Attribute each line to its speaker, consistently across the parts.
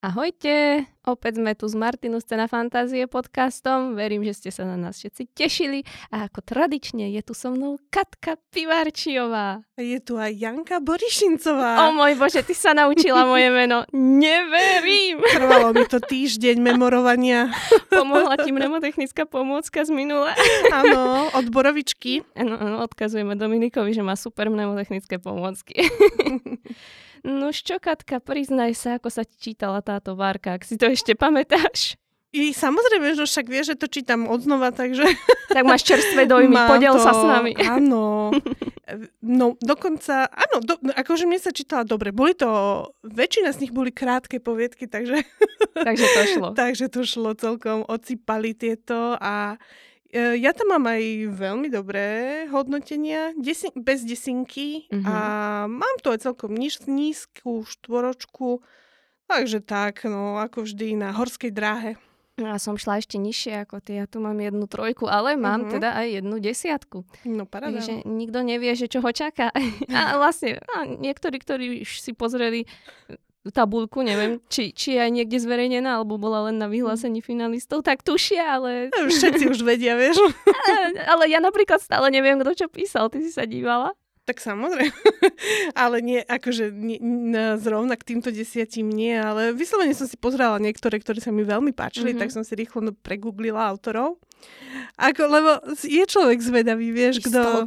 Speaker 1: Ahojte, opäť sme tu s Martinu Scena Fantázie podcastom. Verím, že ste sa na nás všetci tešili. A ako tradične je tu so mnou Katka Pivarčiová.
Speaker 2: Je tu aj Janka Borišincová.
Speaker 1: O môj Bože, ty sa naučila moje meno. Neverím.
Speaker 2: Trvalo mi to týždeň memorovania.
Speaker 1: Pomohla ti mnemotechnická pomôcka z minule.
Speaker 2: Áno, od Borovičky.
Speaker 1: Áno, odkazujeme Dominikovi, že má super mnemotechnické pomôcky. No čo, Katka, priznaj sa, ako sa ti čítala táto várka, ak si to ešte pamätáš.
Speaker 2: I samozrejme, že však vieš, že to čítam odznova, takže...
Speaker 1: Tak máš čerstvé dojmy, podel to, sa s nami.
Speaker 2: Áno. No dokonca, áno, do, akože mne sa čítala dobre. Boli to, väčšina z nich boli krátke poviedky, takže...
Speaker 1: Takže to šlo.
Speaker 2: takže to šlo celkom, ocipali tieto a ja tam mám aj veľmi dobré hodnotenia, desin- bez desinky mm-hmm. a mám to aj celkom níž- nízku štvoročku, takže tak, no ako vždy na horskej dráhe.
Speaker 1: No ja som šla ešte nižšie ako ty, ja tu mám jednu trojku, ale mám uh-huh. teda aj jednu desiatku.
Speaker 2: No paráda.
Speaker 1: Takže nikto nevie, že čo ho čaká. A vlastne a niektorí, ktorí už si pozreli tabulku, neviem, či, či je aj niekde zverejnená, alebo bola len na vyhlásení finalistov, tak tušia, ale...
Speaker 2: Všetci už vedia, vieš.
Speaker 1: ale, ale ja napríklad stále neviem, kto čo písal. Ty si sa dívala?
Speaker 2: Tak samozrejme. ale nie, akože nie, zrovna k týmto desiatim nie, ale vyslovene som si pozrela niektoré, ktoré sa mi veľmi páčili, mm-hmm. tak som si rýchlo pregooglila autorov. Ako, lebo je človek zvedavý, vieš, kto...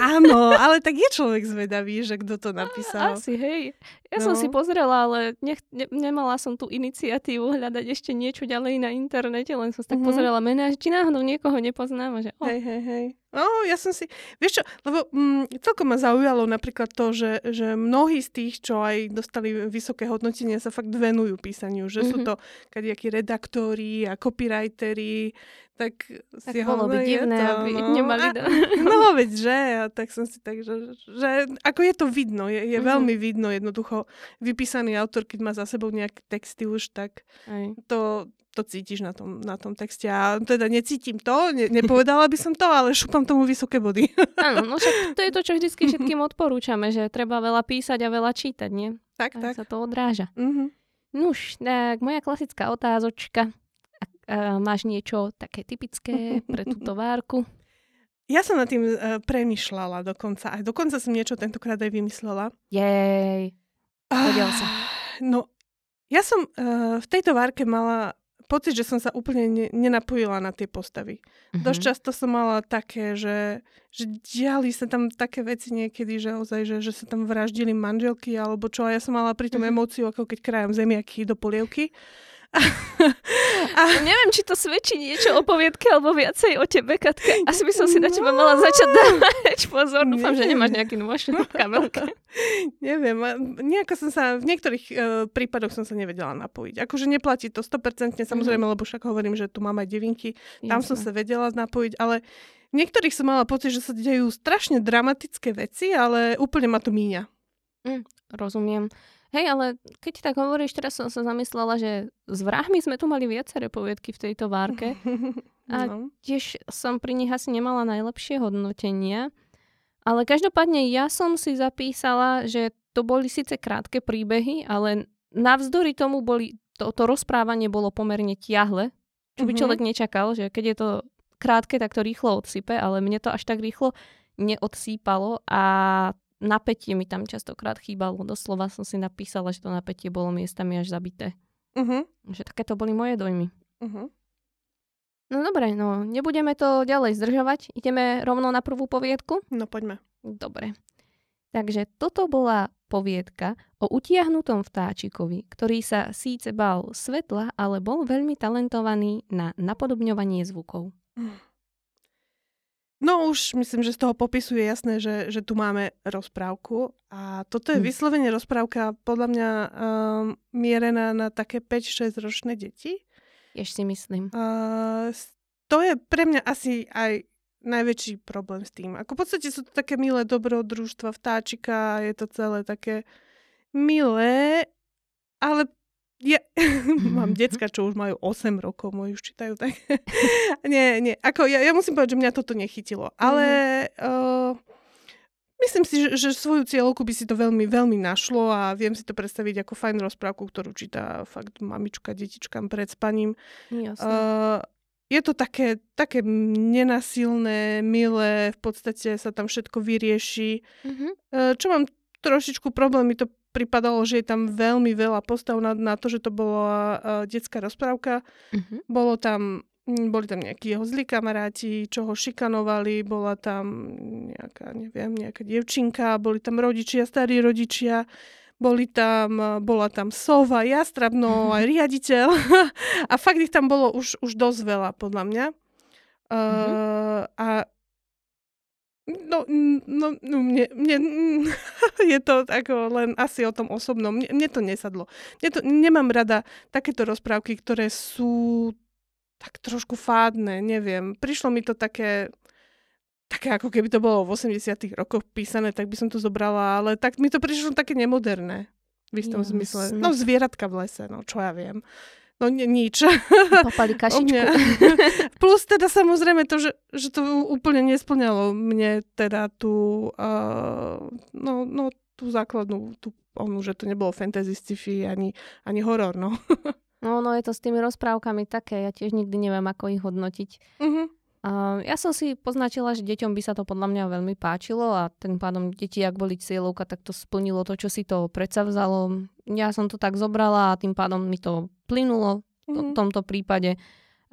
Speaker 2: Áno, ale tak je človek zvedavý, že kto to napísal.
Speaker 1: Asi, hej. Ja no. som si pozrela, ale nech, ne, nemala som tú iniciatívu hľadať ešte niečo ďalej na internete, len som si tak mm-hmm. pozrela mená, či náhodou niekoho nepoznám. Že, oh.
Speaker 2: Hej, hej, hej. No, ja som si, vieš čo, lebo mm, celkom ma zaujalo napríklad to, že, že mnohí z tých, čo aj dostali vysoké hodnotenia, sa fakt venujú písaniu, že mm-hmm. sú to kadejakí redaktori a copywriteri, tak,
Speaker 1: tak si bolo by divné, to, aby no, nemali... Do...
Speaker 2: no veď, že? A tak som si tak, že, že ako je to vidno, je, je mm-hmm. veľmi vidno jednoducho vypísaný autor, keď má za sebou nejaké texty už, tak Aj. to, to cítiš na tom, na tom texte. A teda necítim to, ne, nepovedala by som to, ale šupam tomu vysoké body.
Speaker 1: Áno, no však to je to, čo vždy všetkým odporúčame, že treba veľa písať a veľa čítať, nie?
Speaker 2: Tak,
Speaker 1: a
Speaker 2: tak.
Speaker 1: sa to odráža.
Speaker 2: Mm-hmm.
Speaker 1: Nuž, tak moja klasická otázočka Uh, máš niečo také typické pre túto várku?
Speaker 2: Ja som nad tým uh, premyšľala dokonca. A dokonca som niečo tentokrát aj vymyslela.
Speaker 1: Jej. Podiel sa.
Speaker 2: No, ja som uh, v tejto várke mala pocit, že som sa úplne ne, nenapojila na tie postavy. Mm-hmm. Dosť často som mala také, že, že diali sa tam také veci niekedy, že ozaj, že, že sa tam vraždili manželky alebo čo. A ja som mala pri tom mm-hmm. emóciu, ako keď krajem zemiaky do polievky.
Speaker 1: A... Neviem, či to svedčí niečo o poviedke alebo viacej o tebe, Katka. Asi by som si na teba mala začať dávať pozor. Dúfam, že nemáš nejaký nôž v kabelke.
Speaker 2: Neviem, nejako som sa, v niektorých uh, prípadoch som sa nevedela napojiť. Akože neplatí to 100%, samozrejme, mm. lebo však hovorím, že tu mám aj devinky. Tam Jasne. som sa vedela napojiť, ale v niektorých som mala pocit, že sa dejú strašne dramatické veci, ale úplne ma to míňa.
Speaker 1: Mm, rozumiem. Hej, ale keď tak hovoríš, teraz som sa zamyslela, že s vrahmi sme tu mali viaceré poviedky v tejto várke. A no. tiež som pri nich asi nemala najlepšie hodnotenia. Ale každopádne ja som si zapísala, že to boli síce krátke príbehy, ale navzdory tomu boli, to, to rozprávanie bolo pomerne tiahle. Čo by mhm. človek nečakal, že keď je to krátke, tak to rýchlo odsype, ale mne to až tak rýchlo neodsýpalo a napätie mi tam častokrát chýbalo. Doslova som si napísala, že to napätie bolo miestami až zabité.
Speaker 2: Uh-huh.
Speaker 1: Že takéto boli moje dojmy.
Speaker 2: Uh-huh.
Speaker 1: No dobre, no nebudeme to ďalej zdržovať. Ideme rovno na prvú poviedku?
Speaker 2: No poďme.
Speaker 1: Dobre. Takže toto bola poviedka o utiahnutom vtáčikovi, ktorý sa síce bal svetla, ale bol veľmi talentovaný na napodobňovanie zvukov. Uh.
Speaker 2: No už myslím, že z toho popisu je jasné, že, že tu máme rozprávku a toto je hm. vyslovene rozprávka podľa mňa um, mierená na také 5-6 ročné deti.
Speaker 1: Jež si myslím.
Speaker 2: Uh, to je pre mňa asi aj najväčší problém s tým. Ako v podstate sú to také milé dobrodružstva vtáčika, je to celé také milé, ale ja mám decka, čo už majú 8 rokov, moji už čítajú tak. nie, nie, ako ja, ja musím povedať, že mňa toto nechytilo. Ale uh, Myslím si, že, že svoju cieľovku by si to veľmi, veľmi našlo a viem si to predstaviť ako fajn rozprávku, ktorú číta fakt mamička detičkám pred spaním. Uh, je to také, také nenasilné, milé, v podstate sa tam všetko vyrieši. Mm-hmm. Uh, čo mám trošičku problém, mi to pripadalo, že je tam veľmi veľa postav na, na to, že to bola uh, detská rozprávka. Mm-hmm. Bolo tam boli tam nejakí jeho zlí kamaráti, čo ho šikanovali, bola tam nejaká, neviem, nejaká devčinka, boli tam rodičia, starí rodičia, boli tam, bola tam sova, jastrabno, aj riaditeľ a fakt ich tam bolo už, už dosť veľa, podľa mňa. Mm-hmm. Uh, a No, no, no mne, mne, je to ako len asi o tom osobnom. Mne, mne to nesadlo. Mne to, nemám rada takéto rozprávky, ktoré sú tak trošku fádne, neviem. Prišlo mi to také, také ako keby to bolo v 80 rokoch písané, tak by som to zobrala, ale tak mi to prišlo také nemoderné. V istom yes, zmysle. No zvieratka v lese, no čo ja viem. No ni- nič.
Speaker 1: Popali kašičku.
Speaker 2: Plus teda samozrejme to, že, že to úplne nesplňalo mne teda tú, uh, no, no, tú základnú, tú onu, že to nebolo fantasy, sci-fi ani, ani horor, no.
Speaker 1: No, no je to s tými rozprávkami také, ja tiež nikdy neviem, ako ich hodnotiť. Uh-huh. Ja som si poznačila, že deťom by sa to podľa mňa veľmi páčilo a tým pádom deti, ak boli cieľovka, tak to splnilo to, čo si to predsa vzalo. Ja som to tak zobrala a tým pádom mi to plynulo uh-huh. v tomto prípade.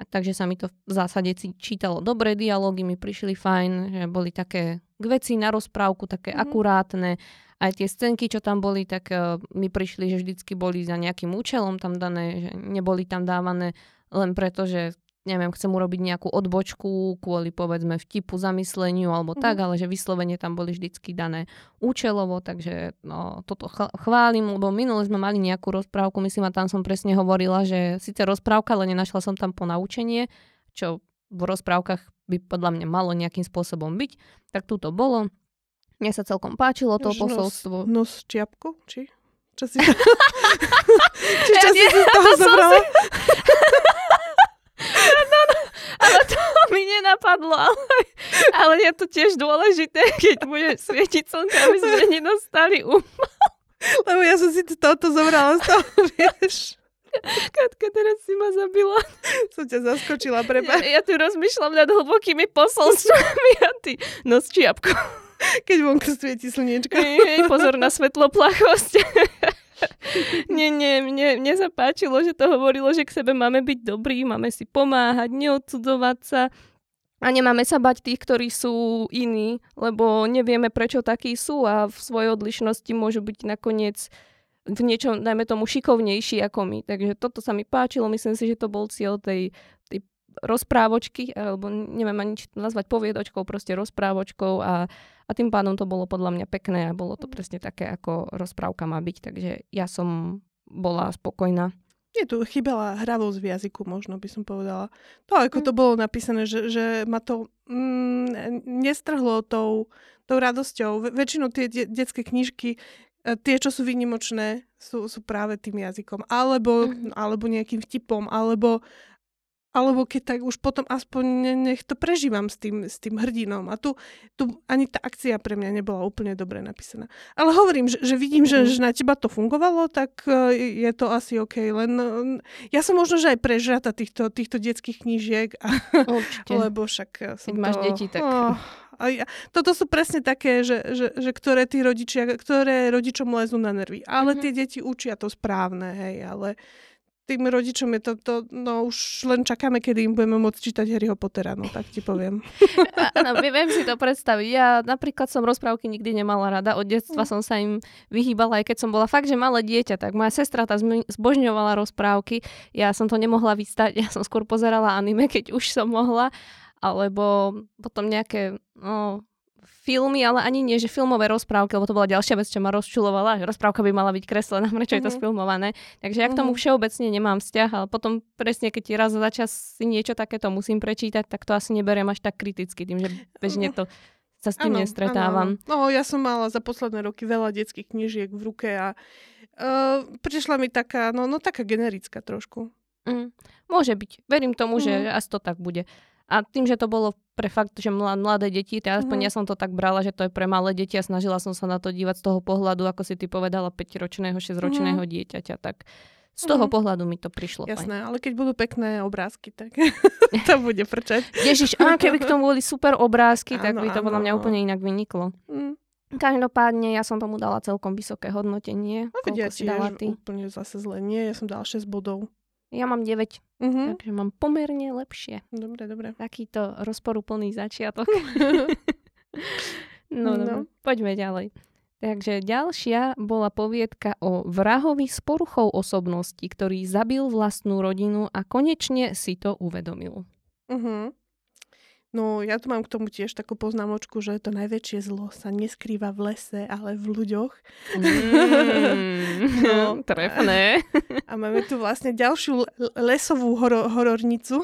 Speaker 1: A takže sa mi to v zásade čítalo dobre, dialógy mi prišli fajn, že boli také k veci na rozprávku, také uh-huh. akurátne aj tie scénky, čo tam boli, tak uh, mi prišli, že vždycky boli za nejakým účelom tam dané, že neboli tam dávané len preto, že neviem, chcem urobiť nejakú odbočku kvôli povedzme vtipu, zamysleniu alebo mm. tak, ale že vyslovene tam boli vždycky dané účelovo, takže no, toto chválim, lebo minule sme mali nejakú rozprávku, myslím, a tam som presne hovorila, že síce rozprávka, ale nenašla som tam ponaučenie, čo v rozprávkach by podľa mňa malo nejakým spôsobom byť, tak tu to bolo. Mne sa celkom páčilo to nos, posolstvo.
Speaker 2: Nos čiapku? Či? Čo si... Či čo ja si nie, z toho zobrala? Si...
Speaker 1: no, no, ale to mi nenapadlo, ale, ale je to tiež dôležité, keď bude svietiť slnko, aby sme nedostali um.
Speaker 2: Lebo ja som si toto zobrala z toho, vieš.
Speaker 1: Katka, teraz si ma zabila.
Speaker 2: Som ťa zaskočila, prepáč.
Speaker 1: Ja, ja tu rozmýšľam nad hlbokými posolstvami a ty nos čiapku.
Speaker 2: Keď vonku svieti slniečko.
Speaker 1: Hej, pozor na svetloplachosť. nie, nie, mne, mne sa páčilo, že to hovorilo, že k sebe máme byť dobrí, máme si pomáhať, neodsudzovať sa a nemáme sa bať tých, ktorí sú iní, lebo nevieme, prečo takí sú a v svojej odlišnosti môžu byť nakoniec v niečom, dajme tomu, šikovnejší ako my. Takže toto sa mi páčilo, myslím si, že to bol cieľ tej, tej rozprávočky, alebo neviem ani nazvať poviedočkou, proste rozprávočkou a, a tým pádom to bolo podľa mňa pekné a bolo to presne také, ako rozprávka má byť, takže ja som bola spokojná.
Speaker 2: Je tu chybela hravosť v jazyku, možno by som povedala. To, ako mm. to bolo napísané, že, že ma to mm, nestrhlo tou, tou radosťou. Väčšinou tie de- detské knižky, e, tie, čo sú výnimočné, sú, sú práve tým jazykom. Alebo, mm. alebo nejakým vtipom, alebo alebo keď tak už potom aspoň nech to prežívam s tým, s tým hrdinom. A tu, tu ani tá akcia pre mňa nebola úplne dobre napísaná. Ale hovorím, že, že vidím, mm-hmm. že, mhm. že na teba to fungovalo, tak e, je to asi OK. Len e, ja som možno, že aj prežrata týchto, týchto detských knížiek. A,
Speaker 1: Určite.
Speaker 2: Lebo však e, som
Speaker 1: keď máš
Speaker 2: to...
Speaker 1: deti, tak...
Speaker 2: Oh, a ja, toto sú presne také, že, že, že ktoré tí rodičia, ktoré rodičom lezú na nervy. Ale mm-hmm. tie deti učia to správne, hej, ale tým rodičom je to, to, no už len čakáme, kedy im budeme môcť čítať Harryho Pottera, no tak ti poviem.
Speaker 1: Áno, viem si to predstaviť. Ja napríklad som rozprávky nikdy nemala rada. Od detstva som sa im vyhýbala, aj keď som bola fakt, že malé dieťa, tak moja sestra tá zbožňovala rozprávky. Ja som to nemohla vystať, ja som skôr pozerala anime, keď už som mohla alebo potom nejaké no, filmy, ale ani nie, že filmové rozprávky, lebo to bola ďalšia vec, čo ma rozčulovala, že rozprávka by mala byť kreslená, prečo mm-hmm. je to mhm. sfilmované. Takže ja k tomu mhm. všeobecne nemám vzťah, ale potom presne, keď ti raz za čas si niečo takéto musím prečítať, tak to asi neberiem až tak kriticky, tým, že bežne to sa s tým ano, nestretávam.
Speaker 2: Ano. No, ja som mala za posledné roky veľa detských knižiek v ruke a uh, prišla mi taká, no, no taká generická trošku.
Speaker 1: Mm, môže byť. Verím tomu, mm. že asi to tak bude. A tým, že to bolo pre fakt, že mladé deti, teda aspoň mm-hmm. ja som to tak brala, že to je pre malé deti a snažila som sa na to dívať z toho pohľadu, ako si ty povedala, 5-ročného, 6-ročného mm-hmm. dieťaťa, tak z toho mm. pohľadu mi to prišlo.
Speaker 2: Jasné,
Speaker 1: fajn.
Speaker 2: ale keď budú pekné obrázky, tak to bude prčať.
Speaker 1: Ježiš, a keby k tomu boli super obrázky, tak by to podľa mňa úplne inak vyniklo. Mm. Každopádne ja som tomu dala celkom vysoké hodnotenie.
Speaker 2: No, ja si dala ty? úplne zase zle nie, ja som dala 6 bodov.
Speaker 1: Ja mám 9, mm-hmm. takže mám pomerne lepšie.
Speaker 2: Dobre, dobre.
Speaker 1: Takýto rozporúplný začiatok. no, no. Poďme ďalej. Takže ďalšia bola poviedka o vrahovi s poruchou osobnosti, ktorý zabil vlastnú rodinu a konečne si to uvedomil.
Speaker 2: Uh-huh. No ja tu mám k tomu tiež takú poznámočku, že to najväčšie zlo sa neskrýva v lese, ale v ľuďoch.
Speaker 1: Mm, no, trefné.
Speaker 2: A máme tu vlastne ďalšiu lesovú horo- horornicu.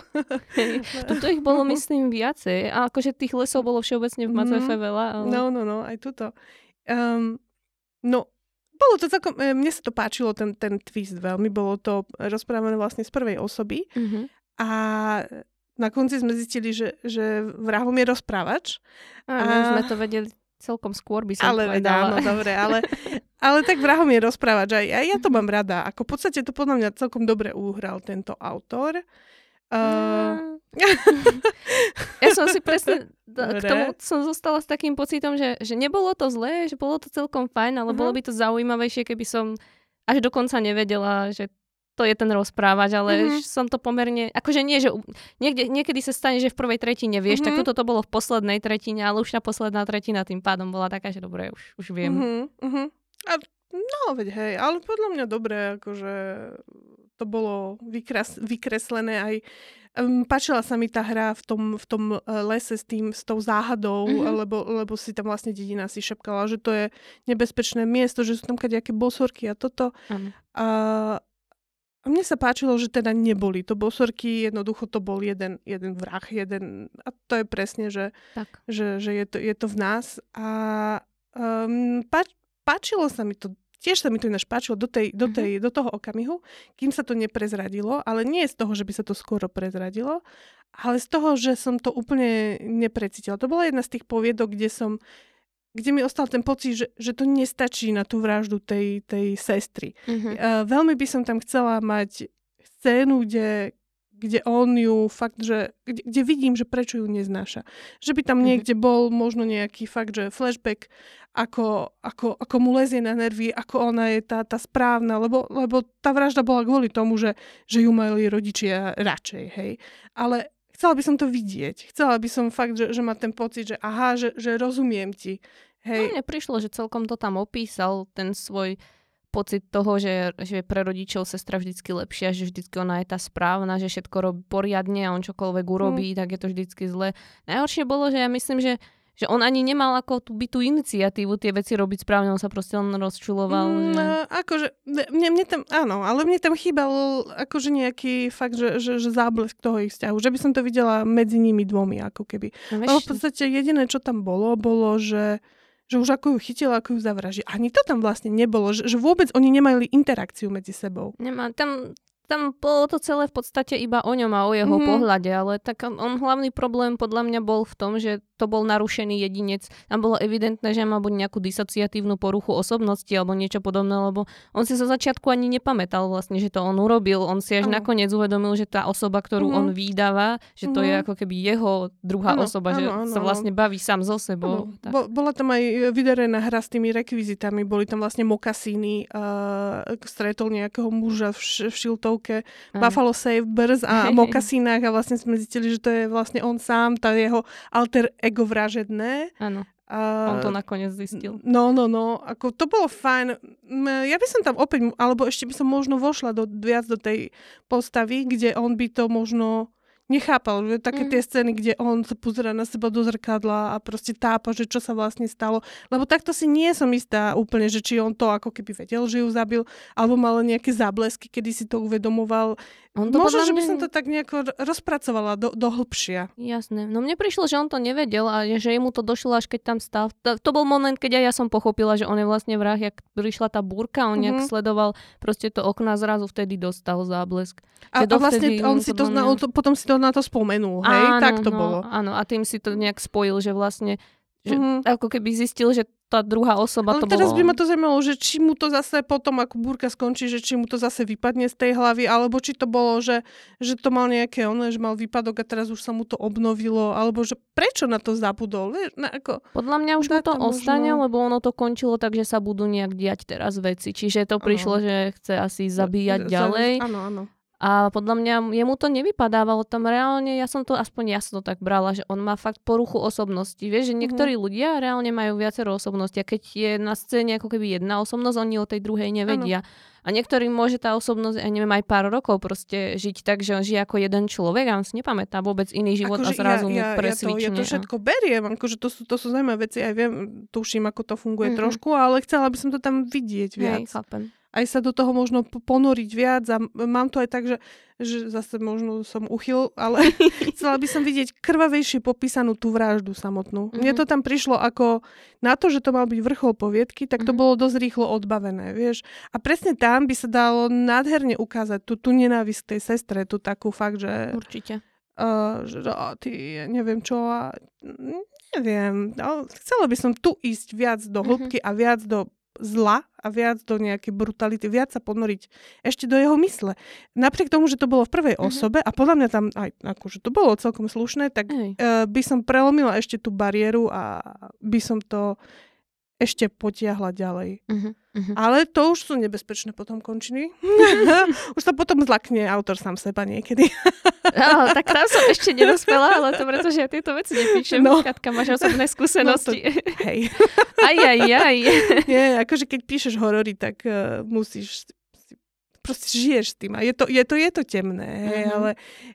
Speaker 1: Tuto ich bolo myslím viacej. A akože tých lesov bolo všeobecne v Mazefe mm, veľa. Ale...
Speaker 2: No, no, no, aj tuto. Um, no, bolo to celkom, e, mne sa to páčilo, ten, ten twist veľmi. Bolo to rozprávané vlastne z prvej osoby. Mm-hmm. A na konci sme zistili, že, že vrahom je rozprávač.
Speaker 1: A, a... sme to vedeli celkom skôr by som
Speaker 2: ale,
Speaker 1: povedala.
Speaker 2: Áno, dobre, ale, ale tak vrahom je rozprávač. A ja, ja to mám rada. Ako v podstate to podľa mňa celkom dobre uhral tento autor. Uh...
Speaker 1: ja som si presne k tomu som zostala s takým pocitom, že, že nebolo to zlé, že bolo to celkom fajn, ale uh-huh. bolo by to zaujímavejšie, keby som až dokonca nevedela, že to je ten rozprávač, ale mm-hmm. som to pomerne, akože nie, že niekde, niekedy sa stane, že v prvej tretine vieš, mm-hmm. tak toto to bolo v poslednej tretine, ale už tá posledná tretina tým pádom bola taká, že dobre, už, už viem.
Speaker 2: Mm-hmm. A, no, veď hej, ale podľa mňa dobre, akože to bolo vykres, vykreslené aj um, páčila sa mi tá hra v tom, v tom uh, lese s tým, s tou záhadou, mm-hmm. lebo, lebo si tam vlastne dedina si šepkala, že to je nebezpečné miesto, že sú tam kadejaké bosorky a toto. Mm. A, a mne sa páčilo, že teda neboli to bosorky, jednoducho to bol jeden, jeden vrah, jeden, a to je presne, že, tak. že, že je, to, je to v nás. A um, páč, páčilo sa mi to, tiež sa mi to ináč páčilo do, tej, do, mhm. tej, mm-hmm. do toho okamihu, kým sa to neprezradilo, ale nie z toho, že by sa to skoro prezradilo, ale z toho, že som to úplne neprecítila. To bola jedna z tých poviedok, kde som kde mi ostal ten pocit, že, že to nestačí na tú vraždu tej, tej sestry. Mm-hmm. Uh, veľmi by som tam chcela mať scénu, kde, kde on ju fakt, že, kde, kde vidím, že prečo ju neznáša. Že by tam mhm. niekde bol možno nejaký fakt, že flashback, ako, ako, ako mu lezie na nervy, ako ona je tá, tá správna, lebo, lebo tá vražda bola kvôli tomu, že, že ju mali rodičia radšej, hej. Ale chcela by som to vidieť. Chcela by som fakt, že, že má ten pocit, že aha, že, že rozumiem ti,
Speaker 1: Hej. No, mne prišlo, že celkom to tam opísal, ten svoj pocit toho, že, že pre rodičov sestra vždycky lepšia, že vždycky ona je tá správna, že všetko robí poriadne a on čokoľvek urobí, mm. tak je to vždycky zle. Najhoršie bolo, že ja myslím, že že on ani nemal ako tú bytú iniciatívu tie veci robiť správne, on sa proste len rozčuloval. Mm, že...
Speaker 2: Akože, mne, mne tam, áno, ale mne tam chýbal akože nejaký fakt, že, že, že záblesk toho ich vzťahu, že by som to videla medzi nimi dvomi, ako keby. No, vieš... v podstate jediné, čo tam bolo, bolo, že že už ako ju chytil, ako ju zavraží. Ani to tam vlastne nebolo, že, že vôbec oni nemali interakciu medzi sebou.
Speaker 1: Nemá, tam tam bolo to celé v podstate iba o ňom a o jeho mm. pohľade, ale tak on, on hlavný problém podľa mňa bol v tom, že to bol narušený jedinec. Tam bolo evidentné, že má buď nejakú disociatívnu poruchu osobnosti alebo niečo podobné, lebo on si zo začiatku ani nepamätal vlastne, že to on urobil. On si až mm. nakoniec uvedomil, že tá osoba, ktorú mm. on vydáva, že to mm. je mhm. ako keby jeho druhá ano, osoba, ano, že ano, sa vlastne baví sám so sebou.
Speaker 2: Bo, bola tam aj vydarená hra s tými rekvizitami, boli tam vlastne mokasíny, uh, stretol nejakého muža v, v šiltov obrazovke Aj. Buffalo Sabres a mokasínach a vlastne sme zistili, že to je vlastne on sám, tá jeho alter ego vražedné.
Speaker 1: Áno. Uh, on to nakoniec zistil.
Speaker 2: No, no, no. Ako, to bolo fajn. Ja by som tam opäť, alebo ešte by som možno vošla do, viac do tej postavy, kde on by to možno nechápal, že také mm. tie scény, kde on sa pozera na seba do zrkadla a proste tápa, že čo sa vlastne stalo. Lebo takto si nie som istá úplne, že či on to ako keby vedel, že ju zabil, alebo mal nejaké záblesky, kedy si to uvedomoval. On to Možno, že by som to tak nejako rozpracovala do, do hĺbšia.
Speaker 1: Jasné. No mne prišlo, že on to nevedel a že jemu to došlo až keď tam stal. To, to bol moment, keď aj ja som pochopila, že on je vlastne vrah, jak prišla tá búrka, on nejak mm-hmm. sledoval proste to okno a zrazu vtedy dostal záblesk.
Speaker 2: A, a vlastne on si to, zna, to, potom si to na to spomenul, hej? Áno, tak to
Speaker 1: no,
Speaker 2: bolo.
Speaker 1: Áno, a tým si to nejak spojil, že vlastne že mm. ako keby zistil, že tá druhá osoba
Speaker 2: Ale
Speaker 1: to
Speaker 2: teraz
Speaker 1: bolo...
Speaker 2: by ma to zaujímalo, že či mu to zase potom, ako búrka skončí, že či mu to zase vypadne z tej hlavy, alebo či to bolo, že, že to mal nejaké ono, že mal výpadok a teraz už sa mu to obnovilo, alebo že prečo na to zabudol. Vieš, na ako,
Speaker 1: Podľa mňa už mu to ostane, možno... lebo ono to končilo tak, že sa budú nejak diať teraz veci. Čiže to prišlo, ano. že chce asi zabíjať ďalej.
Speaker 2: Áno, áno.
Speaker 1: A podľa mňa jemu to nevypadávalo tam reálne, ja som to, aspoň ja som to tak brala, že on má fakt poruchu osobnosti. Vieš, že mhm. niektorí mm-hmm. ľudia reálne majú viacero osobností a keď je na scéne ako keby jedna osobnosť, oni o tej druhej nevedia. Ano. A niektorým môže tá osobnosť, ja neviem, aj pár rokov proste žiť tak, že on žije ako jeden človek a on si nepamätá vôbec iný život
Speaker 2: ako,
Speaker 1: a zrazu
Speaker 2: ja,
Speaker 1: mu presvične.
Speaker 2: Ja to, ja to všetko beriem, akože to sú, to sú zaujímavé veci, aj viem, tuším, ako to funguje mm-hmm. trošku, ale chcela by som to tam vidieť viac.
Speaker 1: Hej, chápem
Speaker 2: aj sa do toho možno ponoriť viac a mám to aj tak, že, že zase možno som uchyl, ale chcela by som vidieť krvavejšie popísanú tú vraždu samotnú. Mm-hmm. Mne to tam prišlo ako na to, že to mal byť vrchol poviedky, tak to mm-hmm. bolo dosť rýchlo odbavené, vieš. A presne tam by sa dalo nádherne ukázať tú, tú nenávisť tej sestre, tú takú fakt, že...
Speaker 1: Určite.
Speaker 2: Uh, že oh, ty, neviem čo a neviem, no, chcela by som tu ísť viac do mhm. hĺbky mm-hmm. a viac do zla a viac do nejakej brutality, viac sa ponoriť ešte do jeho mysle. Napriek tomu, že to bolo v prvej mm-hmm. osobe a podľa mňa tam aj akože to bolo celkom slušné, tak uh, by som prelomila ešte tú bariéru a by som to ešte potiahla ďalej. Uh-huh, uh-huh. Ale to už sú nebezpečné potom končiny. už sa potom zlakne autor sám seba niekedy.
Speaker 1: no, tak tam som ešte nedospela, ale to preto, že ja tieto veci nepíšem. No. Katka, máš osobné skúsenosti. No to,
Speaker 2: hej.
Speaker 1: aj, aj, aj.
Speaker 2: Nie, akože keď píšeš horory, tak uh, musíš proste žiješ s tým a je to, je to, je to temné, hej, mm-hmm. ale,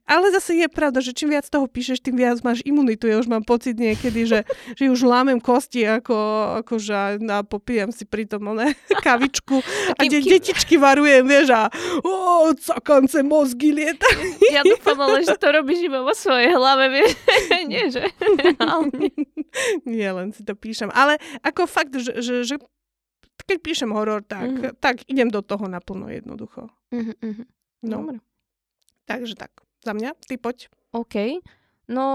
Speaker 2: ale zase je pravda, že čím viac toho píšeš, tým viac máš imunitu. Ja už mám pocit niekedy, že, že už lámem kosti, ako, ako že a popíjam si pri tom one, kavičku a de, detičky varujem, vieš, a o, cakance mozgy lieta.
Speaker 1: Ja dúfam, ale že to robíš iba vo svojej hlave, vieš. Nie, že?
Speaker 2: Nie, len si to píšem. Ale ako fakt, že, že, že keď píšem horor, tak, mm-hmm. tak idem do toho naplno jednoducho.
Speaker 1: Mm-hmm. No. Dobre.
Speaker 2: Takže tak, za mňa, ty poď.
Speaker 1: OK. No,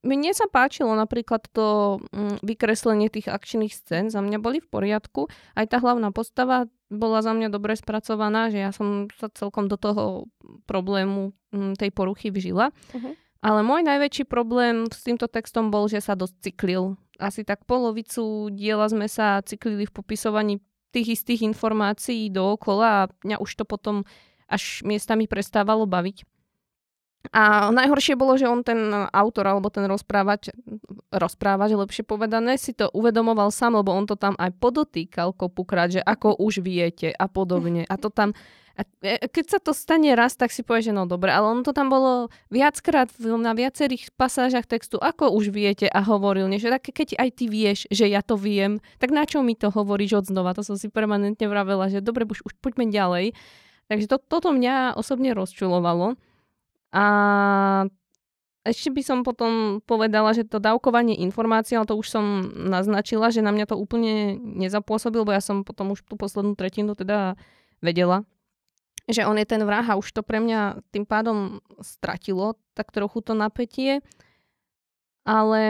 Speaker 1: mne sa páčilo napríklad to mm, vykreslenie tých akčných scén. Za mňa boli v poriadku. Aj tá hlavná postava bola za mňa dobre spracovaná, že ja som sa celkom do toho problému mm, tej poruchy vžila. Uh-huh. Ale môj najväčší problém s týmto textom bol, že sa dosť cyklil asi tak polovicu diela sme sa cyklili v popisovaní tých istých informácií dookola a mňa už to potom až miestami prestávalo baviť. A najhoršie bolo, že on ten autor alebo ten rozprávač, rozprávač lepšie povedané, si to uvedomoval sám, lebo on to tam aj podotýkal kopukrát, že ako už viete a podobne. A to tam a e, keď sa to stane raz, tak si povie, že no dobre, ale on to tam bolo viackrát na viacerých pasážach textu, ako už viete a hovoril, že tak keď aj ty vieš, že ja to viem, tak na čo mi to hovoríš od znova? To som si permanentne vravela, že dobre, už, už poďme ďalej. Takže to, toto mňa osobne rozčulovalo. A ešte by som potom povedala, že to dávkovanie informácií, ale to už som naznačila, že na mňa to úplne nezapôsobilo, bo ja som potom už tú poslednú tretinu teda vedela, že on je ten vrah a už to pre mňa tým pádom stratilo tak trochu to napätie. Ale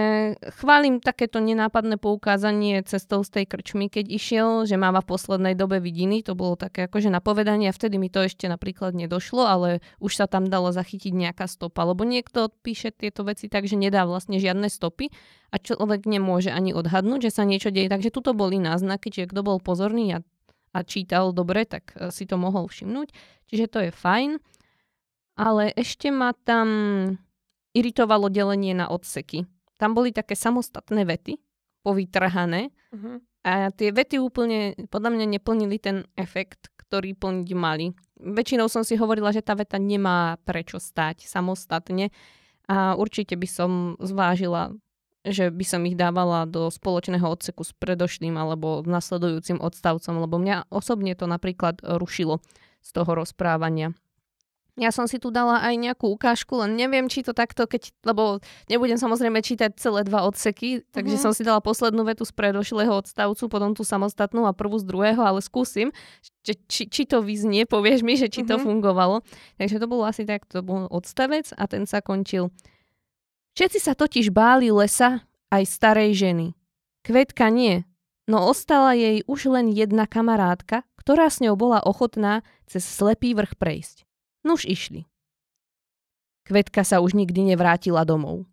Speaker 1: chválim takéto nenápadné poukázanie cestou z tej krčmy, keď išiel, že máva v poslednej dobe vidiny. To bolo také akože napovedanie a vtedy mi to ešte napríklad nedošlo, ale už sa tam dalo zachytiť nejaká stopa. Lebo niekto píše tieto veci tak, že nedá vlastne žiadne stopy a človek nemôže ani odhadnúť, že sa niečo deje. Takže tuto boli náznaky, čiže kto bol pozorný a a čítal dobre, tak e, si to mohol všimnúť. Čiže to je fajn. Ale ešte ma tam iritovalo delenie na odseky. Tam boli také samostatné vety, povytrhané. Uh-huh. A tie vety úplne, podľa mňa, neplnili ten efekt, ktorý plniť mali. Väčšinou som si hovorila, že tá veta nemá prečo stať samostatne. A určite by som zvážila že by som ich dávala do spoločného odseku s predošlým alebo nasledujúcim odstavcom, lebo mňa osobne to napríklad rušilo z toho rozprávania. Ja som si tu dala aj nejakú ukážku, len neviem, či to takto, keď, lebo nebudem samozrejme čítať celé dva odseky, takže mm-hmm. som si dala poslednú vetu z predošlého odstavcu, potom tú samostatnú a prvú z druhého, ale skúsim, či, či, či to vyznie, povieš mi, že či mm-hmm. to mhm. fungovalo. Takže to bolo asi tak, to bol odstavec a ten sa končil. Všetci sa totiž báli lesa aj starej ženy. Kvetka nie, no ostala jej už len jedna kamarátka, ktorá s ňou bola ochotná cez slepý vrch prejsť. Nuž išli. Kvetka sa už nikdy nevrátila domov.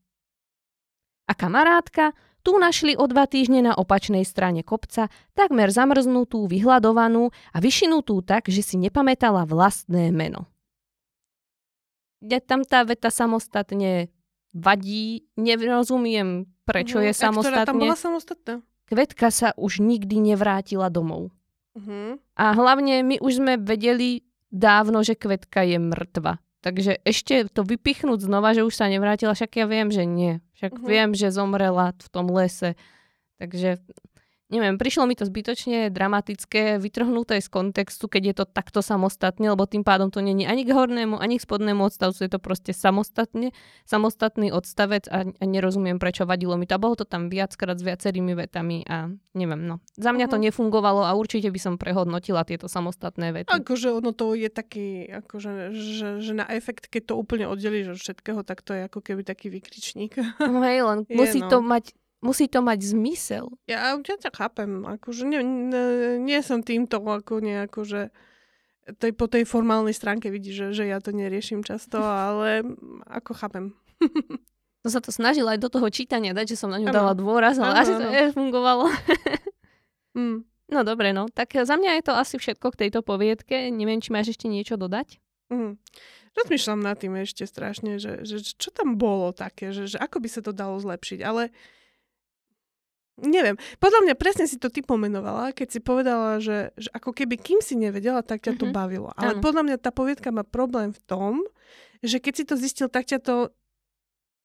Speaker 1: A kamarátka tu našli o dva týždne na opačnej strane kopca, takmer zamrznutú, vyhľadovanú a vyšinutú tak, že si nepamätala vlastné meno. Ja tam tá veta samostatne vadí, nerozumiem, prečo uh-huh. je samostatne. A
Speaker 2: tam bola samostatná?
Speaker 1: Kvetka sa už nikdy nevrátila domov. Uh-huh. A hlavne my už sme vedeli, dávno, že kvetka je mŕtva. Takže ešte to vypichnúť znova, že už sa nevrátila, však ja viem, že nie. Však uh-huh. viem, že zomrela v tom lese. Takže neviem, prišlo mi to zbytočne dramatické, vytrhnuté z kontextu, keď je to takto samostatne, lebo tým pádom to není ani k hornému, ani k spodnému odstavcu, je to proste samostatne, samostatný odstavec a, a nerozumiem, prečo vadilo mi to. A bolo to tam viackrát s viacerými vetami a neviem, no. Za mňa to mhm. nefungovalo a určite by som prehodnotila tieto samostatné vety.
Speaker 2: Akože ono to je taký, akože, že, že na efekt, keď to úplne oddelíš od všetkého, tak to je ako keby taký vykričník.
Speaker 1: No hej, len je, musí no. to mať musí to mať zmysel.
Speaker 2: Ja, ja ťa chápem, akože nie, nie, nie som týmto ako nejako, že tej, po tej formálnej stránke vidí, že, že ja to neriešim často, ale ako chápem.
Speaker 1: To sa to snažila aj do toho čítania dať, že som na ňu ano. dala dôraz, ale ano, asi to nefungovalo. mm. No dobre, no. Tak za mňa je to asi všetko k tejto poviedke. Neviem, či máš ešte niečo dodať?
Speaker 2: Mm. Rozmýšľam nad tým ešte strašne, že, že čo tam bolo také, že, že ako by sa to dalo zlepšiť, ale Neviem. Podľa mňa presne si to ty pomenovala, keď si povedala, že, že ako keby kým si nevedela, tak ťa to mm-hmm. bavilo. Ale ano. podľa mňa tá poviedka má problém v tom, že keď si to zistil, tak ťa to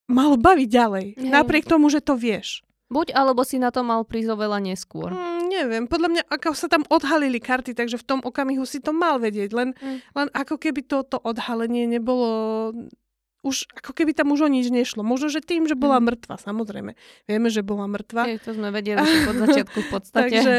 Speaker 2: malo baviť ďalej. Hej. Napriek tomu, že to vieš.
Speaker 1: Buď alebo si na to mal prísť oveľa neskôr.
Speaker 2: Mm, neviem, podľa mňa, ako sa tam odhalili karty, takže v tom okamihu si to mal vedieť. Len, mm. len ako keby toto odhalenie nebolo už ako keby tam už o nič nešlo. Možno, že tým, že bola mm. mŕtva, samozrejme. Vieme, že bola mŕtva.
Speaker 1: Je, to sme vedeli od začiatku v podstate.
Speaker 2: Takže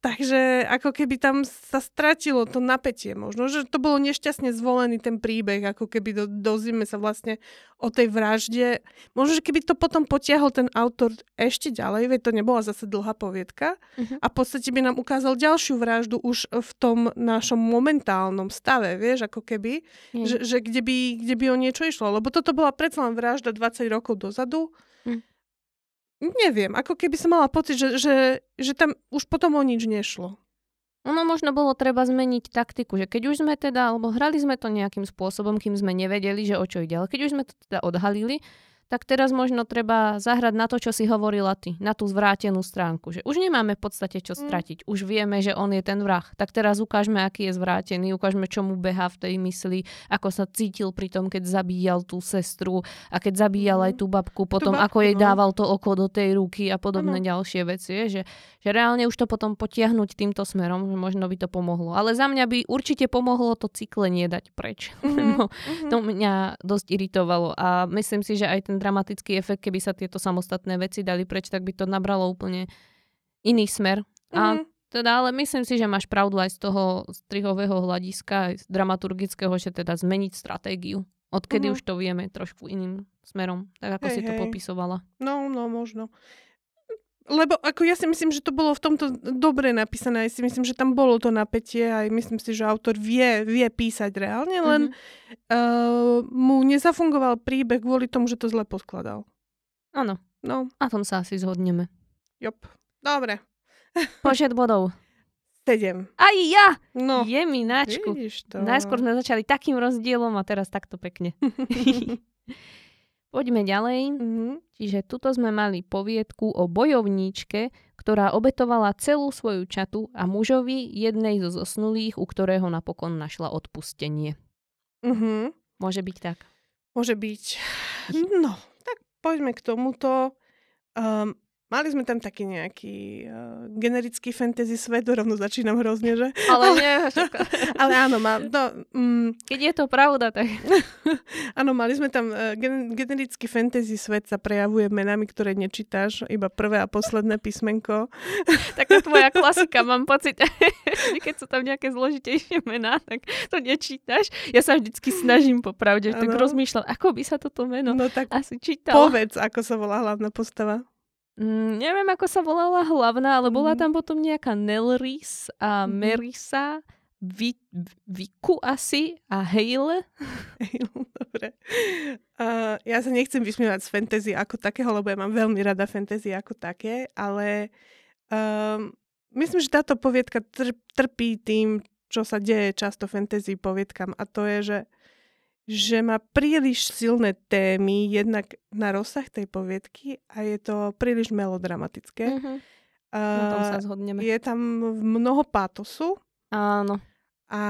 Speaker 2: Takže ako keby tam sa stratilo to napätie možno, že to bolo nešťastne zvolený ten príbeh, ako keby do, dozvieme sa vlastne o tej vražde. Možno, že keby to potom potiahol ten autor ešte ďalej, veď to nebola zase dlhá poviedka uh-huh. a v podstate by nám ukázal ďalšiu vraždu už v tom našom momentálnom stave, vieš, ako keby, uh-huh. že, že kde, by, kde by o niečo išlo. Lebo toto bola predsa len vražda 20 rokov dozadu. Neviem, ako keby som mala pocit, že, že, že tam už potom o nič nešlo.
Speaker 1: Ono možno bolo treba zmeniť taktiku, že keď už sme teda, alebo hrali sme to nejakým spôsobom, kým sme nevedeli, že o čo ide, ale keď už sme to teda odhalili, tak teraz možno treba zahrať na to, čo si hovorila ty, na tú zvrátenú stránku. Že už nemáme v podstate čo mm. stratiť. Mm. Už vieme, že on je ten vrah. Tak teraz ukážme, aký je zvrátený, ukážme, čo mu beha v tej mysli, ako sa cítil pri tom, keď zabíjal tú sestru a keď zabíjal mm. aj tú babku, potom babku, ako jej no. dával to oko do tej ruky a podobné ano. ďalšie veci. Že, že reálne už to potom potiahnuť týmto smerom, že možno by to pomohlo. Ale za mňa by určite pomohlo to cyklenie dať preč. Mm-hmm. no, to mňa dosť iritovalo a myslím si, že aj ten dramatický efekt, keby sa tieto samostatné veci dali preč, tak by to nabralo úplne iný smer. Mm-hmm. A mhm. teda, ale myslím si, že máš pravdu aj z toho strihového hľadiska, aj z dramaturgického, že teda zmeniť stratégiu. Odkedy mm-hmm. už to vieme trošku iným smerom, tak ako hej, si to hej. popisovala.
Speaker 2: No, no, možno. Lebo ako ja si myslím, že to bolo v tomto dobre napísané. Ja si myslím, že tam bolo to napätie a myslím si, že autor vie, vie písať reálne, len mm-hmm. uh, mu nezafungoval príbeh kvôli tomu, že to zle poskladal.
Speaker 1: Áno. No. A tom sa asi zhodneme.
Speaker 2: Jop. Dobre.
Speaker 1: Počet bodov.
Speaker 2: Sedem.
Speaker 1: Aj ja! No. Je mi náčku. Najskôr sme začali takým rozdielom a teraz takto pekne. Poďme ďalej. Mm-hmm. Čiže tuto sme mali poviedku o bojovníčke, ktorá obetovala celú svoju čatu a mužovi jednej zo zosnulých, u ktorého napokon našla odpustenie. Mm-hmm. Môže byť tak?
Speaker 2: Môže byť. No, tak poďme k tomuto. Um, Mali sme tam taký nejaký uh, generický fantasy svet, rovno začínam hrozne, že?
Speaker 1: Ale nie,
Speaker 2: Ale áno, má, no,
Speaker 1: mm, Keď je to pravda, tak...
Speaker 2: áno, mali sme tam uh, gen, generický fantasy svet sa prejavuje menami, ktoré nečítaš, iba prvé a posledné písmenko.
Speaker 1: Taká tvoja klasika, mám pocit. Keď sú tam nejaké zložitejšie mená, tak to nečítaš. Ja sa vždycky snažím popravde, tak rozmýšľam, ako by sa toto meno no, tak asi čítalo.
Speaker 2: Povedz, ako sa volá hlavná postava.
Speaker 1: Mm, neviem, ako sa volala hlavná, ale bola mm-hmm. tam potom nejaká Nelris a mm-hmm. Merisa, Viku asi a Hale.
Speaker 2: Dobre. Uh, ja sa nechcem vysmievať z fantasy ako takého, lebo ja mám veľmi rada fantasy ako také, ale um, myslím, že táto poviedka trpí tým, čo sa deje často fantasy poviedkam a to je, že že má príliš silné témy, jednak na rozsah tej poviedky a je to príliš melodramatické. Mm-hmm.
Speaker 1: Uh, tom sa zhodneme.
Speaker 2: Je tam mnoho pátosu.
Speaker 1: Áno.
Speaker 2: A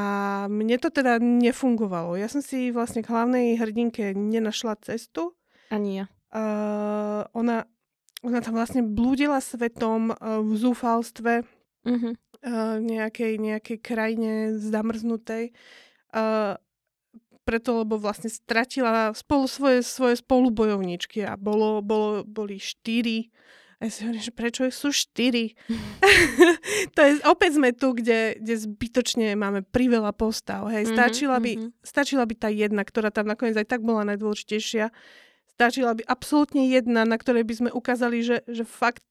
Speaker 2: mne to teda nefungovalo. Ja som si vlastne k hlavnej hrdinke nenašla cestu.
Speaker 1: Ani ja.
Speaker 2: Uh, ona, ona tam vlastne blúdila svetom uh, v zúfalstve mm-hmm. uh, nejakej, nejakej krajine zamrznutej. Uh, preto, lebo vlastne stratila spolu svoje, svoje spolubojovničky a bolo, bolo, boli štyri. A ja si hovorím, že prečo sú štyri? to je, opäť sme tu, kde, kde zbytočne máme priveľa postav. Hej. Mhm, stačila, by, mm-hmm. stačila by tá jedna, ktorá tam nakoniec aj tak bola najdôležitejšia. Stačila by absolútne jedna, na ktorej by sme ukázali, že, že fakt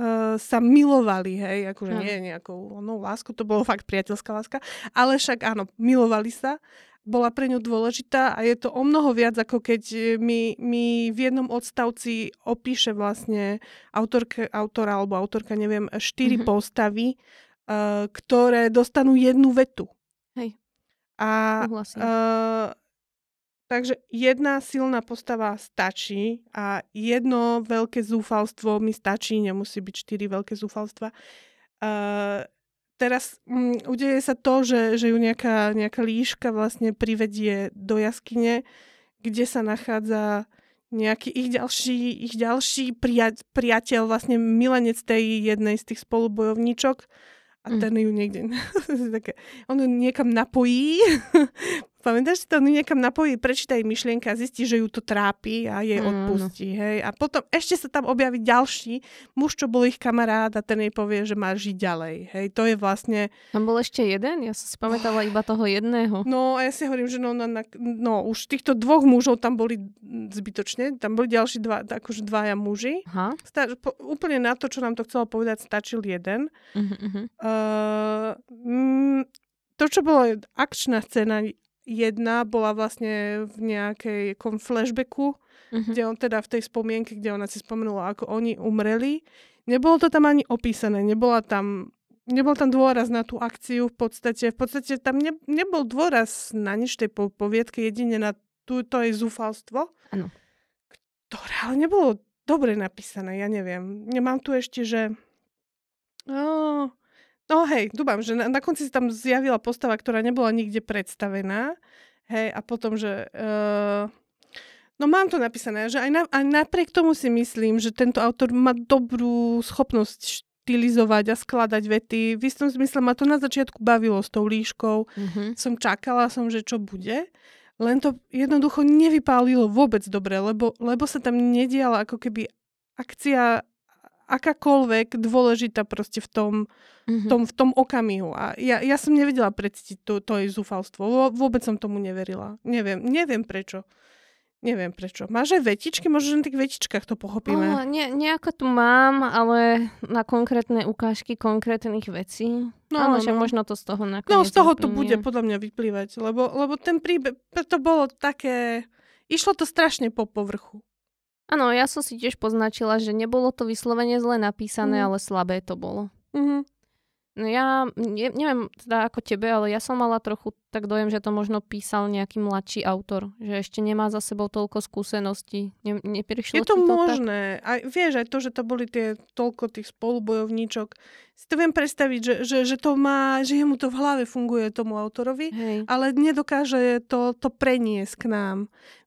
Speaker 2: uh, sa milovali, hej, akože mm. nie nejakou no, lásku, to bolo fakt priateľská láska, ale však áno, milovali sa bola pre ňu dôležitá a je to o mnoho viac, ako keď e, mi, mi v jednom odstavci opíše vlastne autorka, autora alebo autorka, neviem, štyri mm-hmm. postavy, uh, ktoré dostanú jednu vetu.
Speaker 1: Hej.
Speaker 2: A uh, takže jedna silná postava stačí a jedno veľké zúfalstvo mi stačí, nemusí byť štyri veľké zúfalstva. Uh, teraz um, udeje sa to, že, že ju nejaká, nejaká líška vlastne privedie do jaskyne, kde sa nachádza nejaký ich ďalší, ich ďalší pria, priateľ, vlastne milenec tej jednej z tých spolubojovníčok a mm. ten ju niekde také, on ju niekam napojí Pamätáš si to, niekam napojí, prečíta jej myšlienka a zistí, že ju to trápi a jej mm, odpustí. Hej? A potom ešte sa tam objaví ďalší muž, čo bol ich kamarát a ten jej povie, že má žiť ďalej. Hej? To je vlastne...
Speaker 1: Tam bol ešte jeden? Ja som si pamätala oh. iba toho jedného.
Speaker 2: No a ja si hovorím, že no, no, no, no už týchto dvoch mužov tam boli zbytočne. Tam boli ďalší dva, akože dvaja muži.
Speaker 1: Aha.
Speaker 2: Sta- po, úplne na to, čo nám to chcelo povedať, stačil jeden. Uh-huh. Uh, mm, to, čo bolo akčná scéna, jedna bola vlastne v nejakej flashbacku, uh-huh. kde on teda v tej spomienke, kde ona si spomenula, ako oni umreli. Nebolo to tam ani opísané, nebola tam, nebol tam dôraz na tú akciu v podstate. V podstate tam ne, nebol dôraz na nič tej po, poviedke, jedine na tú, to je zúfalstvo.
Speaker 1: Ano.
Speaker 2: Ktoré ale nebolo dobre napísané, ja neviem. Nemám tu ešte, že... Oh, No hej, dúfam, že na, na konci sa tam zjavila postava, ktorá nebola nikde predstavená. Hej, a potom, že... Uh, no mám to napísané, že aj, na, aj napriek tomu si myslím, že tento autor má dobrú schopnosť štylizovať a skladať vety. V istom zmysle ma to na začiatku bavilo s tou líškou. Mm-hmm. Som čakala som, že čo bude. Len to jednoducho nevypálilo vôbec dobre, lebo, lebo sa tam nediala ako keby akcia akákoľvek dôležitá proste v tom, mm-hmm. tom, v tom okamihu. A ja, ja som nevedela predstiť to, to jej zúfalstvo. Vôbec som tomu neverila. Neviem, neviem prečo. Neviem prečo. Máš aj vetičky? Možno na tých vetičkách to pochopíme.
Speaker 1: Oh, ne, nejako tu mám, ale na konkrétne ukážky konkrétnych vecí. No, ale no, no. možno to z toho nakoniec
Speaker 2: No, z toho to bude podľa mňa vyplývať, lebo, lebo ten príbeh, to bolo také... Išlo to strašne po povrchu.
Speaker 1: Áno, ja som si tiež poznačila, že nebolo to vyslovene zle napísané, mm. ale slabé to bolo.
Speaker 2: Mm-hmm.
Speaker 1: No ja ne, neviem teda ako tebe, ale ja som mala trochu tak dojem, že to možno písal nejaký mladší autor, že ešte nemá za sebou toľko skúseností. Ne, neprišlo
Speaker 2: Je to,
Speaker 1: to
Speaker 2: možné. Tak? A vieš, aj to, že to boli tie toľko tých spolubojovníčok, si to viem predstaviť, že, že, že to má, že mu to v hlave funguje tomu autorovi,
Speaker 1: Hej.
Speaker 2: ale nedokáže to, to preniesť k nám.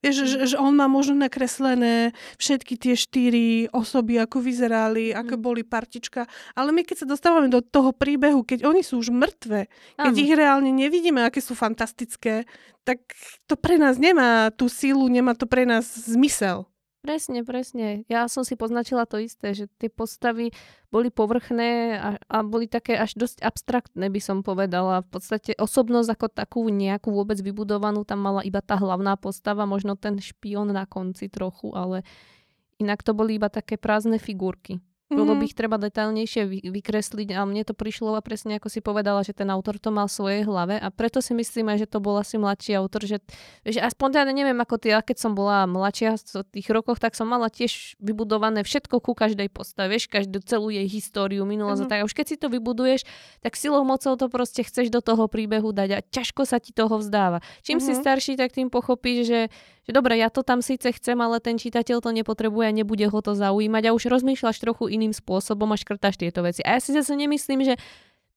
Speaker 2: Vieš, že, že on má možno nakreslené všetky tie štyri osoby, ako vyzerali, ako mm. boli partička, ale my keď sa dostávame do toho príbehu, keď oni sú už mŕtve, keď ich reálne nevidíme, aké sú fantastické, tak to pre nás nemá tú sílu, nemá to pre nás zmysel.
Speaker 1: Presne, presne. Ja som si poznačila to isté, že tie postavy boli povrchné a, a boli také až dosť abstraktné, by som povedala. V podstate osobnosť ako takú nejakú vôbec vybudovanú, tam mala iba tá hlavná postava, možno ten špion na konci trochu, ale inak to boli iba také prázdne figurky. Bolo by mhm. ich treba detailnejšie vy- vykresliť a mne to prišlo a presne ako si povedala, že ten autor to mal v svojej hlave a preto si myslím aj, že to bol asi mladší autor, že, že aspoň ja neviem ako ty, keď som bola mladšia v tých rokoch, tak som mala tiež vybudované všetko ku každej postave, každú celú jej históriu, minulosť mm-hmm. tak. A už keď si to vybuduješ, tak silou mocou to proste chceš do toho príbehu dať a ťažko sa ti toho vzdáva. Čím mm-hmm. si mhm. starší, tak tým pochopíš, že že dobre, ja to tam síce chcem, ale ten čitateľ to nepotrebuje a nebude ho to zaujímať a už rozmýšľaš trochu iným spôsobom a škrtáš tieto veci. A ja si zase nemyslím, že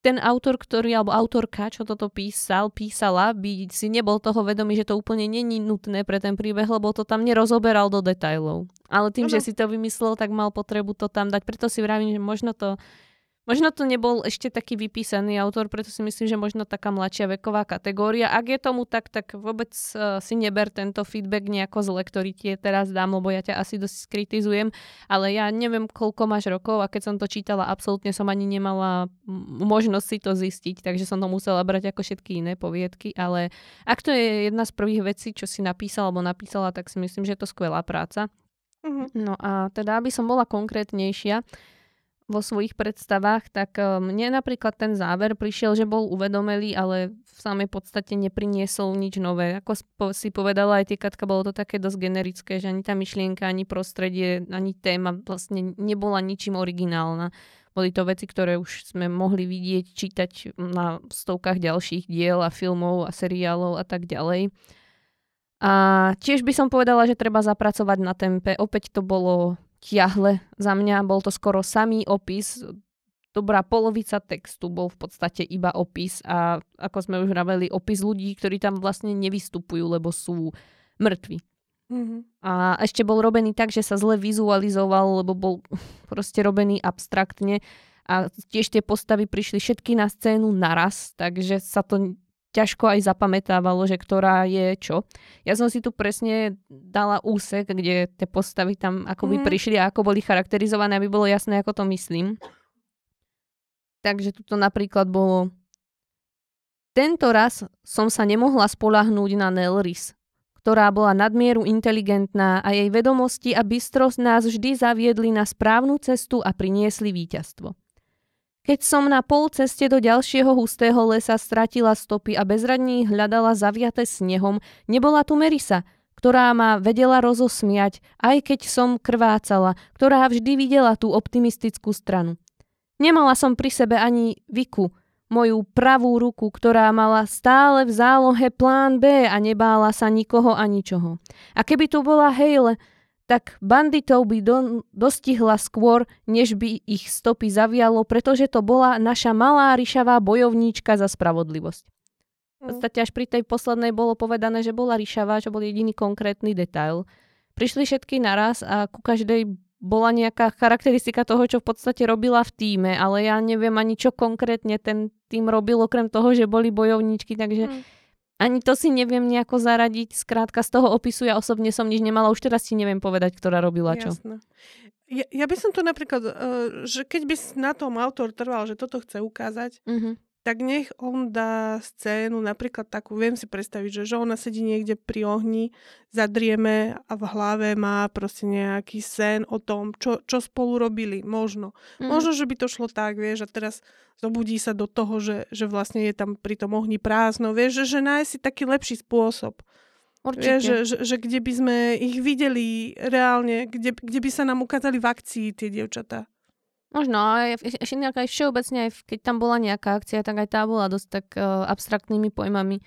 Speaker 1: ten autor, ktorý, alebo autorka, čo toto písal, písala, by si nebol toho vedomý, že to úplne není nutné pre ten príbeh, lebo to tam nerozoberal do detajlov. Ale tým, ano. že si to vymyslel, tak mal potrebu to tam dať. Preto si vravím, že možno to Možno to nebol ešte taký vypísaný autor, preto si myslím, že možno taká mladšia veková kategória. Ak je tomu tak, tak vôbec uh, si neber tento feedback nejako zle, ktorý ti teraz dám, lebo ja ťa asi dosť skritizujem, ale ja neviem, koľko máš rokov a keď som to čítala, absolútne som ani nemala možnosť si to zistiť, takže som to musela brať ako všetky iné poviedky, ale ak to je jedna z prvých vecí, čo si napísala alebo napísala, tak si myslím, že je to skvelá práca. Uh-huh. No a teda, aby som bola konkrétnejšia, vo svojich predstavách, tak e, mne napríklad ten záver prišiel, že bol uvedomelý, ale v samej podstate nepriniesol nič nové. Ako si povedala aj ty, Katka, bolo to také dosť generické, že ani tá myšlienka, ani prostredie, ani téma vlastne nebola ničím originálna. Boli to veci, ktoré už sme mohli vidieť, čítať na stovkách ďalších diel a filmov a seriálov a tak ďalej. A tiež by som povedala, že treba zapracovať na tempe. Opäť to bolo tiahle za mňa. Bol to skoro samý opis. Dobrá polovica textu bol v podstate iba opis a ako sme už vraveli, opis ľudí, ktorí tam vlastne nevystupujú, lebo sú mŕtvi. Mm-hmm. A ešte bol robený tak, že sa zle vizualizoval, lebo bol proste robený abstraktne a tiež tie postavy prišli všetky na scénu naraz, takže sa to ťažko aj zapamätávalo, že ktorá je čo. Ja som si tu presne dala úsek, kde tie postavy tam ako by mm. prišli a ako boli charakterizované, aby bolo jasné, ako to myslím. Takže tuto napríklad bolo tento raz som sa nemohla spolahnúť na Nelris, ktorá bola nadmieru inteligentná a jej vedomosti a bystrosť nás vždy zaviedli na správnu cestu a priniesli víťazstvo. Keď som na pol ceste do ďalšieho hustého lesa stratila stopy a bezradní hľadala zaviate snehom, nebola tu Merisa, ktorá ma vedela rozosmiať, aj keď som krvácala, ktorá vždy videla tú optimistickú stranu. Nemala som pri sebe ani Viku, moju pravú ruku, ktorá mala stále v zálohe plán B a nebála sa nikoho a ničoho. A keby tu bola Hejle, tak banditov by do, dostihla skôr, než by ich stopy zavialo, pretože to bola naša malá ryšavá bojovníčka za spravodlivosť. V mm. podstate až pri tej poslednej bolo povedané, že bola ryšavá, čo bol jediný konkrétny detail. Prišli všetky naraz a ku každej bola nejaká charakteristika toho, čo v podstate robila v týme, ale ja neviem ani čo konkrétne ten tým robil, okrem toho, že boli bojovníčky, takže mm ani to si neviem nejako zaradiť. Skrátka z toho opisu ja osobne som nič nemala. Už teraz si neviem povedať, ktorá robila čo.
Speaker 2: Jasné. Ja, ja by som to napríklad, uh, že keď by na tom autor trval, že toto chce ukázať, uh-huh tak nech on dá scénu, napríklad takú, viem si predstaviť, že, že ona sedí niekde pri ohni, zadrieme a v hlave má proste nejaký sen o tom, čo, čo spolu robili, možno. Mm. Možno, že by to šlo tak, vieš, a teraz zobudí sa do toho, že, že vlastne je tam pri tom ohni prázdno, vieš, že, že nájsť si taký lepší spôsob. Určite. Vieš, že, že, že kde by sme ich videli reálne, kde, kde by sa nám ukázali v akcii tie dievčatá.
Speaker 1: Možno, aj, aj všeobecne, aj keď tam bola nejaká akcia, tak aj tá bola dosť tak uh, abstraktnými pojmami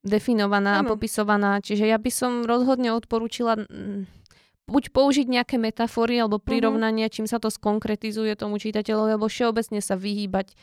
Speaker 1: definovaná ano. a popisovaná. Čiže ja by som rozhodne odporúčila buď použiť nejaké metafory alebo mhm. prirovnania, uh-huh. čím sa to skonkretizuje tomu čitateľovi, alebo všeobecne sa vyhýbať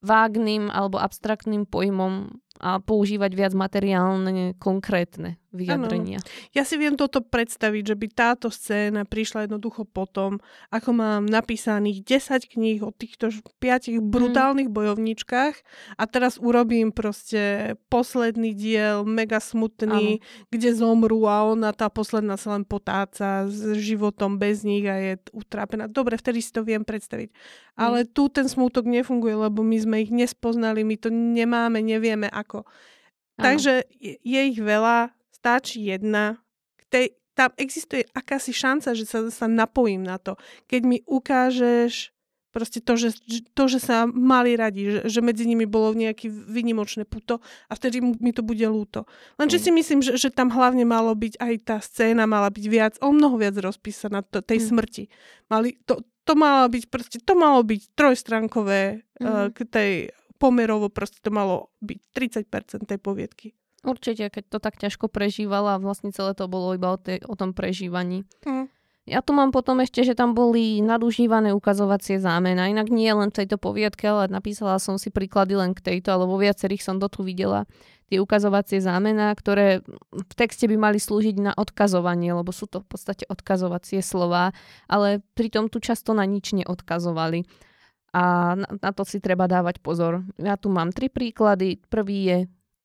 Speaker 1: vágným alebo abstraktným pojmom a používať viac materiálne, konkrétne vyjadrenia.
Speaker 2: Ano. Ja si viem toto predstaviť, že by táto scéna prišla jednoducho potom, ako mám napísaných 10 kníh o týchto 5 mhm. brutálnych mm. bojovničkách a teraz urobím proste posledný diel, mega smutný, ano. kde zomrú a ona tá posledná sa len potáca s životom bez nich a je utrápená. Dobre, vtedy si to viem predstaviť. Mm. Ale tu ten smutok nefunguje, lebo my sme ich nespoznali, my to nemáme, nevieme, ako ako. Ano. Takže je ich veľa, stačí jedna. Tej, tam existuje akási šanca, že sa, sa napojím na to. Keď mi ukážeš proste to, že, to, že sa mali radi, že, že medzi nimi bolo nejaké vynimočné puto a vtedy mi to bude lúto. Lenže mm. si myslím, že, že tam hlavne malo byť aj tá scéna, mala byť viac, o mnoho viac rozpísaná to, tej mm. smrti. Mali, to, to malo byť proste, to malo byť trojstránkové mm. uh, k tej pomerovo proste to malo byť 30% tej poviedky.
Speaker 1: Určite, keď to tak ťažko prežívala a vlastne celé to bolo iba o, tej, o tom prežívaní. Mm. Ja tu mám potom ešte, že tam boli nadužívané ukazovacie zámena. Inak nie len v tejto poviedke, ale napísala som si príklady len k tejto, alebo vo viacerých som to tu videla. Tie ukazovacie zámena, ktoré v texte by mali slúžiť na odkazovanie, lebo sú to v podstate odkazovacie slova, ale pritom tu často na nič neodkazovali. A na, na to si treba dávať pozor. Ja tu mám tri príklady. Prvý je,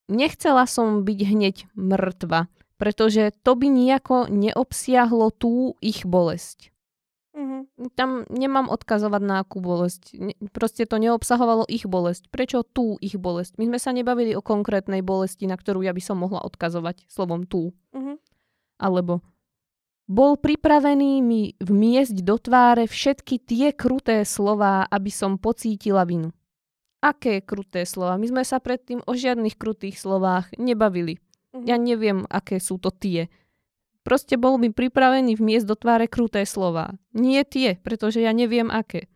Speaker 1: nechcela som byť hneď mŕtva, pretože to by nejako neobsiahlo tú ich bolesť. Mm-hmm. Tam nemám odkazovať na akú bolesť. Proste to neobsahovalo ich bolesť. Prečo tú ich bolesť? My sme sa nebavili o konkrétnej bolesti, na ktorú ja by som mohla odkazovať slovom tú. Mm-hmm. Alebo bol pripravený mi vmiesť do tváre všetky tie kruté slová, aby som pocítila vinu. Aké kruté slova? My sme sa predtým o žiadnych krutých slovách nebavili. Mhm. Ja neviem, aké sú to tie. Proste bol mi pripravený vmiesť do tváre kruté slova. Nie tie, pretože ja neviem aké.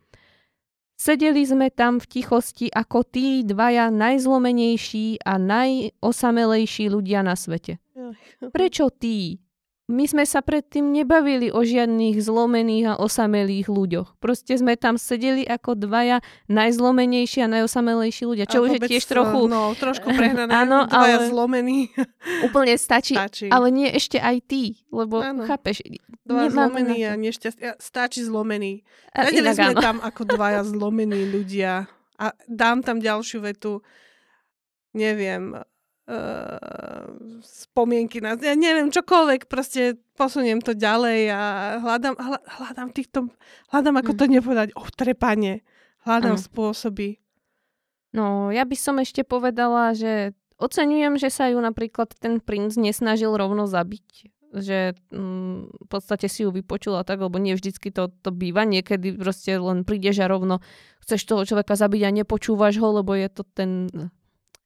Speaker 1: Sedeli sme tam v tichosti ako tí dvaja najzlomenejší a najosamelejší ľudia na svete. Prečo tí? My sme sa predtým nebavili o žiadnych zlomených a osamelých ľuďoch. Proste sme tam sedeli ako dvaja najzlomenejší a najosamelejší ľudia. Čo a už je tiež trochu...
Speaker 2: No, trošku prehnané. Áno, dvaja ale... zlomení.
Speaker 1: Úplne stačí, stačí. Ale nie ešte aj ty, lebo ano. chápeš...
Speaker 2: Dva zlomení a nešťastný. Stačí zlomený. Vedeli sme áno. tam ako dvaja zlomení ľudia. A dám tam ďalšiu vetu. Neviem, uh, spomienky na, ja neviem, čokoľvek, proste posuniem to ďalej a hľadám, hľadám týchto, hľadám, ako to hm. nepovedať, trepanie, hľadám ano. spôsoby.
Speaker 1: No, ja by som ešte povedala, že oceňujem, že sa ju napríklad ten princ nesnažil rovno zabiť že mm, v podstate si ju vypočula tak, lebo nie vždycky to, to býva. Niekedy proste len prídeš a rovno chceš toho človeka zabiť a nepočúvaš ho, lebo je to ten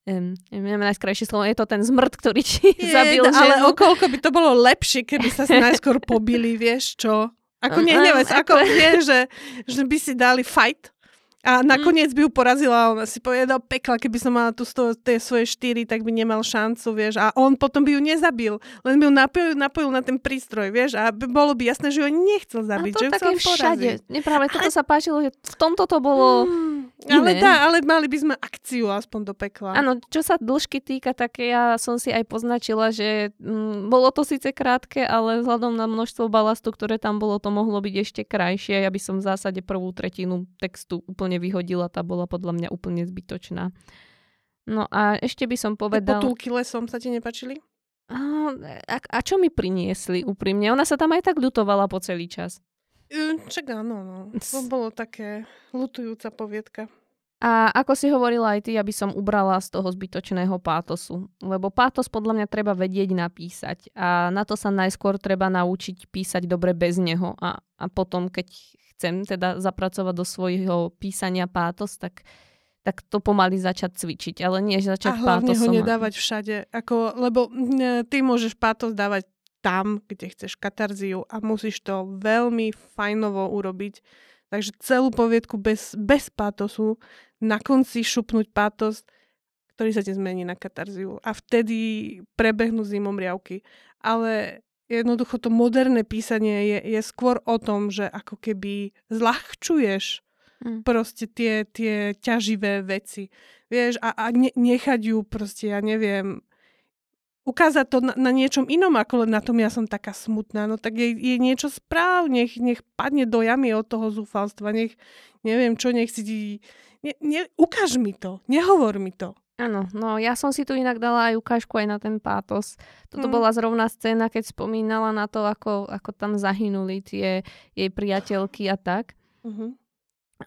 Speaker 1: um, neviem najskrajšie slovo, je to ten zmrt, ktorý ti je, zabil ženu.
Speaker 2: Ale okolko by to bolo lepšie, keby sa najskôr pobili, vieš čo? Ako nehnevaj ako vieš, že, že by si dali fight a mm. nakoniec by ju porazila a ona si povedala pekla, keby som mala tu sto, tie svoje štyri, tak by nemal šancu, vieš. A on potom by ju nezabil, len by ju napojil, napojil na ten prístroj, vieš. A by, bolo by jasné, že ju nechcel zabiť, a to že ju chcel všade.
Speaker 1: Nie, práve toto a... sa páčilo, že v tomto to bolo mm,
Speaker 2: Ale dá, ale mali by sme akciu aspoň do pekla.
Speaker 1: Áno, čo sa dĺžky týka, tak ja som si aj poznačila, že mm, bolo to síce krátke, ale vzhľadom na množstvo balastu, ktoré tam bolo, to mohlo byť ešte krajšie. Ja by som v zásade prvú tretinu textu úplne vyhodila, tá bola podľa mňa úplne zbytočná. No a ešte by som povedal...
Speaker 2: Potulky lesom sa ti nepačili?
Speaker 1: A, a, a čo mi priniesli úprimne? Ona sa tam aj tak ľutovala po celý čas.
Speaker 2: Čak áno, no. To bolo také lutujúca poviedka.
Speaker 1: A ako si hovorila aj ty, aby som ubrala z toho zbytočného pátosu. Lebo pátos podľa mňa treba vedieť napísať. A na to sa najskôr treba naučiť písať dobre bez neho. A, a potom, keď chcem teda zapracovať do svojho písania pátos, tak tak to pomaly začať cvičiť, ale nie začať
Speaker 2: pátosom. A hlavne pátosom. ho nedávať všade, ako, lebo ty môžeš pátos dávať tam, kde chceš katarziu a musíš to veľmi fajnovo urobiť. Takže celú poviedku bez, bez pátosu, na konci šupnúť pátos, ktorý sa ti zmení na katarziu. A vtedy prebehnú zimomriavky. Ale jednoducho to moderné písanie je, je skôr o tom, že ako keby zľahčuješ mm. proste tie, tie ťaživé veci. Vieš, a, a ne, nechať ju proste, ja neviem, ukázať to na, na niečom inom, ako len na tom ja som taká smutná, no tak je, je niečo správ, nech, nech padne do jamy od toho zúfalstva, nech, neviem čo, nech si... Ne, ne, ukáž mi to, nehovor mi to.
Speaker 1: Áno, no ja som si tu inak dala aj ukážku aj na ten pátos. Toto hmm. bola zrovna scéna, keď spomínala na to, ako, ako tam zahynuli tie jej priateľky a tak. Uh-huh.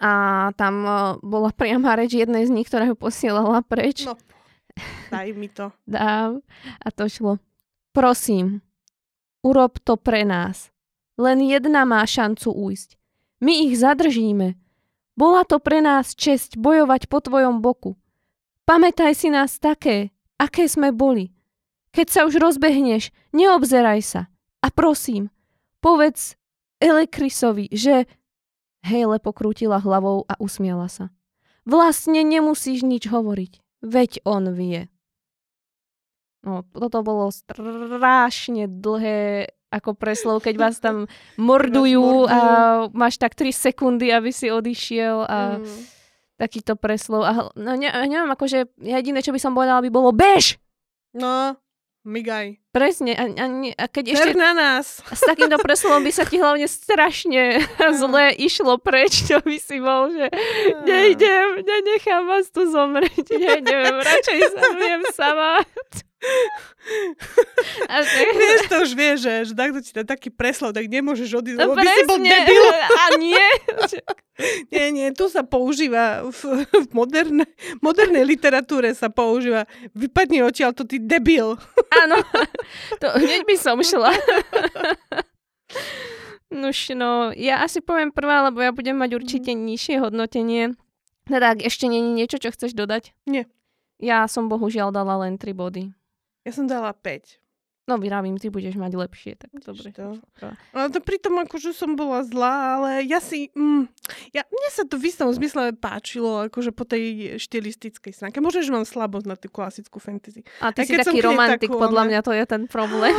Speaker 1: A tam bola priama reč jednej z nich, ktorá ju posielala preč.
Speaker 2: No, daj mi to.
Speaker 1: Dám. A to šlo. Prosím, urob to pre nás. Len jedna má šancu ujsť. My ich zadržíme. Bola to pre nás česť bojovať po tvojom boku. Pamätaj si nás také, aké sme boli. Keď sa už rozbehneš, neobzeraj sa. A prosím, povedz Elekrisovi, že... Hejle pokrútila hlavou a usmiala sa. Vlastne nemusíš nič hovoriť, veď on vie. No, toto bolo strašne dlhé ako preslov, keď vás tam mordujú a máš tak 3 sekundy, aby si odišiel a... Mm takýto preslov. A no, ne, neviem, akože jediné, čo by som povedala, by bolo bež!
Speaker 2: No, migaj.
Speaker 1: Presne. A, a, a keď ešte
Speaker 2: na nás.
Speaker 1: s takýmto preslovom by sa ti hlavne strašne zle išlo preč, čo by si bol, že nejdem, nenechám vás tu zomrieť, nejdem, radšej sa viem sama.
Speaker 2: A tak... Vieš, to už vieš, že, že takto ti taký preslov, tak nemôžeš odísť, lebo by si bol debil.
Speaker 1: A nie.
Speaker 2: nie, nie, tu sa používa v, v moderne, modernej literatúre sa používa vypadni odtiaľ to ty debil.
Speaker 1: Áno, to hneď by som šla. Nuž, no, ja asi poviem prvá, lebo ja budem mať určite mhm. nižšie hodnotenie. Teda, ak ešte je niečo, čo chceš dodať?
Speaker 2: Nie.
Speaker 1: Ja som bohužiaľ dala len 3 body.
Speaker 2: Ja som dala 5.
Speaker 1: No vyrábím, ty budeš mať lepšie, tak dobre.
Speaker 2: To. No to pritom akože som bola zlá, ale ja si, mm, ja, mne sa to v istom zmysle páčilo, akože po tej štilistickej stránke. Možno, že mám slabosť na tú klasickú fantasy.
Speaker 1: A ty A si taký romantik, takú, podľa mňa to je ten problém.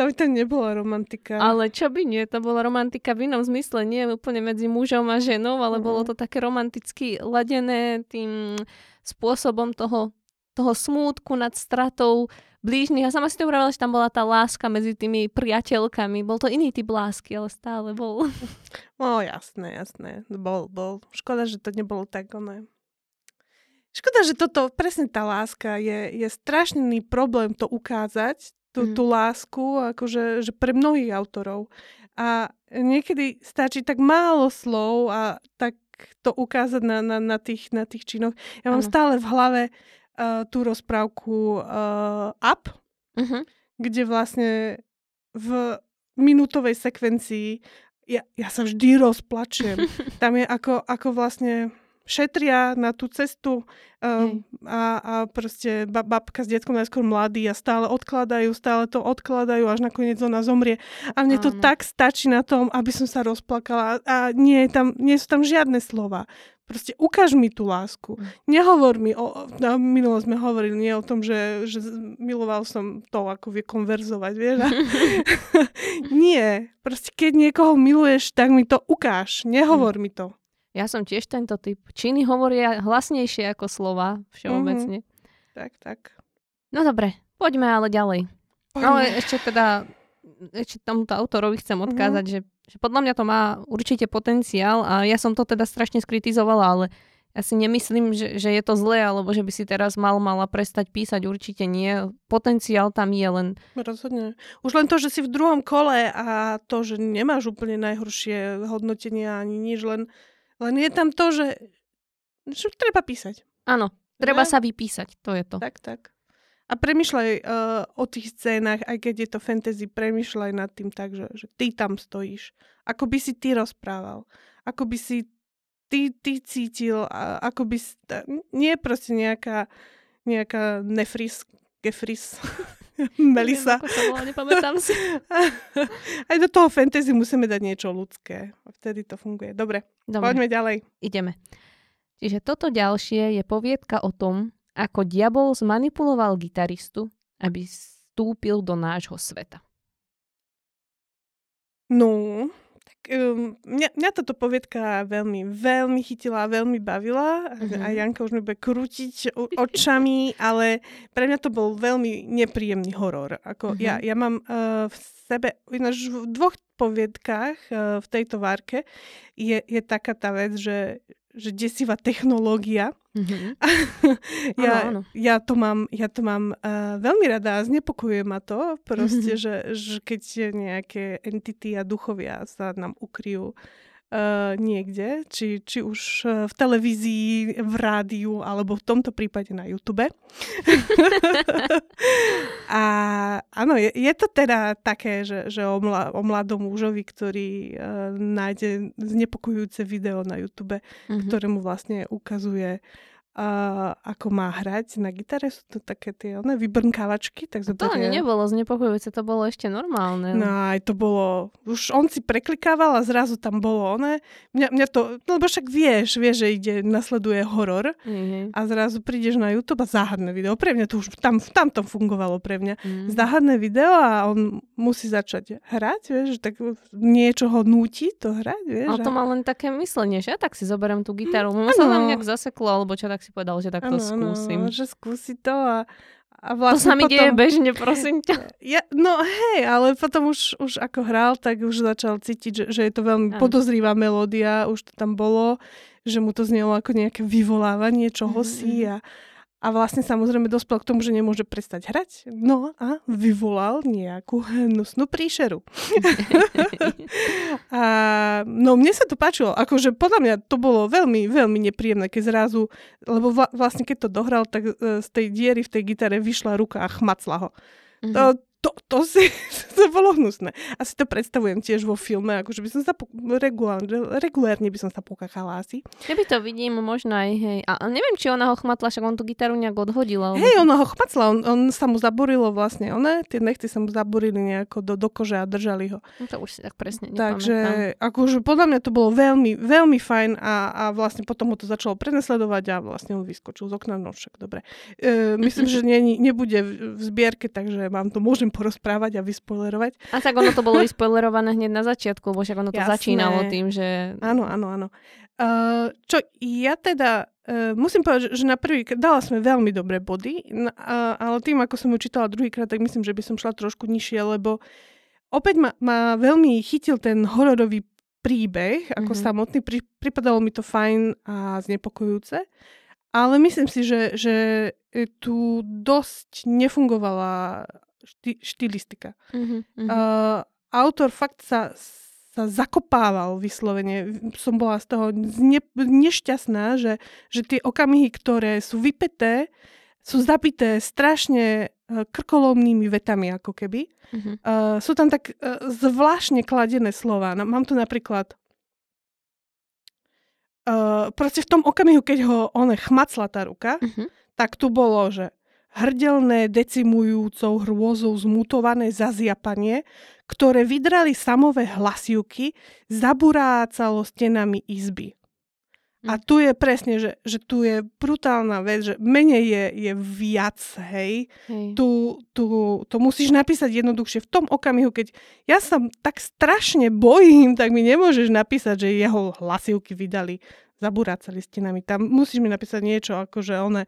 Speaker 2: to by to nebola romantika.
Speaker 1: Ale čo by nie, to bola romantika v inom zmysle, nie úplne medzi mužom a ženou, ale mm. bolo to také romanticky ladené tým spôsobom toho, toho smútku nad stratou blížnych. A sama si to uravila, že tam bola tá láska medzi tými priateľkami. Bol to iný typ lásky, ale stále bol.
Speaker 2: No jasné, jasné. Bol, bol. Škoda, že to nebolo tak ono. Škoda, že toto, presne tá láska, je, je strašný problém to ukázať, tú, mm. tú lásku, akože že pre mnohých autorov. A niekedy stačí tak málo slov a tak to ukázať na, na, na, tých, na tých činoch. Ja mám ano. stále v hlave uh, tú rozprávku uh, Up, uh-huh. kde vlastne v minútovej sekvencii ja, ja sa vždy rozplačem. Tam je ako, ako vlastne šetria na tú cestu um, a, a proste babka s detkom najskôr mladí a stále odkladajú, stále to odkladajú, až nakoniec ona zomrie. A mne Áno. to tak stačí na tom, aby som sa rozplakala a nie, tam, nie sú tam žiadne slova. Proste ukáž mi tú lásku. Mm. Nehovor mi, o, no, minulo sme hovorili nie o tom, že, že miloval som to, ako vie konverzovať, vieš? nie. Proste keď niekoho miluješ, tak mi to ukáž. Nehovor mm. mi to.
Speaker 1: Ja som tiež tento typ. Činy hovoria hlasnejšie ako slova všeobecne. Mm-hmm.
Speaker 2: Tak, tak.
Speaker 1: No dobre, poďme ale ďalej. Poďme. Ale ešte teda, ešte tomuto autorovi chcem mhm. odkázať, mm-hmm. že že podľa mňa to má určite potenciál a ja som to teda strašne skritizovala, ale ja si nemyslím, že, že je to zlé, alebo že by si teraz mal mala prestať písať, určite nie. Potenciál tam je len...
Speaker 2: Rozhodne. Už len to, že si v druhom kole a to, že nemáš úplne najhoršie hodnotenia ani nič, len, len je tam to, že, že treba písať.
Speaker 1: Áno, treba ja? sa vypísať, to je to.
Speaker 2: Tak, tak. A premyšľaj uh, o tých scénach, aj keď je to fantasy, premyšľaj nad tým tak, že, že ty tam stojíš. Ako by si ty rozprával. Ako by si ty, ty cítil. A ako by si... Nie je proste nejaká, nejaká nefris, gefris, Melisa.
Speaker 1: Neviem, nepamätám si.
Speaker 2: Aj do toho fantasy musíme dať niečo ľudské. Vtedy to funguje. Dobre, Dobre, poďme ďalej.
Speaker 1: Ideme. Čiže toto ďalšie je poviedka o tom, ako diabol zmanipuloval gitaristu, aby vstúpil do nášho sveta.
Speaker 2: No, tak um, mňa, mňa táto poviedka veľmi, veľmi chytila, veľmi bavila. Mm-hmm. A Janka už mi bude krútiť očami, ale pre mňa to bol veľmi nepríjemný horor. Ako mm-hmm. ja, ja mám uh, v sebe, ináč v dvoch poviedkách uh, v tejto várke je, je taká tá vec, že že desivá technológia. Mm-hmm. ja, ano, ano. ja to mám, ja to mám uh, veľmi rada a znepokojuje ma to proste, mm-hmm. že, že keď nejaké entity a duchovia sa nám ukryjú uh, niekde, či, či už uh, v televízii, v rádiu, alebo v tomto prípade na YouTube. a áno, je, je to teda také, že, že o, mla, o mladom mužovi, ktorý uh, nájde znepokojujúce video na YouTube, mm-hmm. ktorému vlastne ukazuje ako má hrať na gitare, sú to také tie one, vybrnkávačky. Tak
Speaker 1: to ani nebolo znepokojujúce, to bolo ešte normálne.
Speaker 2: No aj to bolo, už on si preklikával a zrazu tam bolo one. Mňa, mňa to, no lebo však vieš, vieš, že ide, nasleduje horor mm-hmm. a zrazu prídeš na YouTube a záhadné video. Pre mňa to už, tam, tam to fungovalo pre mňa. Mm-hmm. Záhadné video a on musí začať hrať, vieš, tak niečo ho núti to hrať, vieš.
Speaker 1: Ale to má len také myslenie, že? Tak si zoberiem tú gitaru. Mm, sa tam nejak zaseklo, alebo čo, tak si povedal, že takto ano, skúsim.
Speaker 2: Ano, že skúsi to a, a vlastne
Speaker 1: to sa mi potom... deje bežne, prosím ťa.
Speaker 2: Ja, no hej, ale potom už, už ako hral, tak už začal cítiť, že, že je to veľmi ano. podozrivá melódia, už to tam bolo, že mu to znelo ako nejaké vyvolávanie čohosi mm-hmm. a, a vlastne samozrejme dospel k tomu, že nemôže prestať hrať. No a vyvolal nejakú hnusnú príšeru. a, no mne sa to páčilo. Akože podľa mňa to bolo veľmi, veľmi nepríjemné, keď zrazu, lebo vla, vlastne keď to dohral, tak e, z tej diery v tej gitare vyšla ruka a chmacla ho. Mm-hmm. To, to, to si, to bolo hnusné. Asi to predstavujem tiež vo filme, akože by som sa, po, regulárne, regulárne by som sa pokachala asi.
Speaker 1: Ja by to vidím možno aj, hej. A, neviem, či ona ho chmatla, však on tú gitaru nejak odhodila.
Speaker 2: Hej, ona ho chmatla, on, on sa mu zaborilo vlastne, one, tie nechty sa mu zaborili nejako do, do kože a držali ho.
Speaker 1: No to už si tak presne
Speaker 2: nepamätám. Takže, akože podľa mňa to bolo veľmi, veľmi fajn a, a vlastne potom ho to začalo prenasledovať a vlastne on vyskočil z okna, no však dobre. E, myslím, že nie, nebude v, v zbierke, takže vám to môžem porozprávať a vyspoilerovať.
Speaker 1: A tak ono to bolo vyspoilerované hneď na začiatku, lebo však ono to Jasné. začínalo tým, že...
Speaker 2: Áno, áno, áno. Uh, čo ja teda uh, musím povedať, že na prvý dala sme veľmi dobré body, uh, ale tým, ako som ju čítala druhýkrát, tak myslím, že by som šla trošku nižšie, lebo opäť ma, ma veľmi chytil ten hororový príbeh, ako mm-hmm. samotný. Pri, pripadalo mi to fajn a znepokojúce. Ale myslím si, že, že tu dosť nefungovala šty, štilistika. Uh-huh. Uh, autor fakt sa, sa zakopával vyslovene. Som bola z toho ne, nešťastná, že, že tie okamihy, ktoré sú vypeté, sú zabité strašne uh, krkolomnými vetami, ako keby. Uh-huh. Uh, sú tam tak uh, zvláštne kladené slova. No, mám tu napríklad Uh, proste v tom okamihu, keď ho one chmacla tá ruka, uh-huh. tak tu bolo, že hrdelné, decimujúcou hrôzou zmutované zaziapanie, ktoré vydrali samové hlasivky, zaburácalo stenami izby. A hm. tu je presne, že, že tu je brutálna vec, že menej je, je viac, hej. hej. Tu, tu, to musíš napísať jednoduchšie. V tom okamihu, keď ja sa tak strašne bojím, tak mi nemôžeš napísať, že jeho hlasivky vydali, zaburácali stenami. Tam musíš mi napísať niečo, ako že one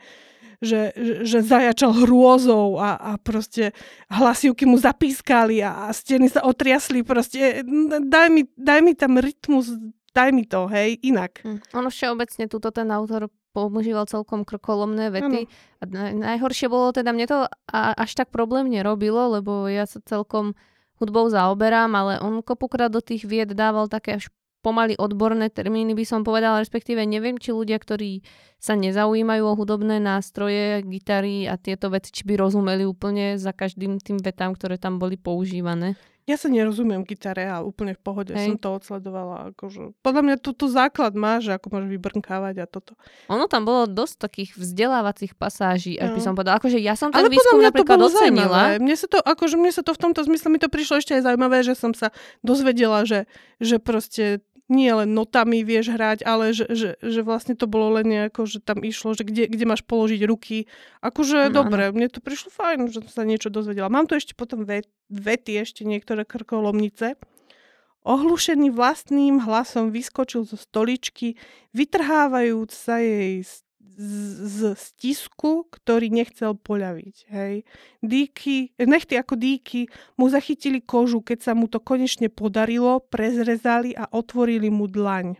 Speaker 2: že, že zajačal hrôzou a, a proste hlasivky mu zapískali a, a steny sa otriasli. Proste daj mi, daj mi tam rytmus, daj mi to, hej, inak. Hm.
Speaker 1: Ono všeobecne túto ten autor používal celkom krkolomné vety. Ano. A najhoršie bolo teda, mne to až tak problém nerobilo, lebo ja sa celkom hudbou zaoberám, ale on kopukrát do tých vied dával také až pomaly odborné termíny by som povedala, respektíve neviem, či ľudia, ktorí sa nezaujímajú o hudobné nástroje, gitary a tieto veci, či by rozumeli úplne za každým tým vetám, ktoré tam boli používané.
Speaker 2: Ja sa nerozumiem gitare a úplne v pohode Hej. som to odsledovala. Akože, podľa mňa túto základ má, že ako môže vybrnkávať a toto.
Speaker 1: Ono tam bolo dosť takých vzdelávacích pasáží, no. by som povedala. Akože ja som ten Ale výskum napríklad ocenila.
Speaker 2: Mne sa, to, akože mne sa to v tomto zmysle mi to prišlo ešte aj zaujímavé, že som sa dozvedela, že, že proste nie len notami vieš hrať, ale že, že, že vlastne to bolo len nejako, že tam išlo, že kde, kde máš položiť ruky. Akože no, dobre, mne to prišlo fajn, že som sa niečo dozvedela. Mám tu ešte potom vety, ešte niektoré krkolomnice. Ohlušený vlastným hlasom vyskočil zo stoličky, vytrhávajúc sa jej z stisku, ktorý nechcel poľaviť. Hej. Díky, nechty ako díky mu zachytili kožu, keď sa mu to konečne podarilo, prezrezali a otvorili mu dlaň.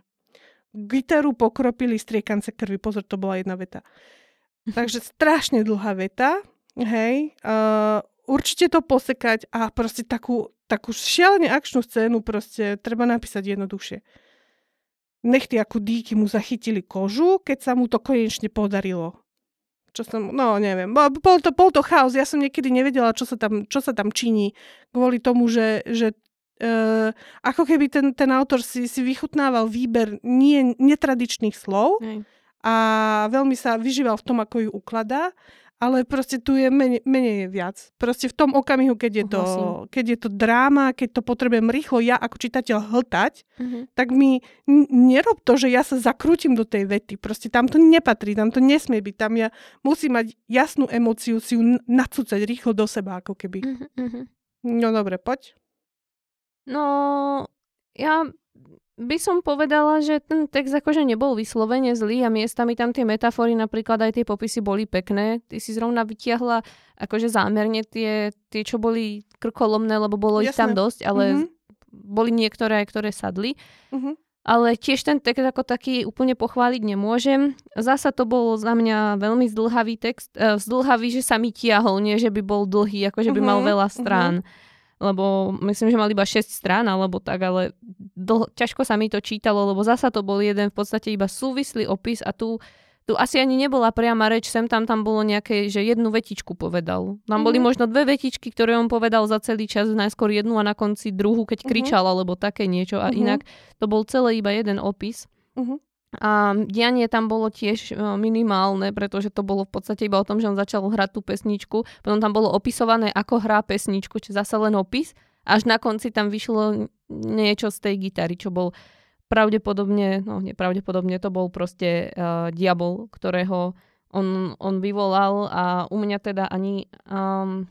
Speaker 2: Gitaru pokropili striekance krvi. Pozor, to bola jedna veta. Takže strašne dlhá veta. Hej. Uh, určite to posekať a proste takú, takú šialene akčnú scénu proste treba napísať jednoduchšie nechty ako díky mu zachytili kožu, keď sa mu to konečne podarilo. Čo som, no neviem, bol to, bol to chaos, ja som niekedy nevedela, čo sa tam, čo sa tam činí, kvôli tomu, že, že uh, ako keby ten, ten autor si, si vychutnával výber nie, netradičných slov Hej. a veľmi sa vyžíval v tom, ako ju ukladá ale proste tu je menej, menej je viac. Proste v tom okamihu, keď je, to, keď je to dráma, keď to potrebujem rýchlo ja ako čitateľ hltať, uh-huh. tak mi n- nerob to, že ja sa zakrútim do tej vety. Proste tam to nepatrí, tam to nesmie byť. Tam ja musím mať jasnú emóciu, si ju nacúcať rýchlo do seba, ako keby. Uh-huh. No dobre, poď.
Speaker 1: No, ja by som povedala, že ten text akože nebol vyslovene zlý a miestami tam tie metafory, napríklad aj tie popisy boli pekné. Ty si zrovna vytiahla akože zámerne tie, tie čo boli krkolomné, lebo bolo Jasné. ich tam dosť, ale mm-hmm. boli niektoré, ktoré sadli. Mm-hmm. Ale tiež ten text ako taký úplne pochváliť nemôžem. Zasa to bol za mňa veľmi zdlhavý text. E, zdlhavý, že sa mi tiahol, nie že by bol dlhý, ako že by mal mhm, veľa strán. Mm-hmm lebo myslím, že mal iba 6 strán alebo tak, ale dlho, ťažko sa mi to čítalo, lebo zasa to bol jeden v podstate iba súvislý opis a tu, tu asi ani nebola priama reč, sem tam tam bolo nejaké, že jednu vetičku povedal. Tam boli mm-hmm. možno dve vetičky, ktoré on povedal za celý čas, najskôr jednu a na konci druhú, keď mm-hmm. kričal alebo také niečo a mm-hmm. inak to bol celé iba jeden opis. Mm-hmm. A dianie tam bolo tiež e, minimálne, pretože to bolo v podstate iba o tom, že on začal hrať tú pesničku. Potom tam bolo opisované, ako hrá pesničku, čiže zase len opis. Až na konci tam vyšlo niečo z tej gitary, čo bol pravdepodobne, no nepravdepodobne, to bol proste uh, diabol, ktorého on, on vyvolal a u mňa teda ani um,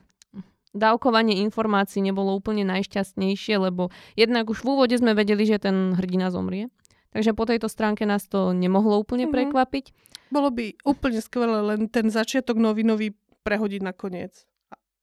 Speaker 1: dávkovanie informácií nebolo úplne najšťastnejšie, lebo jednak už v úvode sme vedeli, že ten hrdina zomrie. Takže po tejto stránke nás to nemohlo úplne mm-hmm. prekvapiť.
Speaker 2: Bolo by úplne skvelé len ten začiatok novinový prehodiť na koniec.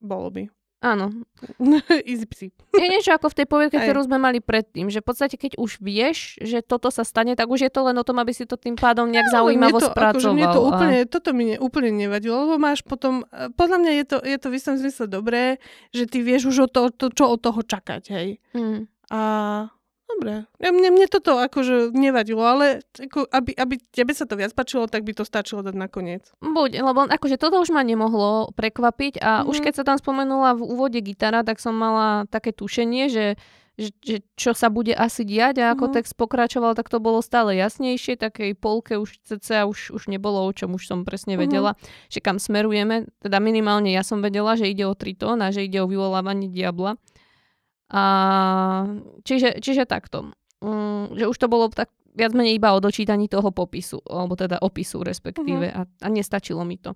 Speaker 2: Bolo by.
Speaker 1: Áno.
Speaker 2: Easy psi.
Speaker 1: Je niečo ako v tej poviedke, ktorú sme mali predtým, že v podstate keď už vieš, že toto sa stane, tak už je to len o tom, aby si to tým pádom nejak no, zaujímavo to, spracoval. Akože
Speaker 2: mne to úplne, a... toto mi ne, úplne nevadilo, lebo máš potom, e, podľa mňa je to, je to v istom zmysle dobré, že ty vieš už o to, to čo od toho čakať, hej. Mm. A Dobre. Ja, mne, mne toto akože nevadilo, ale ako, aby, aby tebe sa to viac páčilo, tak by to stačilo dať nakoniec.
Speaker 1: Buď, lebo akože toto už ma nemohlo prekvapiť a mm. už keď sa tam spomenula v úvode gitara, tak som mala také tušenie, že že, že čo sa bude asi diať a ako mm. text pokračoval, tak to bolo stále jasnejšie, takej polke už cca už, už nebolo, o čom už som presne mhm. vedela, mm. že kam smerujeme, teda minimálne ja som vedela, že ide o Triton a že ide o vyvolávanie diabla. A, čiže, čiže takto. Um, že už to bolo tak viac menej iba o dočítaní toho popisu, alebo teda opisu respektíve uh-huh. a, a nestačilo mi to.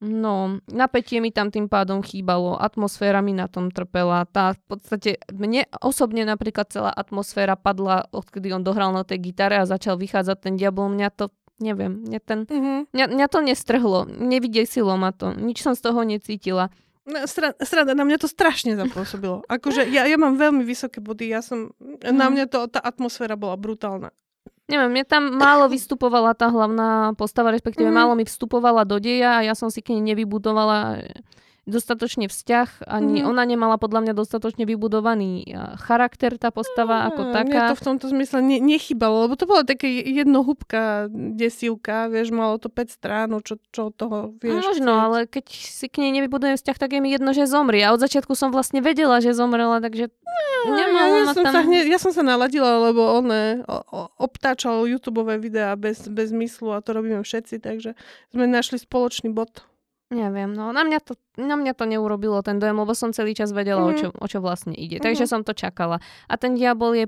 Speaker 1: No, napätie mi tam tým pádom chýbalo, atmosféra mi na tom trpela. Tá v podstate, mne osobne napríklad celá atmosféra padla, odkedy on dohral na tej gitare a začal vychádzať ten diabol. Mňa to, neviem, mňa, ten, uh-huh. mňa, mňa to nestrhlo, nevidesilo ma to, nič som z toho necítila.
Speaker 2: No, Strada, na mňa to strašne zapôsobilo. Akože ja, ja mám veľmi vysoké body, ja som, mm. na mhm. mňa to, tá atmosféra bola brutálna.
Speaker 1: Neviem, mne tam málo vystupovala tá hlavná postava, respektíve mm. málo mi vstupovala do deja a ja som si k nej nevybudovala dostatočne vzťah, ani mm. ona nemala podľa mňa dostatočne vybudovaný charakter, tá postava mm, ako taká.
Speaker 2: Mne to v tomto zmysle ne, nechybalo, lebo to bola také jednohúbka desivka, vieš, malo to 5 strán, čo, čo od toho vieš.
Speaker 1: Možno, chcieť. ale keď si k nej nevybudujem vzťah, tak je mi jedno, že zomrie. A od začiatku som vlastne vedela, že zomrela, takže
Speaker 2: no, ja, ja, som tam... sa hne, ja som sa naladila, lebo on obtáčal YouTube videá bez, bez myslu a to robíme všetci, takže sme našli spoločný bod.
Speaker 1: Neviem, no na mňa, to, na mňa to neurobilo ten dojem, lebo som celý čas vedela, mm. o, čo, o čo vlastne ide. Mm. Takže som to čakala. A ten diabol je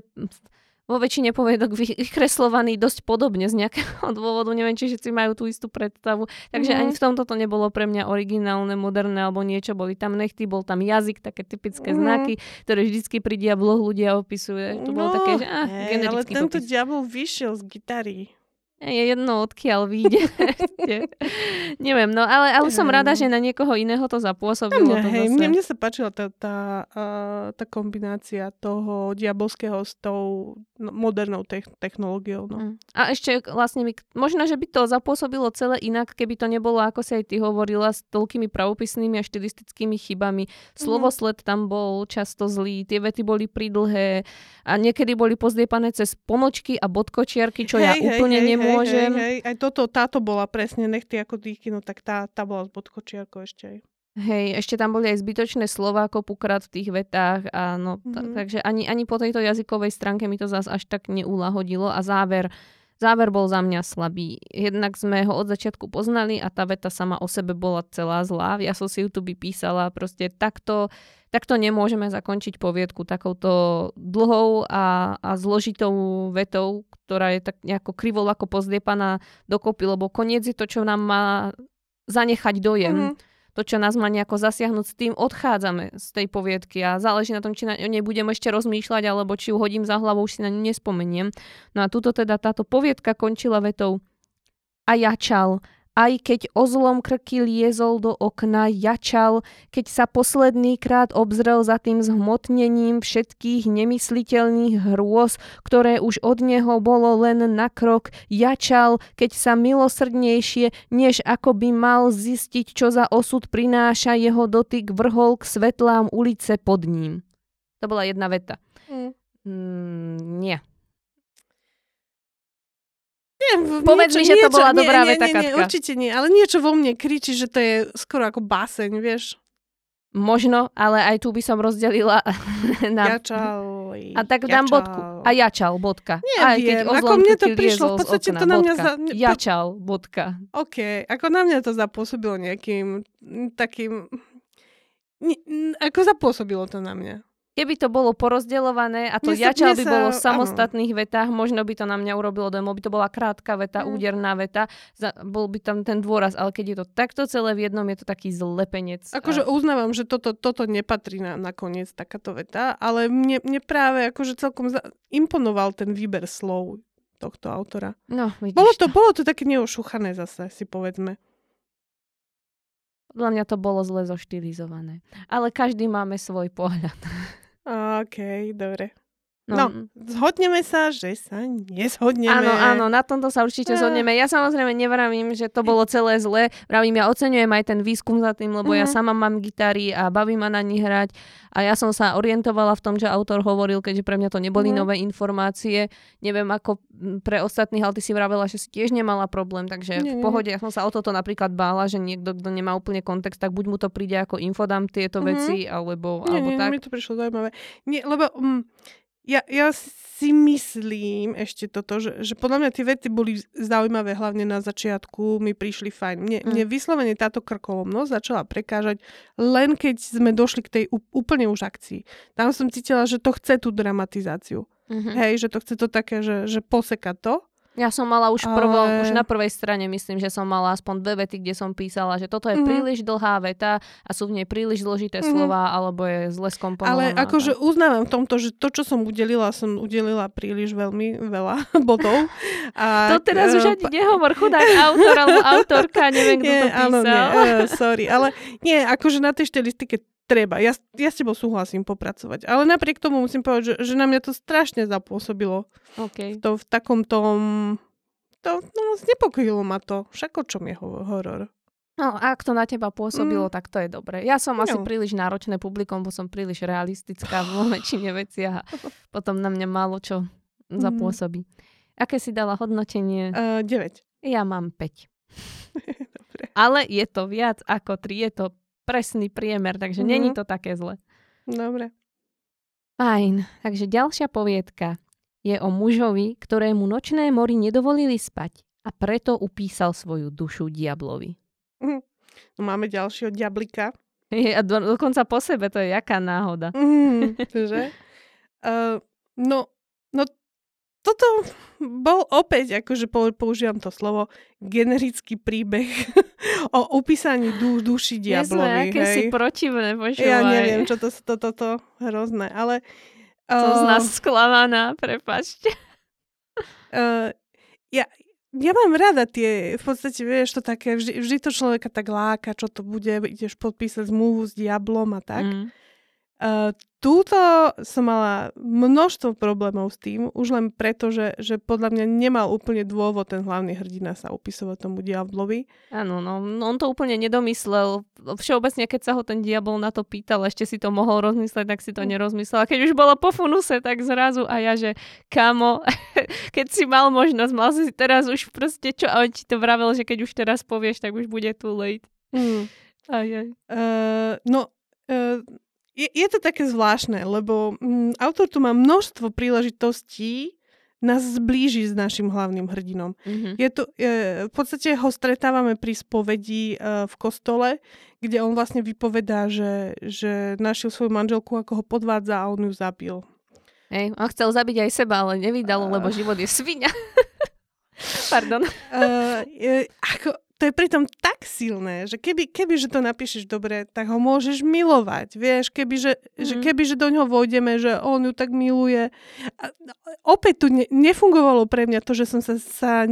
Speaker 1: vo väčšine poviedok vykreslovaný dosť podobne z nejakého dôvodu. Neviem, či všetci majú tú istú predstavu. Takže mm-hmm. ani v tomto to nebolo pre mňa originálne, moderné alebo niečo. Boli tam nechty, bol tam jazyk, také typické mm-hmm. znaky, ktoré vždycky pri diabloch ľudia opisuje. To no, bolo také, že ah,
Speaker 2: hey, Ale tento popis. diabol vyšiel z gitary
Speaker 1: je jedno, odkiaľ vyjde. Neviem, no ale, ale som rada, že na niekoho iného to zapôsobilo.
Speaker 2: Mne, to hej, mne, mne sa páčila tá, tá, uh, tá kombinácia toho diabolského s tou no, modernou te- technológiou. No.
Speaker 1: Mm. A ešte vlastne, mi, možno, že by to zapôsobilo celé inak, keby to nebolo, ako si aj ty hovorila, s toľkými pravopisnými a štilistickými chybami. Slovosled mm. tam bol často zlý, tie vety boli pridlhé a niekedy boli pozdiepané cez pomočky a bodkočiarky, čo hej, ja hej, úplne hej, nemôžem môžem.
Speaker 2: Hej, hej, aj toto, táto bola presne nechty ako dýchy, no tak tá, tá bola s bodkočiarkou ešte aj.
Speaker 1: Hej, ešte tam boli aj zbytočné slova kopukrát v tých vetách. A no, mm-hmm. t- takže ani, ani po tejto jazykovej stránke mi to zase až tak neulahodilo. A záver, záver bol za mňa slabý. Jednak sme ho od začiatku poznali a tá veta sama o sebe bola celá zlá. Ja som si ju tu písala proste takto takto nemôžeme zakončiť poviedku takouto dlhou a, a zložitou vetou, ktorá je tak nejako krivol ako pozdiepaná dokopy, lebo koniec je to, čo nám má zanechať dojem. Mm-hmm. To, čo nás má nejako zasiahnuť, s tým odchádzame z tej poviedky a záleží na tom, či na nej budem ešte rozmýšľať, alebo či ju hodím za hlavu, už si na ňu nespomeniem. No a tuto teda táto poviedka končila vetou a jačal aj keď ozlom krky liezol do okna, jačal, keď sa posledný krát obzrel za tým zhmotnením všetkých nemysliteľných hrôz, ktoré už od neho bolo len na krok, jačal, keď sa milosrdnejšie, než ako by mal zistiť, čo za osud prináša jeho dotyk, vrhol k svetlám ulice pod ním. To bola jedna veta. Mm. Mm, nie. Nie, Povedz niečo, mi, že niečo, to bola nie, dobrá nie, veta, nie, nie,
Speaker 2: určite nie, ale niečo vo mne kričí, že to je skoro ako báseň, vieš.
Speaker 1: Možno, ale aj tu by som rozdelila
Speaker 2: na... Jačal.
Speaker 1: A tak dám jačal. bodku. A jačal, bodka.
Speaker 2: Neviem, aj keď ako mne to prišlo, v podstate
Speaker 1: okna,
Speaker 2: to na mňa...
Speaker 1: Za... Jačal, bodka.
Speaker 2: OK, ako na mňa to zapôsobilo nejakým takým... Ako zapôsobilo to na mňa.
Speaker 1: Keby to bolo porozdeľované a to sa, jačal by sa, bolo v samostatných áno. vetách, možno by to na mňa urobilo dojem, by to bola krátka veta, mm. úderná veta, za, bol by tam ten dôraz, ale keď je to takto celé v jednom, je to taký zlepenec.
Speaker 2: Akože a... uznávam, že toto, toto nepatrí na, na koniec takáto veta, ale mne, mne práve akože celkom za... imponoval ten výber slov tohto autora.
Speaker 1: No, vidíš
Speaker 2: bolo to, to. Bolo to také neošuchané zase, si povedzme.
Speaker 1: Podľa mňa to bolo zle zoštilizované. Ale každý máme svoj pohľad.
Speaker 2: OK, dobre. No, no zhodneme sa, že sa nezhodneme.
Speaker 1: Áno, áno, na tomto sa určite zhodneme. Ja samozrejme nevravím, že to bolo celé zlé. Vravím, ja oceňujem aj ten výskum za tým, lebo mm-hmm. ja mhm. sama mám gitary a baví ma na nich hrať. A ja som sa orientovala v tom, že autor hovoril, keďže pre mňa to neboli mm-hmm. nové informácie. Neviem, ako pre ostatných, ale ty si vravela, že si tiež nemala problém, takže nie, v pohode. Ja som sa o toto napríklad bála, že niekto, kto nemá úplne kontext, tak buď mu to príde ako infodám tieto mm-hmm. veci, alebo, nie, alebo
Speaker 2: nie,
Speaker 1: tak.
Speaker 2: Mi to prišlo zaujímavé. Nie, lebo... Um, ja, ja si myslím ešte toto, že, že podľa mňa tie vety boli zaujímavé, hlavne na začiatku mi prišli fajn. Mne, mm. mne vyslovene táto krkolomnosť začala prekážať len keď sme došli k tej úplne už akcii. Tam som cítila, že to chce tú dramatizáciu. Mm-hmm. Hej, že to chce to také, že, že poseka to.
Speaker 1: Ja som mala už, prvom, ale... už na prvej strane, myslím, že som mala aspoň dve vety, kde som písala, že toto je mm-hmm. príliš dlhá veta a sú v nej príliš zložité mm-hmm. slova, alebo je zle skomponovaná.
Speaker 2: Ale akože uznávam v tomto, že to, čo som udelila, som udelila príliš veľmi veľa bodov.
Speaker 1: A, to teraz uh, už ani nehovor, chudák autor alebo autorka, neviem, kto nie, to písal. Áno, nie,
Speaker 2: uh, sorry, ale nie, akože na tej štilistike treba. Ja, ja s tebou súhlasím popracovať. Ale napriek tomu musím povedať, že, že na mňa to strašne zapôsobilo.
Speaker 1: Okay.
Speaker 2: To v takom tom... To, no, znepokojilo ma to. Však o čom je horor?
Speaker 1: No, ak to na teba pôsobilo, mm. tak to je dobre. Ja som no. asi príliš náročné publikom, bo som príliš realistická v väčšine veciach a potom na mňa málo čo mm. zapôsobí. Aké si dala hodnotenie?
Speaker 2: Uh, 9.
Speaker 1: Ja mám 5. dobre. Ale je to viac ako 3, je to presný priemer, takže mm-hmm. není to také zle.
Speaker 2: Dobre.
Speaker 1: Fajn, takže ďalšia poviedka je o mužovi, ktorému nočné mori nedovolili spať a preto upísal svoju dušu diablovi.
Speaker 2: Mm. No máme ďalšieho diablika.
Speaker 1: Je, a do, dokonca po sebe, to je jaká náhoda.
Speaker 2: Mm, že? Uh, no, no toto bol opäť, akože používam to slovo, generický príbeh o upísaní dú, duši diablovi.
Speaker 1: Nie si protivné, počúvaj.
Speaker 2: Ja neviem, čo to, to, to, to hrozné, ale...
Speaker 1: To uh, z nás sklamaná, prepačte.
Speaker 2: Uh, ja, ja mám rada tie, v podstate, vieš, to také, vždy, vždy to človeka tak láka, čo to bude, ideš podpísať zmluvu s diablom a tak. Mm. Uh, túto som mala množstvo problémov s tým, už len preto, že, že podľa mňa nemal úplne dôvod ten hlavný hrdina sa opisovať tomu diablovi.
Speaker 1: Áno, no, no on to úplne nedomyslel. Všeobecne, keď sa ho ten diabol na to pýtal, ešte si to mohol rozmyslieť, tak si to hm. nerozmyslel. A keď už bolo po funuse, tak zrazu a ja, že kamo, keď si mal možnosť, mal si teraz už proste čo, a on ti to vravel, že keď už teraz povieš, tak už bude too late. Mm.
Speaker 2: Aj, aj. Uh, no, uh, je, je to také zvláštne, lebo mm, autor tu má množstvo príležitostí nás zblíži s našim hlavným hrdinom. Mm-hmm. Je to, je, v podstate ho stretávame pri spovedi uh, v kostole, kde on vlastne vypovedá, že, že našiel svoju manželku, ako ho podvádza a on ju zabil.
Speaker 1: Hej, on chcel zabiť aj seba, ale nevydalo, uh... lebo život je svinia. Pardon.
Speaker 2: Uh, je, ako, to je pritom tak silné, že keby, keby že to napíšeš dobre, tak ho môžeš milovať. Vieš, keby, že, mm. že, mhm. keby, že do ňoho vojdeme, že on ju tak miluje. A, opäť tu ne, nefungovalo pre mňa to, že som sa, sa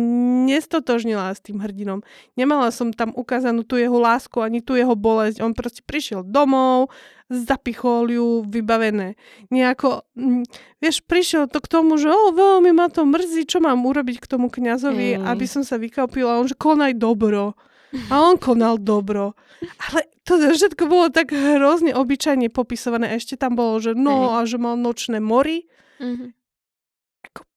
Speaker 2: nestotožnila s tým hrdinom. Nemala som tam ukázanú tú jeho lásku, ani tú jeho bolesť. On proste prišiel domov, zapichol ju, vybavené. Nejako, mm, vieš, prišiel to k tomu, že o, veľmi ma to mrzí, čo mám urobiť k tomu kňazovi, mm. aby som sa vykapila. On, že konaj dobro. A on konal dobro. Ale to všetko bolo tak hrozne obyčajne popisované. Ešte tam bolo, že no a že mal nočné mori. Mm-hmm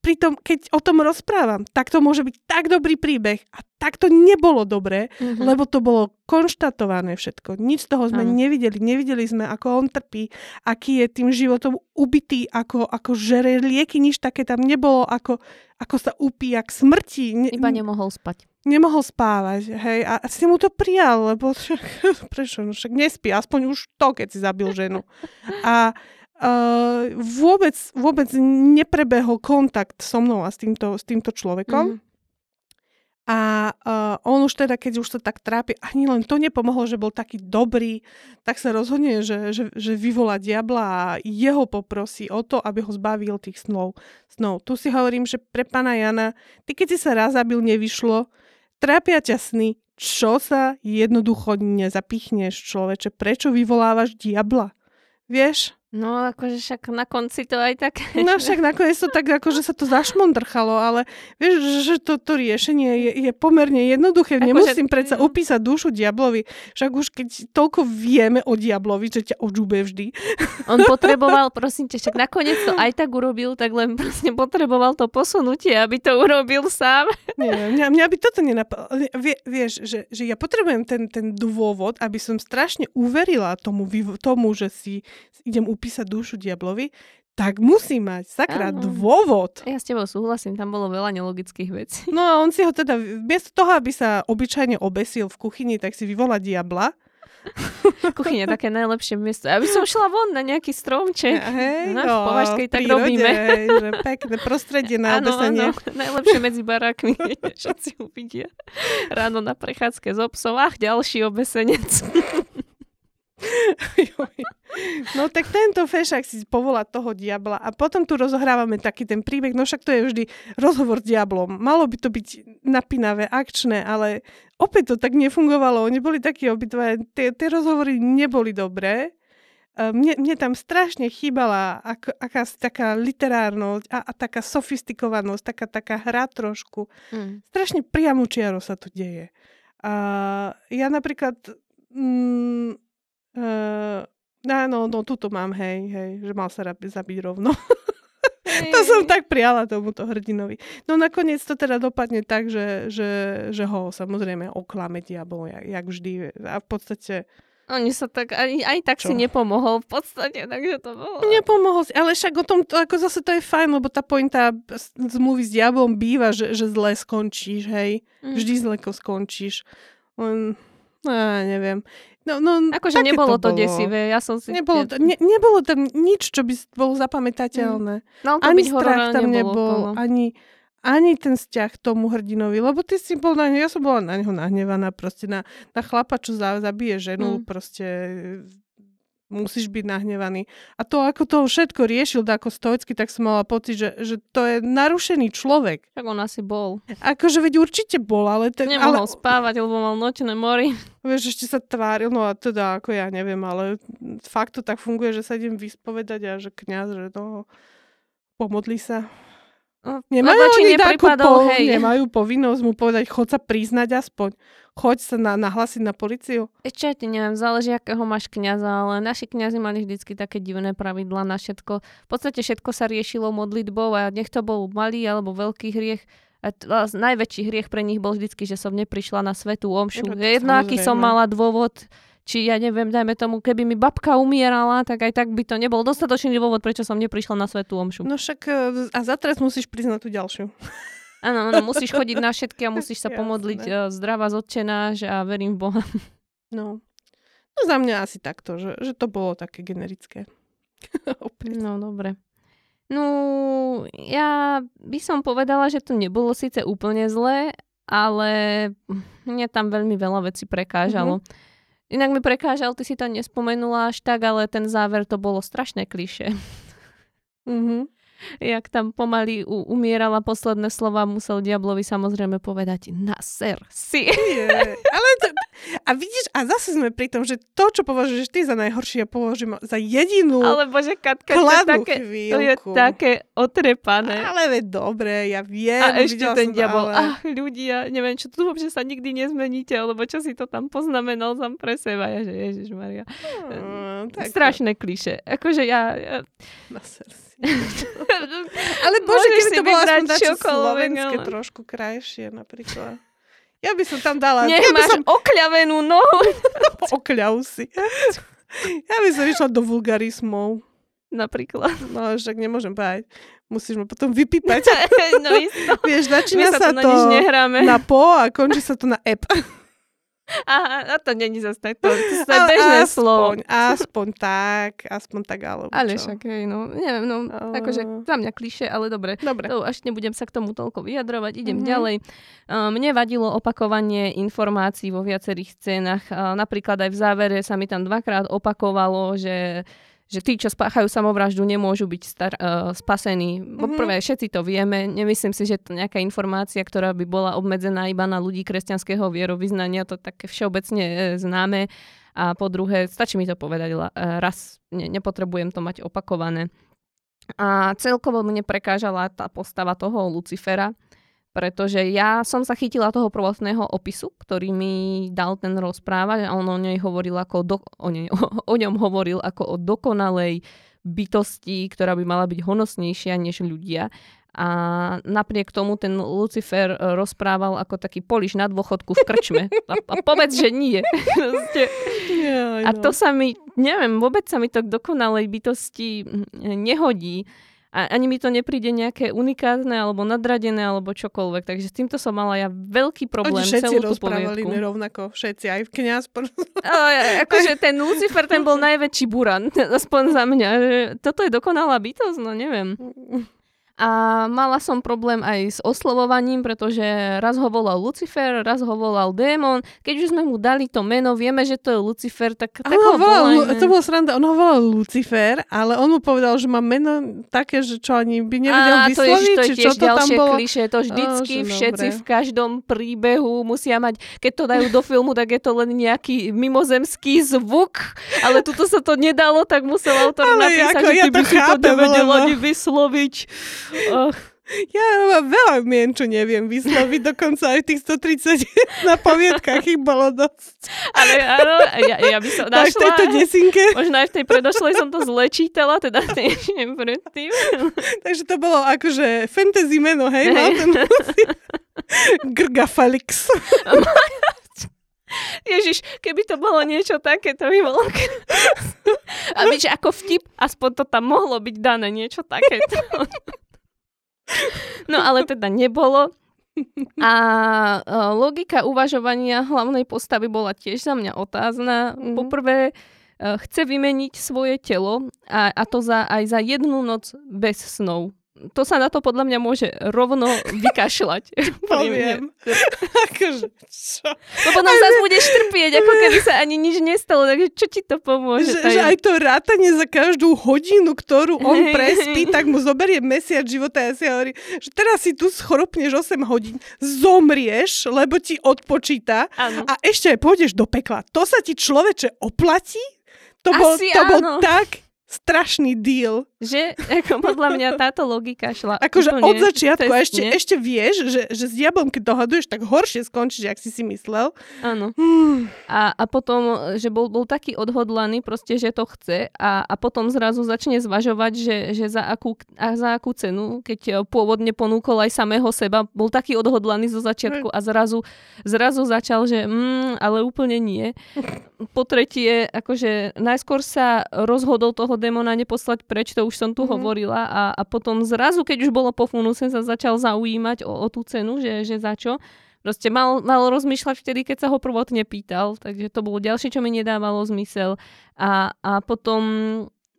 Speaker 2: pritom, keď o tom rozprávam, tak to môže byť tak dobrý príbeh a tak to nebolo dobré, mm-hmm. lebo to bolo konštatované všetko. Nič z toho sme ano. nevideli. Nevideli sme, ako on trpí, aký je tým životom ubitý, ako, ako žere lieky, nič také tam nebolo, ako, ako sa upíja k smrti.
Speaker 1: Ne, Iba nemohol spať.
Speaker 2: Nemohol spávať, hej, a, a si mu to prijal, lebo však, prečo, no však nespí, aspoň už to, keď si zabil ženu. A uh, vôbec, vôbec neprebehol kontakt so mnou a s týmto, s týmto človekom. Mm. A uh, on už teda, keď už sa tak trápi, ani len to nepomohlo, že bol taký dobrý, tak sa rozhodne, že, že, že vyvolá diabla a jeho poprosí o to, aby ho zbavil tých snov. snov. Tu si hovorím, že pre pána Jana, ty keď si sa raz zabil, nevyšlo, trápia ťa sny, čo sa jednoducho nezapichneš, človeče, prečo vyvolávaš diabla? Vieš?
Speaker 1: No, akože však na konci to aj tak...
Speaker 2: No však nakoniec to tak, akože sa to zašmondrchalo, ale vieš, že to, to riešenie je, je pomerne jednoduché. Ako Nemusím že... predsa upísať dušu diablovi. Však už keď toľko vieme o diablovi, že ťa odžube vždy.
Speaker 1: On potreboval, prosím ťa, však nakoniec to aj tak urobil, tak len proste potreboval to posunutie, aby to urobil sám.
Speaker 2: Nie, mňa, mňa by toto nenapadlo. Vie, vieš, že, že ja potrebujem ten, ten dôvod, aby som strašne uverila tomu, tomu že si idem upísať upísať dušu diablovi, tak musí mať sakra Áno. dôvod.
Speaker 1: Ja s tebou súhlasím, tam bolo veľa nelogických vecí.
Speaker 2: No a on si ho teda, bez toho, aby sa obyčajne obesil v kuchyni, tak si vyvolá diabla.
Speaker 1: Kuchyňa také najlepšie miesto. Aby som šla von na nejaký stromček. Ja, hej, no, no, v tak prírode, robíme.
Speaker 2: Že pekné prostredie na ano, obesenie. Áno,
Speaker 1: najlepšie medzi barákmi. Všetci uvidia. Ráno na prechádzke s obsom. Ach, ďalší obesenec.
Speaker 2: No tak tento fešák si povolá toho diabla a potom tu rozohrávame taký ten príbeh, no však to je vždy rozhovor s diablom. Malo by to byť napínavé, akčné, ale opäť to tak nefungovalo. Oni boli takí obidva, tie, tie rozhovory neboli dobré. Mne, mne tam strašne chýbala ak, aká, taká literárnosť a, a taká sofistikovanosť, taká, taká hra trošku. Mm. Strašne priamučiaro sa tu deje. A ja napríklad mm, Uh, áno, no tuto mám, hej, hej, že mal sa zabiť rovno. Hey. to som tak prijala tomuto hrdinovi. No nakoniec to teda dopadne tak, že, že, že ho samozrejme oklame diabol, jak, jak vždy. A v podstate...
Speaker 1: Oni sa tak, aj, aj tak Čo? si nepomohol v podstate, takže to bolo...
Speaker 2: Nepomohol si, ale však o tom, to, ako zase to je fajn, lebo tá pointa zmluvy s diablom býva, že, že zle skončíš, hej. Mm. Vždy zle skončíš. Len No, neviem. No, no,
Speaker 1: akože nebolo to, to desivé, ja som si...
Speaker 2: Nebolo, to, ne, nebolo tam nič, čo by bolo zapamätateľné.
Speaker 1: Mm.
Speaker 2: ani strach tam nebol, ani, ani ten vzťah tomu hrdinovi, lebo ty si bol na neho, ja som bola na neho nahnevaná, proste na, na chlapa, čo zabije ženu, mm. proste musíš byť nahnevaný. A to, ako to všetko riešil ako stoicky, tak som mala pocit, že, že to je narušený človek.
Speaker 1: Tak on asi bol.
Speaker 2: Akože veď určite bol, ale...
Speaker 1: Ten, Nemohol ale... spávať, lebo mal nočné mori.
Speaker 2: Vieš, ešte sa tváril, no a teda ako ja neviem, ale fakt to tak funguje, že sa idem vyspovedať a že kňaz, že to pomodli sa.
Speaker 1: No, nemajú oni takú po, hej.
Speaker 2: nemajú povinnosť mu povedať, chod sa priznať aspoň. Choď sa na, nahlasiť na policiu.
Speaker 1: Ešte ja ti neviem, záleží, akého máš kniaza, ale naši kňazi mali vždycky také divné pravidlá na všetko. V podstate všetko sa riešilo modlitbou a nech to bol malý alebo veľký hriech. A t- a najväčší hriech pre nich bol vždycky, že som neprišla na svetú omšu. Jedno, aký som mala dôvod, či ja neviem, dajme tomu, keby mi babka umierala, tak aj tak by to nebol dostatočný dôvod, prečo som neprišla na svetú omšu.
Speaker 2: No však e, a za teraz musíš priznať tú ďalšiu.
Speaker 1: Áno, áno, musíš chodiť na všetky a musíš sa pomodliť uh, zdravá zodčenáš a verím v Boha.
Speaker 2: No. No za mňa asi takto, že, že to bolo také generické.
Speaker 1: no dobre. No, ja by som povedala, že to nebolo síce úplne zlé, ale mne tam veľmi veľa vecí prekážalo. Mm-hmm. Inak mi prekážal, ty si to nespomenula až tak, ale ten záver to bolo strašné kliše.
Speaker 2: Mm-hmm.
Speaker 1: Jak tam pomaly u- umierala posledné slova, musel diablovi samozrejme povedať na ser si.
Speaker 2: Yeah. Ale to, a vidíš, a zase sme pri tom, že to, čo považuješ ty za najhoršie, ja považujem za jedinú
Speaker 1: Ale bože, Katka, to je, také, to je také otrepané.
Speaker 2: Ale veď dobre, ja viem.
Speaker 1: A ešte ten diabol,
Speaker 2: ale...
Speaker 1: ach ľudia, neviem, čo tu že sa nikdy nezmeníte, alebo čo si to tam poznamenal sám pre seba. Ja, že Ježiš Maria. Hmm, Strašné kliše. Akože ja... ja...
Speaker 2: Na ale bože, keby to bolo aspoň slovenské, ale... trošku krajšie napríklad. Ja by som tam dala...
Speaker 1: Nech ja máš som... okľavenú nohu.
Speaker 2: Okľav si. Ja by som išla do vulgarizmov.
Speaker 1: Napríklad.
Speaker 2: No, však nemôžem povedať. Musíš ma potom vypípať.
Speaker 1: no isto.
Speaker 2: Vieš, začína
Speaker 1: sa,
Speaker 2: sa
Speaker 1: to, na,
Speaker 2: na po a končí sa to na ep.
Speaker 1: Aha, a to není zase tak, to, to sú bežné
Speaker 2: aspoň,
Speaker 1: slovo.
Speaker 2: Aspoň tak, aspoň tak, alebo
Speaker 1: Ale
Speaker 2: čo?
Speaker 1: však, hej, no, neviem, no, uh... akože za mňa kliše, ale dobre.
Speaker 2: Dobre.
Speaker 1: To až nebudem sa k tomu toľko vyjadrovať, idem mm-hmm. ďalej. Uh, mne vadilo opakovanie informácií vo viacerých scénach. Uh, napríklad aj v závere sa mi tam dvakrát opakovalo, že že tí, čo spáchajú samovraždu, nemôžu byť star, uh, spasení. Mm-hmm. Prvé, všetci to vieme. Nemyslím si, že to nejaká informácia, ktorá by bola obmedzená iba na ľudí kresťanského vierovýznania, to také všeobecne uh, známe. A po druhé, stačí mi to povedať uh, raz, ne, nepotrebujem to mať opakované. A celkovo mne prekážala tá postava toho Lucifera, pretože ja som sa chytila toho prvotného opisu, ktorý mi dal ten rozprávať a on o nej hovoril ako do, o, nej, o, o ňom hovoril ako o dokonalej bytosti, ktorá by mala byť honosnejšia než ľudia. A napriek tomu ten Lucifer rozprával ako taký poliš na dôchodku v krčme. A, a povedz, že nie. a to sa mi, neviem, vôbec sa mi to k dokonalej bytosti nehodí a ani mi to nepríde nejaké unikátne alebo nadradené alebo čokoľvek. Takže s týmto som mala ja veľký problém
Speaker 2: Oni
Speaker 1: celú
Speaker 2: tú rozprávali rovnako, všetci, aj v kniaz.
Speaker 1: akože ten Lucifer, ten bol najväčší buran, aspoň za mňa. Že toto je dokonalá bytosť, no neviem. A mala som problém aj s oslovovaním, pretože raz ho volal Lucifer, raz ho volal démon. Keď už sme mu dali to meno, vieme, že to je Lucifer, tak, tak ho volal, volajme.
Speaker 2: To bolo sranda, on ho volal Lucifer, ale on mu povedal, že má meno také, že čo ani by nevedel a, vysloviť, to je, to je čo to tam bolo.
Speaker 1: kliše, to vždycky oh, všetci dobre. v každom príbehu musia mať, keď to dajú do filmu, tak je to len nejaký mimozemský zvuk, ale tuto sa to nedalo, tak musel autor ale napísať, ako, že ja by si to nevedel ani vysloviť.
Speaker 2: Oh. Ja veľa mien, čo neviem vysloviť, dokonca aj tých 130 na poviedkach ich bolo dosť.
Speaker 1: Ale áno, ja, ja by som našla...
Speaker 2: V tejto desinke.
Speaker 1: Možno aj v tej predošlej som to zlečítala, teda neviem predtým.
Speaker 2: Takže to bolo akože fantasy meno, hej? hej. Mal ten Grgafalix.
Speaker 1: Ježiš, keby to bolo niečo také, to by bolo... A vieš, ako vtip, aspoň to tam mohlo byť dané, niečo takéto. No ale teda nebolo. A logika uvažovania hlavnej postavy bola tiež za mňa otázna. Mm. Poprvé, chce vymeniť svoje telo a, a to za, aj za jednu noc bez snov to sa na to podľa mňa môže rovno vykašľať.
Speaker 2: Poviem. akože, čo?
Speaker 1: Lebo nám zase budeš trpieť, ako keby sa ani nič nestalo, takže čo ti to pomôže?
Speaker 2: Že, že aj to rátanie za každú hodinu, ktorú on prespí, tak mu zoberie mesiac života ja si hovorí, že teraz si tu schoropneš 8 hodín, zomrieš, lebo ti odpočíta ano. a ešte aj pôjdeš do pekla. To sa ti človeče oplatí? To bol, to bol tak strašný deal.
Speaker 1: Že? Ako podľa mňa táto logika šla
Speaker 2: Akože od začiatku a ešte, ešte vieš, že, že s diablom, keď dohaduješ, tak horšie skončíš, ak si si myslel.
Speaker 1: Áno. Hmm. A, a potom, že bol, bol taký odhodlaný proste, že to chce a, a potom zrazu začne zvažovať, že, že za, akú, a za akú cenu, keď pôvodne ponúkol aj samého seba, bol taký odhodlaný zo začiatku a zrazu, zrazu začal, že mm, ale úplne nie. Po tretie, akože najskôr sa rozhodol toho démona neposlať preč, to už som tu mm-hmm. hovorila a, a potom zrazu, keď už bolo po funuse, sa začal zaujímať o, o tú cenu, že, že za čo. Proste mal, mal rozmýšľať vtedy, keď sa ho prvotne pýtal, takže to bolo ďalšie, čo mi nedávalo zmysel. A, a potom,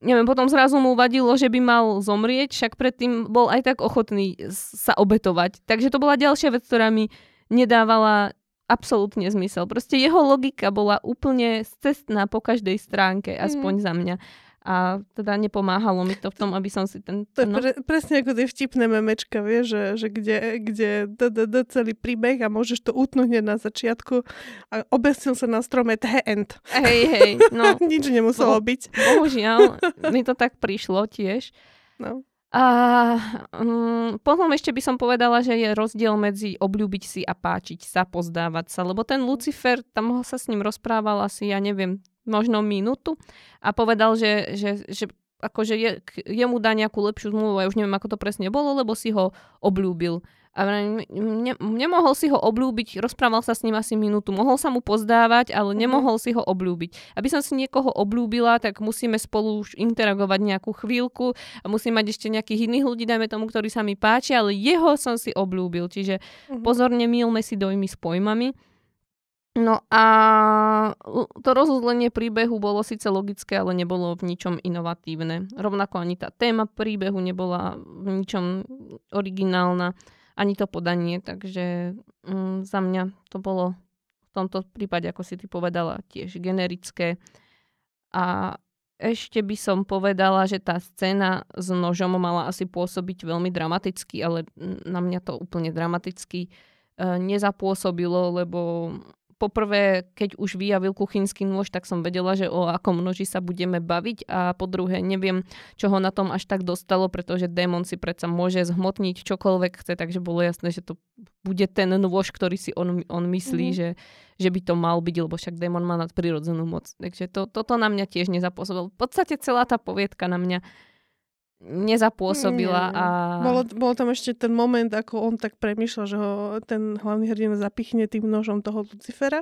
Speaker 1: neviem, potom zrazu mu vadilo, že by mal zomrieť, však predtým bol aj tak ochotný sa obetovať. Takže to bola ďalšia vec, ktorá mi nedávala absolútne zmysel. Proste jeho logika bola úplne cestná po každej stránke, aspoň mm. za mňa a teda nepomáhalo mi to v tom, aby som si ten...
Speaker 2: To je no. pre, presne ako tie vtipné memečka, vieš, že, že kde, kde d, d, d, celý príbeh a môžeš to utnúť na začiatku a obesil sa na strome the end.
Speaker 1: Hej, hej, no.
Speaker 2: Nič nemuselo Bo, byť.
Speaker 1: Bohužiaľ, mi to tak prišlo tiež. No. A um, potom ešte by som povedala, že je rozdiel medzi obľúbiť si a páčiť sa, pozdávať sa, lebo ten Lucifer, tam sa s ním rozprával asi, ja neviem, možno minútu a povedal, že, že, že akože je, jemu dá nejakú lepšiu zmluvu, ja už neviem, ako to presne bolo, lebo si ho obľúbil. A ne, nemohol si ho obľúbiť, rozprával sa s ním asi minútu, mohol sa mu pozdávať, ale mhm. nemohol si ho obľúbiť. Aby som si niekoho obľúbila, tak musíme spolu už interagovať nejakú chvíľku a musím mať ešte nejakých iných ľudí, dajme tomu, ktorí sa mi páčia, ale jeho som si obľúbil. Čiže uh-huh. pozorne mílme si dojmy s pojmami. No a to rozuzlenie príbehu bolo síce logické, ale nebolo v ničom inovatívne. Rovnako ani tá téma príbehu nebola v ničom originálna, ani to podanie, takže mm, za mňa to bolo v tomto prípade, ako si ty povedala, tiež generické. A ešte by som povedala, že tá scéna s nožom mala asi pôsobiť veľmi dramaticky, ale na mňa to úplne dramaticky e, nezapôsobilo, lebo poprvé, keď už vyjavil kuchynský nôž, tak som vedela, že o akom noži sa budeme baviť a po druhé, neviem, čo ho na tom až tak dostalo, pretože démon si predsa môže zhmotniť čokoľvek chce, takže bolo jasné, že to bude ten nôž, ktorý si on, on myslí, mm-hmm. že, že by to mal byť, lebo však démon má nadprirodzenú moc. Takže to, toto na mňa tiež nezapôsobilo. V podstate celá tá poviedka na mňa nezapôsobila. A...
Speaker 2: Bolo, bolo tam ešte ten moment, ako on tak premýšľa, že ho ten hlavný hrdina zapichne tým nožom toho Lucifera.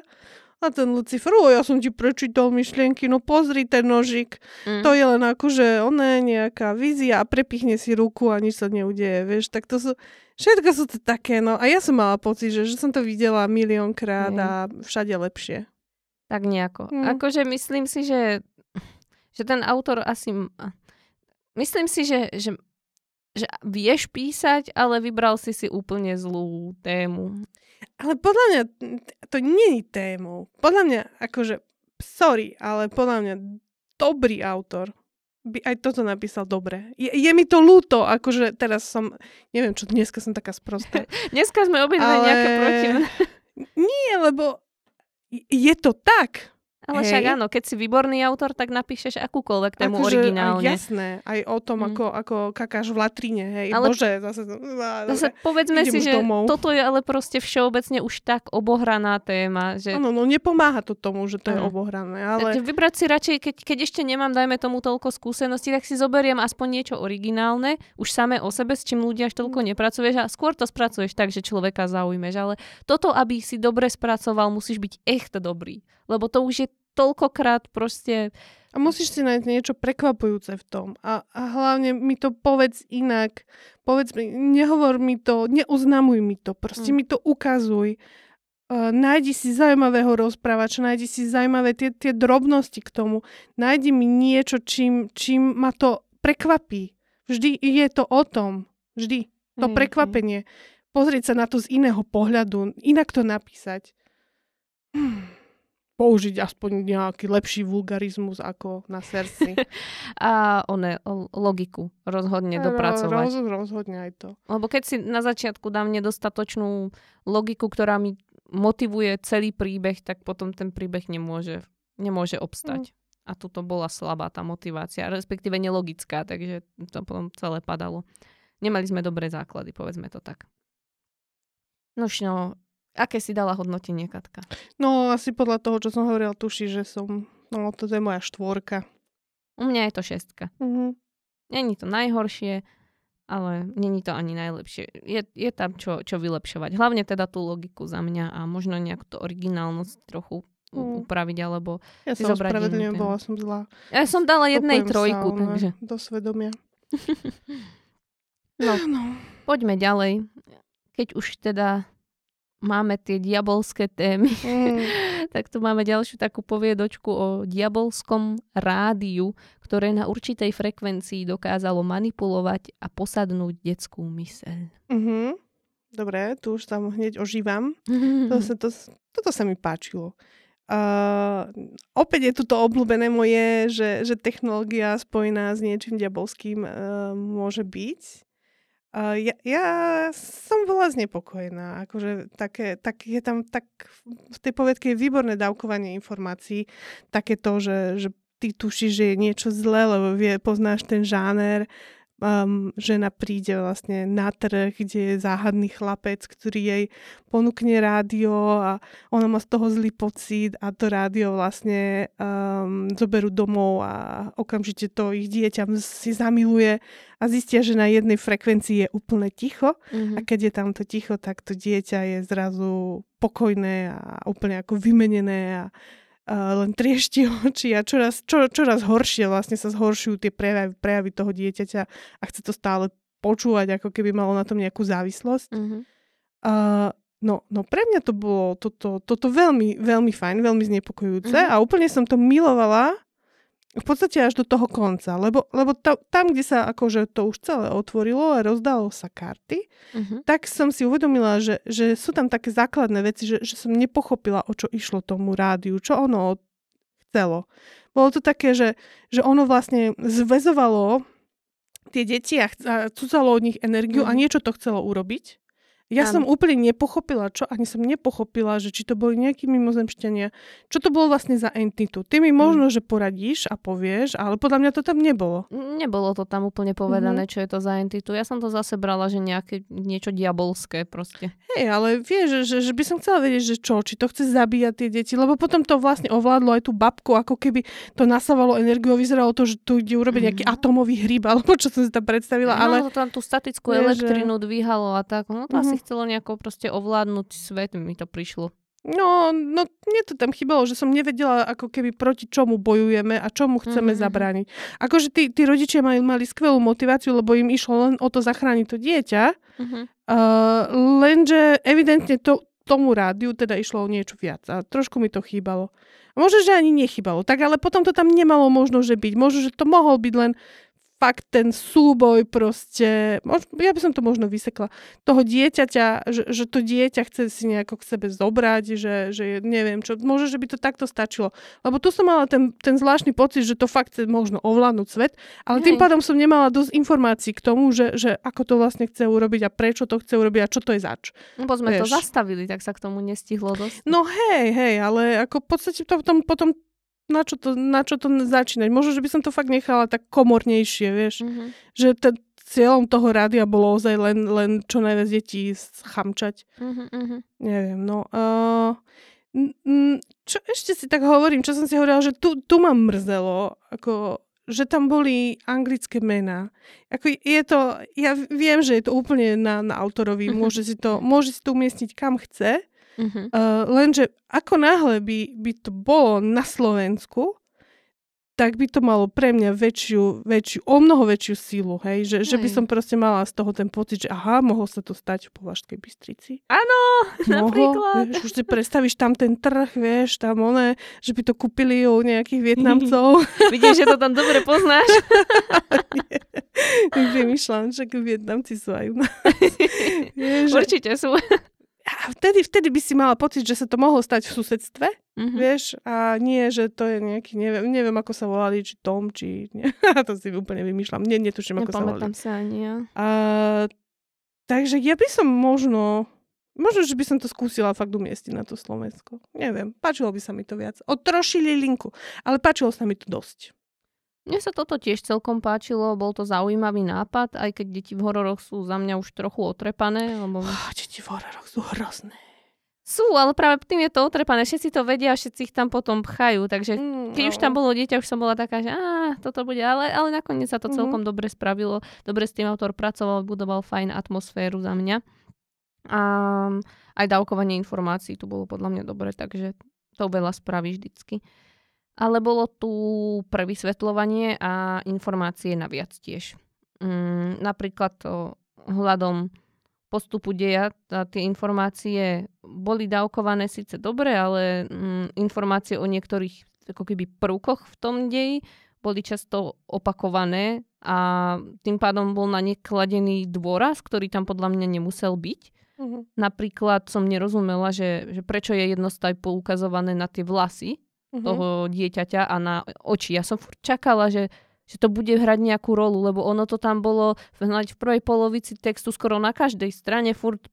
Speaker 2: A ten Lucifer, ja som ti prečítal myšlienky, no pozri ten nožik. Mm. To je len akože ona nejaká vízia a prepichne si ruku a nič sa neudeje, vieš. Tak to sú, všetko sú to také, no. A ja som mala pocit, že, že som to videla miliónkrát mm. a všade lepšie.
Speaker 1: Tak nejako. Mm. Akože myslím si, že, že ten autor asi myslím si, že, že, že vieš písať, ale vybral si si úplne zlú tému.
Speaker 2: Ale podľa mňa to nie je tému. Podľa mňa, akože, sorry, ale podľa mňa dobrý autor by aj toto napísal dobre. Je, je mi to ľúto, akože teraz som, neviem čo, dneska som taká sprostá.
Speaker 1: dneska sme obidve ale... nejaké proti.
Speaker 2: Nie, lebo je to tak.
Speaker 1: Ale Hej. však áno, keď si výborný autor, tak napíšeš akúkoľvek tému akože, originálne.
Speaker 2: Jasné, aj o tom, mm. ako, ako kakáš v latrine, hej. Ale Bože, zase...
Speaker 1: Zase povedzme si, že domov. toto je ale proste všeobecne už tak obohraná téma, že...
Speaker 2: Áno, no nepomáha to tomu, že to ano. je obohrané, ale...
Speaker 1: Vybrať si radšej, keď, keď ešte nemám, dajme tomu toľko skúseností, tak si zoberiem aspoň niečo originálne, už samé o sebe, s čím ľudia až toľko mm. nepracuješ a skôr to spracuješ tak, že človeka zaujmeš. Ale toto, aby si dobre spracoval, musíš byť echt dobrý. Lebo to už je toľkokrát proste...
Speaker 2: A musíš si nájsť niečo prekvapujúce v tom. A, a hlavne mi to povedz inak. Povedz mi, nehovor mi to, neuznamuj mi to. Proste mm. mi to ukazuj. Uh, nájdi si zaujímavého rozprávača, nájdi si zaujímavé tie, tie drobnosti k tomu. Nájdi mi niečo, čím, čím ma to prekvapí. Vždy je to o tom. Vždy. To mm, prekvapenie. Pozrieť sa na to z iného pohľadu. Inak to napísať. Hmm použiť aspoň nejaký lepší vulgarizmus ako na serci.
Speaker 1: a one, logiku rozhodne dopracovať.
Speaker 2: Roz, rozhodne aj to.
Speaker 1: Lebo keď si na začiatku dám nedostatočnú logiku, ktorá mi motivuje celý príbeh, tak potom ten príbeh nemôže, nemôže obstať. Mm. A tuto bola slabá tá motivácia, respektíve nelogická, takže to potom celé padalo. Nemali sme dobré základy, povedzme to tak. Nož no, Aké si dala hodnotenie, Katka?
Speaker 2: No, asi podľa toho, čo som hovorila, tuší, že som... No, to je moja štvorka.
Speaker 1: U mňa je to šestka. Mm-hmm. Není to najhoršie, ale není to ani najlepšie. Je, je tam čo, čo vylepšovať. Hlavne teda tú logiku za mňa a možno nejakú tú originálnosť trochu mm. upraviť, alebo
Speaker 2: ja si zobrať Ja bola som zlá.
Speaker 1: Ja som dala jednej trojku, sa, takže...
Speaker 2: Do svedomia.
Speaker 1: no, no, poďme ďalej. Keď už teda máme tie diabolské témy, mm. tak tu máme ďalšiu takú poviedočku o diabolskom rádiu, ktoré na určitej frekvencii dokázalo manipulovať a posadnúť detskú myseľ.
Speaker 2: Mm-hmm. Dobre, tu už tam hneď ožívam. Mm-hmm. To sa, to, toto sa mi páčilo. Uh, opäť je tu to obľúbené moje, že, že technológia spojená s niečím diabolským uh, môže byť. Ja, ja som bola znepokojená. Akože také, tak je tam tak v tej povedke je výborné dávkovanie informácií. Také to, že, že ty tušíš, že je niečo zlé, lebo vie, poznáš ten žáner um, žena príde vlastne na trh, kde je záhadný chlapec, ktorý jej ponúkne rádio a ona má z toho zlý pocit a to rádio vlastne um, zoberú domov a okamžite to ich dieťa si zamiluje a zistia, že na jednej frekvencii je úplne ticho mm-hmm. a keď je tam to ticho, tak to dieťa je zrazu pokojné a úplne ako vymenené a len triešti oči a čoraz, čo, čoraz horšie vlastne sa zhoršujú tie prejavy, prejavy toho dieťaťa a chce to stále počúvať, ako keby malo na tom nejakú závislosť. Mm-hmm. Uh, no, no pre mňa to bolo toto, toto veľmi, veľmi fajn, veľmi znepokojúce mm-hmm. a úplne som to milovala v podstate až do toho konca, lebo, lebo to, tam, kde sa akože to už celé otvorilo a rozdalo sa karty, uh-huh. tak som si uvedomila, že, že sú tam také základné veci, že, že som nepochopila, o čo išlo tomu rádiu, čo ono chcelo. Bolo to také, že, že ono vlastne zväzovalo tie deti a, a cucalo od nich energiu uh-huh. a mhm. niečo to chcelo urobiť. Ja ano. som úplne nepochopila, čo, ani som nepochopila, že či to boli nejakí mimozemšťania, čo to bolo vlastne za entitu. Ty mi možno, mm. že poradíš a povieš, ale podľa mňa to tam nebolo.
Speaker 1: Nebolo to tam úplne povedané, mm-hmm. čo je to za entitu. Ja som to zase brala, že nejaké niečo diabolské proste.
Speaker 2: Hej, ale vieš, že, že by som chcela vedieť, že čo, či to chce zabíjať tie deti, lebo potom to vlastne ovládlo aj tú babku, ako keby to nasávalo energiu, vyzeralo to, že tu ide urobiť mm. nejaký atomový hryb, alebo čo som si tam predstavila. No, ale...
Speaker 1: to tam tú statickú elektrinu že... dvíhalo a tak. No to mm-hmm. asi chcelo nejako proste ovládnuť svet, mi to prišlo.
Speaker 2: No, no, mne to tam chýbalo, že som nevedela ako keby proti čomu bojujeme a čomu chceme mm-hmm. zabrániť. Akože tí, tí rodičia mali, mali skvelú motiváciu, lebo im išlo len o to zachrániť to dieťa, mm-hmm. uh, lenže evidentne to, tomu rádiu teda išlo o niečo viac a trošku mi to chýbalo. Možno, že ani nechybalo, tak ale potom to tam nemalo možno, že byť. Možno, že to mohol byť len fakt ten súboj proste, ja by som to možno vysekla, toho dieťaťa, že, že to dieťa chce si nejako k sebe zobrať, že, že neviem čo, možno, že by to takto stačilo. Lebo tu som mala ten, ten zvláštny pocit, že to fakt chce možno ovládnuť svet, ale Hej. tým pádom som nemala dosť informácií k tomu, že, že ako to vlastne chce urobiť a prečo to chce urobiť a čo to je zač.
Speaker 1: No sme Vieš. to zastavili, tak sa k tomu nestihlo dosť.
Speaker 2: No hej, hej, ale ako v podstate to potom, potom na čo to, na čo to začínať? Možno, že by som to fakt nechala tak komornejšie, vieš. Mm-hmm. Že ten cieľom toho rádia bolo ozaj len, len čo najviac detí schamčať. Mm-hmm. Neviem, no. Uh, čo ešte si tak hovorím, čo som si hovorila, že tu, tu ma mrzelo, ako že tam boli anglické mená. Ako je to, ja viem, že je to úplne na, na autorovi, môže si, to, môže si to umiestniť kam chce, Uh-huh. Uh, lenže ako náhle by, by to bolo na Slovensku, tak by to malo pre mňa väčšiu, väčšiu, o mnoho väčšiu sílu, hej? Že, hej. že by som proste mala z toho ten pocit, že aha, mohlo sa to stať v Považskej Bystrici.
Speaker 1: Áno, napríklad.
Speaker 2: Vieš, už si predstavíš tam ten trh, vieš, tam one, že by to kúpili u nejakých Vietnamcov.
Speaker 1: Vidím, že to tam dobre poznáš.
Speaker 2: Vymýšľam, že Vietnamci sú aj u nás.
Speaker 1: Určite sú
Speaker 2: a vtedy, vtedy by si mala pocit, že sa to mohlo stať v susedstve, mm-hmm. vieš, a nie, že to je nejaký, neviem, neviem ako sa volali, či Tom, či... Nie, to si úplne vymýšľam, nie, netuším, ako sa volali.
Speaker 1: sa ani ja.
Speaker 2: A, takže ja by som možno, možno, že by som to skúsila fakt umiestiť na to Slovensko. Neviem, páčilo by sa mi to viac. Otrošili linku, ale páčilo sa mi to dosť.
Speaker 1: Mne sa toto tiež celkom páčilo, bol to zaujímavý nápad, aj keď deti v hororoch sú za mňa už trochu otrepané. Lebo...
Speaker 2: Oh, deti v hororoch sú hrozné.
Speaker 1: Sú, ale práve tým je to otrepané. Všetci to vedia všetci ich tam potom pchajú. Takže mm, keď no. už tam bolo dieťa, už som bola taká, že á, toto bude. Ale, ale nakoniec sa to mm-hmm. celkom dobre spravilo. Dobre s tým autor pracoval, budoval fajn atmosféru za mňa. A aj dávkovanie informácií tu bolo podľa mňa dobre, takže to veľa spraví vždycky ale bolo tu prevysvetľovanie a informácie naviac tiež. Mm, napríklad to hľadom postupu deja, tie informácie boli dávkované síce dobre, ale mm, informácie o niektorých ako keby prvkoch v tom deji boli často opakované a tým pádom bol na ne kladený dôraz, ktorý tam podľa mňa nemusel byť. Uh-huh. Napríklad som nerozumela, že, že prečo je jednostaj poukazované na tie vlasy, uh-huh. toho dieťaťa a na oči. Ja som furt čakala, že, že to bude hrať nejakú rolu, lebo ono to tam bolo v, v prvej polovici textu skoro na každej strane furt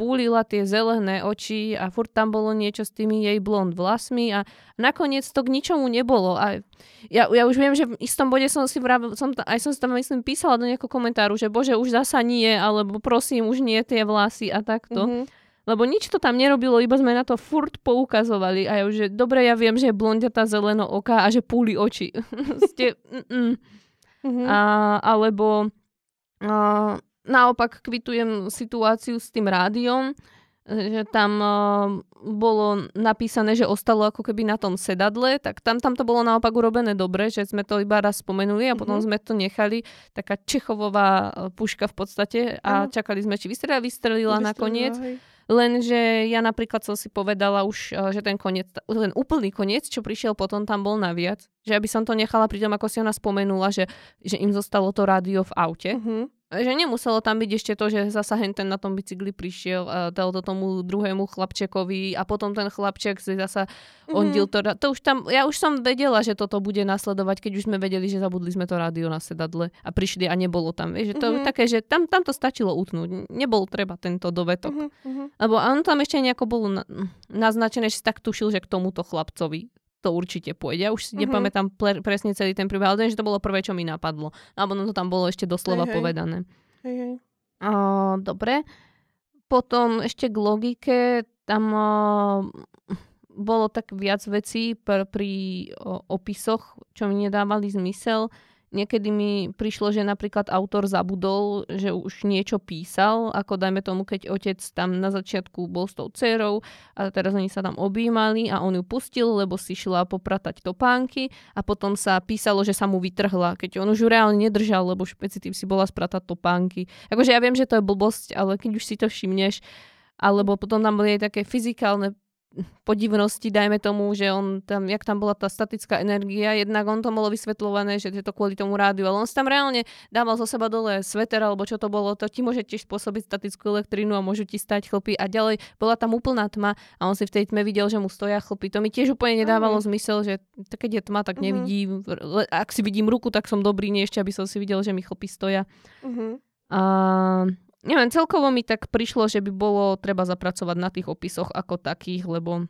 Speaker 1: púlila tie zelené oči a furt tam bolo niečo s tými jej blond vlasmi a nakoniec to k ničomu nebolo. A ja, ja už viem, že v istom bode som si vravil, som, aj som si tam myslím písala do nejakého komentáru, že bože, už zasa nie, alebo prosím, už nie tie vlasy a takto. Mm-hmm. Lebo nič to tam nerobilo, iba sme na to furt poukazovali. A ja už, že dobre, ja viem, že je blondiatá zeleno oka a že púli oči. Ste, mm-hmm. a, alebo a, naopak kvitujem situáciu s tým rádiom, že tam uh, bolo napísané, že ostalo ako keby na tom sedadle, tak tam, tam to bolo naopak urobené dobre, že sme to iba raz spomenuli a potom mm-hmm. sme to nechali, taká Čechovová puška v podstate a mm. čakali sme, či vystrelila, vystrelila nakoniec. Hej. Lenže ja napríklad som si povedala už, eh, že ten koniec, ten úplný koniec, čo prišiel potom, tam bol naviac. Že aby som to nechala pri tom, ako si ona spomenula, že, že im zostalo to rádio v aute. Uh-huh že nemuselo tam byť ešte to, že zasa hen ten na tom bicykli prišiel a dal to tomu druhému chlapčekovi a potom ten chlapček si zasa mm-hmm. ondil to. To už tam, ja už som vedela, že toto bude nasledovať, keď už sme vedeli, že zabudli sme to rádio na sedadle a prišli a nebolo tam. Vieš, že to mm-hmm. také, že tam, tam to stačilo utnúť. Nebol treba tento dovetok. Mm-hmm. Lebo on tam ešte nejako bolo na, naznačené, že si tak tušil, že k tomuto chlapcovi to určite pôjde. Ja už si mm-hmm. nepamätám ple- presne celý ten príbeh, ale že to bolo prvé, čo mi napadlo. Alebo no to tam bolo ešte doslova hej, povedané.
Speaker 2: Hej, hej.
Speaker 1: O, dobre. Potom ešte k logike, tam o, bolo tak viac vecí pr- pri o, opisoch, čo mi nedávali zmysel. Niekedy mi prišlo, že napríklad autor zabudol, že už niečo písal, ako dajme tomu, keď otec tam na začiatku bol s tou dcerou a teraz oni sa tam objímali a on ju pustil, lebo si šla popratať topánky a potom sa písalo, že sa mu vytrhla, keď on už ju reálne nedržal, lebo špecitív si bola spratať topánky. Akože ja viem, že to je blbosť, ale keď už si to všimneš, alebo potom tam boli aj také fyzikálne podivnosti, dajme tomu, že on tam, jak tam bola tá statická energia, jednak on to bolo vysvetľované, že je to kvôli tomu rádiu, ale on si tam reálne dával zo seba dole sveter, alebo čo to bolo, to ti môže tiež spôsobiť statickú elektrínu a môžu ti stať chlpy a ďalej bola tam úplná tma a on si v tej tme videl, že mu stoja chlpy. To mi tiež úplne nedávalo mm. zmysel, že keď je tma, tak mm-hmm. nevidím. Ak si vidím ruku, tak som dobrý, nie ešte, aby som si videl, že mi chlpy stoja. Mm-hmm. A neviem, celkovo mi tak prišlo, že by bolo treba zapracovať na tých opisoch ako takých, lebo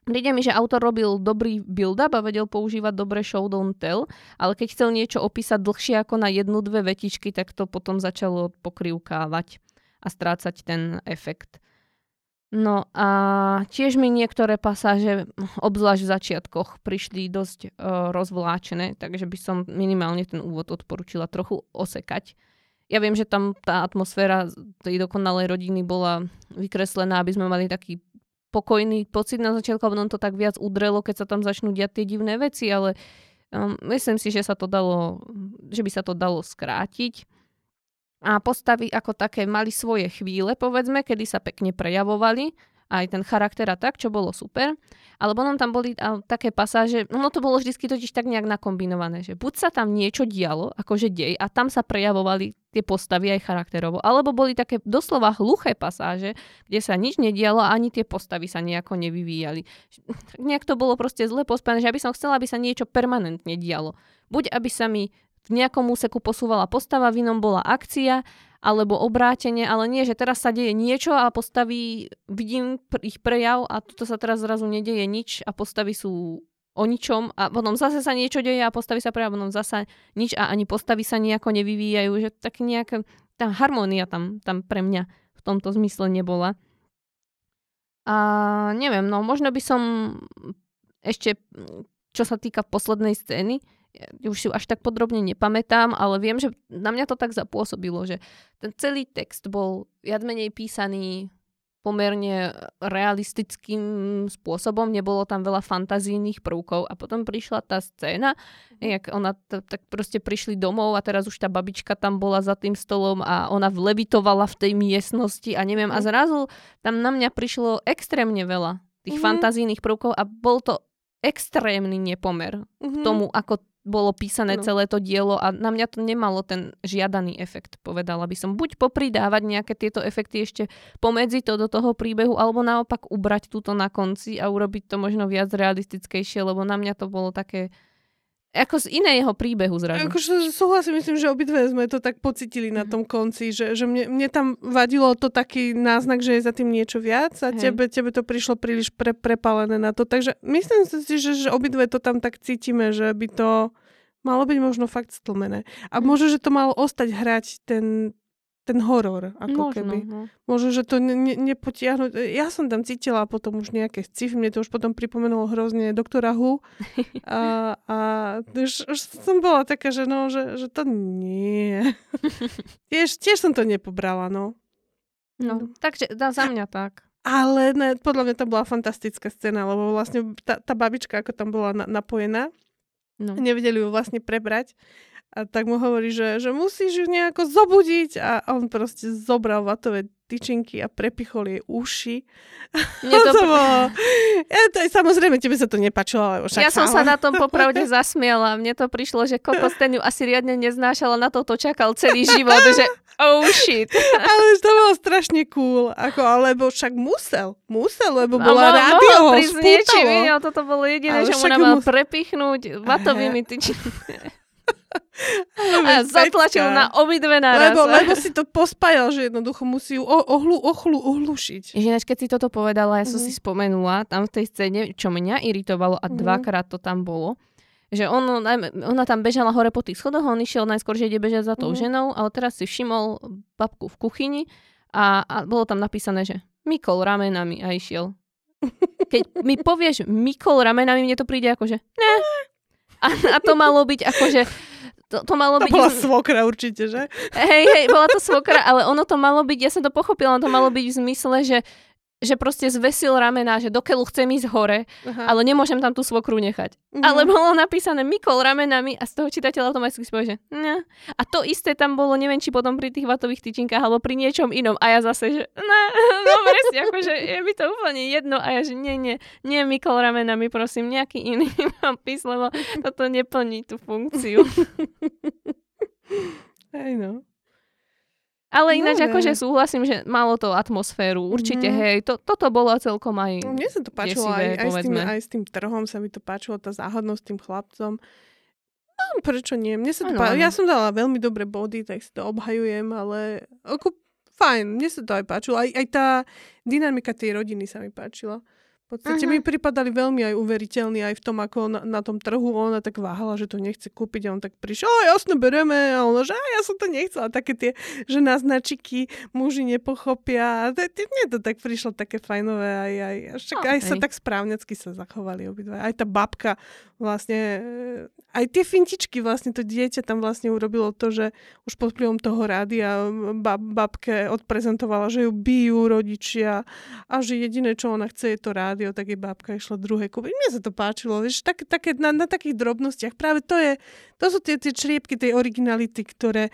Speaker 1: Príde mi, že autor robil dobrý build-up a vedel používať dobre show don't tell, ale keď chcel niečo opísať dlhšie ako na jednu, dve vetičky, tak to potom začalo pokrývkávať a strácať ten efekt. No a tiež mi niektoré pasáže, obzvlášť v začiatkoch, prišli dosť uh, rozvláčené, takže by som minimálne ten úvod odporúčila trochu osekať ja viem, že tam tá atmosféra tej dokonalej rodiny bola vykreslená, aby sme mali taký pokojný pocit na začiatku, a potom to tak viac udrelo, keď sa tam začnú diať tie divné veci, ale um, myslím si, že sa to dalo, že by sa to dalo skrátiť. A postavy ako také mali svoje chvíle, povedzme, kedy sa pekne prejavovali, aj ten charakter a tak, čo bolo super. Ale potom tam boli také pasáže, no to bolo vždy totiž tak nejak nakombinované, že buď sa tam niečo dialo, akože dej, a tam sa prejavovali tie postavy aj charakterovo, alebo boli také doslova hluché pasáže, kde sa nič nedialo a ani tie postavy sa nejako nevyvíjali. Nejak to bolo proste zle pospané, že aby som chcela, aby sa niečo permanentne dialo. Buď aby sa mi v nejakom úseku posúvala postava, v inom bola akcia alebo obrátenie, ale nie, že teraz sa deje niečo a postaví, vidím ich prejav a toto sa teraz zrazu nedeje nič a postavy sú o ničom a potom zase sa niečo deje a postaví sa prejav, potom zase nič a ani postavy sa nejako nevyvíjajú, že tak nejaká tá harmónia tam, tam pre mňa v tomto zmysle nebola. A neviem, no možno by som ešte, čo sa týka poslednej scény, už si až tak podrobne nepamätám, ale viem, že na mňa to tak zapôsobilo, že ten celý text bol viac menej písaný pomerne realistickým spôsobom, nebolo tam veľa fantazijných prvkov a potom prišla tá scéna, mhm. jak ona t- tak proste prišli domov a teraz už tá babička tam bola za tým stolom a ona vlevitovala v tej miestnosti a neviem, a mhm. zrazu tam na mňa prišlo extrémne veľa tých mm-hmm. fantazijných prvkov a bol to extrémny nepomer mm-hmm. k tomu, ako bolo písané no. celé to dielo a na mňa to nemalo ten žiadaný efekt, povedala by som. Buď popridávať nejaké tieto efekty ešte pomedzi to do toho príbehu, alebo naopak ubrať túto na konci a urobiť to možno viac realistickejšie, lebo na mňa to bolo také ako z iného príbehu zrazu.
Speaker 2: Akože súhlasím, myslím, že obidve sme to tak pocitili na tom konci, že, že mne, mne tam vadilo to taký náznak, že je za tým niečo viac a tebe, tebe to prišlo príliš pre, prepálené na to. Takže myslím si, že, že obidve to tam tak cítime, že by to malo byť možno fakt stlmené. A možno, že to malo ostať hrať ten, ten horor, ako Možno, keby. No. Možno, že to ne, ne, nepotiahnuť. Ja som tam cítila potom už nejaké sci mne to už potom pripomenulo hrozne doktora Hu. A, a už, už som bola taká, že no, že, že to nie. tiež, tiež som to nepobrala, no.
Speaker 1: No, no. takže dá za mňa tak.
Speaker 2: Ale ne, podľa mňa to bola fantastická scéna, lebo vlastne tá, tá babička, ako tam bola na, napojená, no. nevedeli ju vlastne prebrať a tak mu hovorí, že, že musíš ju nejako zobudiť a on proste zobral vatové tyčinky a prepichol jej uši. Mne to, to bolo... Ja, to, samozrejme, tebe sa to nepačilo, ale však
Speaker 1: Ja som sa na tom popravde zasmiala. Mne to prišlo, že kokos ten ju asi riadne neznášala, na toto čakal celý život, že oh shit.
Speaker 2: ale to bolo strašne cool, ako, alebo však musel, musel, lebo bola rádio ho
Speaker 1: spútalo. toto bolo jediné, čo mu mal mus... prepichnúť vatovými tyčinkami a zatlačil na obidve naraz.
Speaker 2: Lebo, lebo si to pospájal, že jednoducho musí ju ohlu, ohlu, ohlušiť.
Speaker 1: Ináč, keď si toto povedala, ja som mm-hmm. si spomenula tam v tej scéne, čo mňa iritovalo a mm-hmm. dvakrát to tam bolo, že on, ona tam bežala hore po tých schodoch, on išiel najskôr, že ide bežať za tou mm-hmm. ženou, ale teraz si všimol babku v kuchyni a, a bolo tam napísané, že mykol ramenami a išiel. Keď mi povieš mykol ramenami, mne to príde ako, že ne. A, a to malo byť ako, že to, to malo
Speaker 2: to
Speaker 1: byť...
Speaker 2: bola svokra určite, že?
Speaker 1: Hej, hej, bola to svokra, ale ono to malo byť, ja som to pochopila, ono to malo byť v zmysle, že že proste zvesil ramena, že do keľu chcem ísť hore, Aha. ale nemôžem tam tú svokru nechať. Mhm. Ale bolo napísané Mikol ramenami a z toho čitateľ automaticky si povie, že ne. A to isté tam bolo, neviem, či potom pri tých vatových tyčinkách alebo pri niečom inom. A ja zase, že ne, no presne, akože je mi to úplne jedno. A ja, že nie, nie, nie Mikol ramenami, prosím, nejaký iný pís, lebo toto neplní tú funkciu.
Speaker 2: Hej no.
Speaker 1: Ale ináč no, akože súhlasím, že malo to atmosféru. Určite, mm. hej, to, toto bolo celkom aj
Speaker 2: Mne sa to páčilo, desivé, aj, aj, s tým, aj s tým trhom sa mi to páčilo, tá záhodnosť tým chlapcom. No, prečo nie? Mne sa to ano. Ja som dala veľmi dobré body, tak si to obhajujem, ale ako, fajn, mne sa to aj páčilo. Aj, aj tá dynamika tej rodiny sa mi páčila. Podstate uh-huh. mi pripadali veľmi aj uveriteľní aj v tom, ako na, na tom trhu ona tak váhala, že to nechce kúpiť a on tak prišiel, o jasne bereme a ona, že ja som to nechcela. Také tie, že naznačiky muži nepochopia. Mne to tak prišlo také fajnové aj, aj, však okay. aj sa tak správnecky sa zachovali obidva. Aj tá babka vlastne, eh, aj tie fintičky vlastne to dieťa tam vlastne urobilo to, že už pod vplyvom toho rádia bab, babke odprezentovala, že ju bijú rodičia a že jediné, čo ona chce, je to rádio rádio, tak je babka išla druhé kúpiť. Mne sa to páčilo, vieš, tak, také, na, na takých drobnostiach. Práve to, je, to sú tie, tie čriepky tej originality, ktoré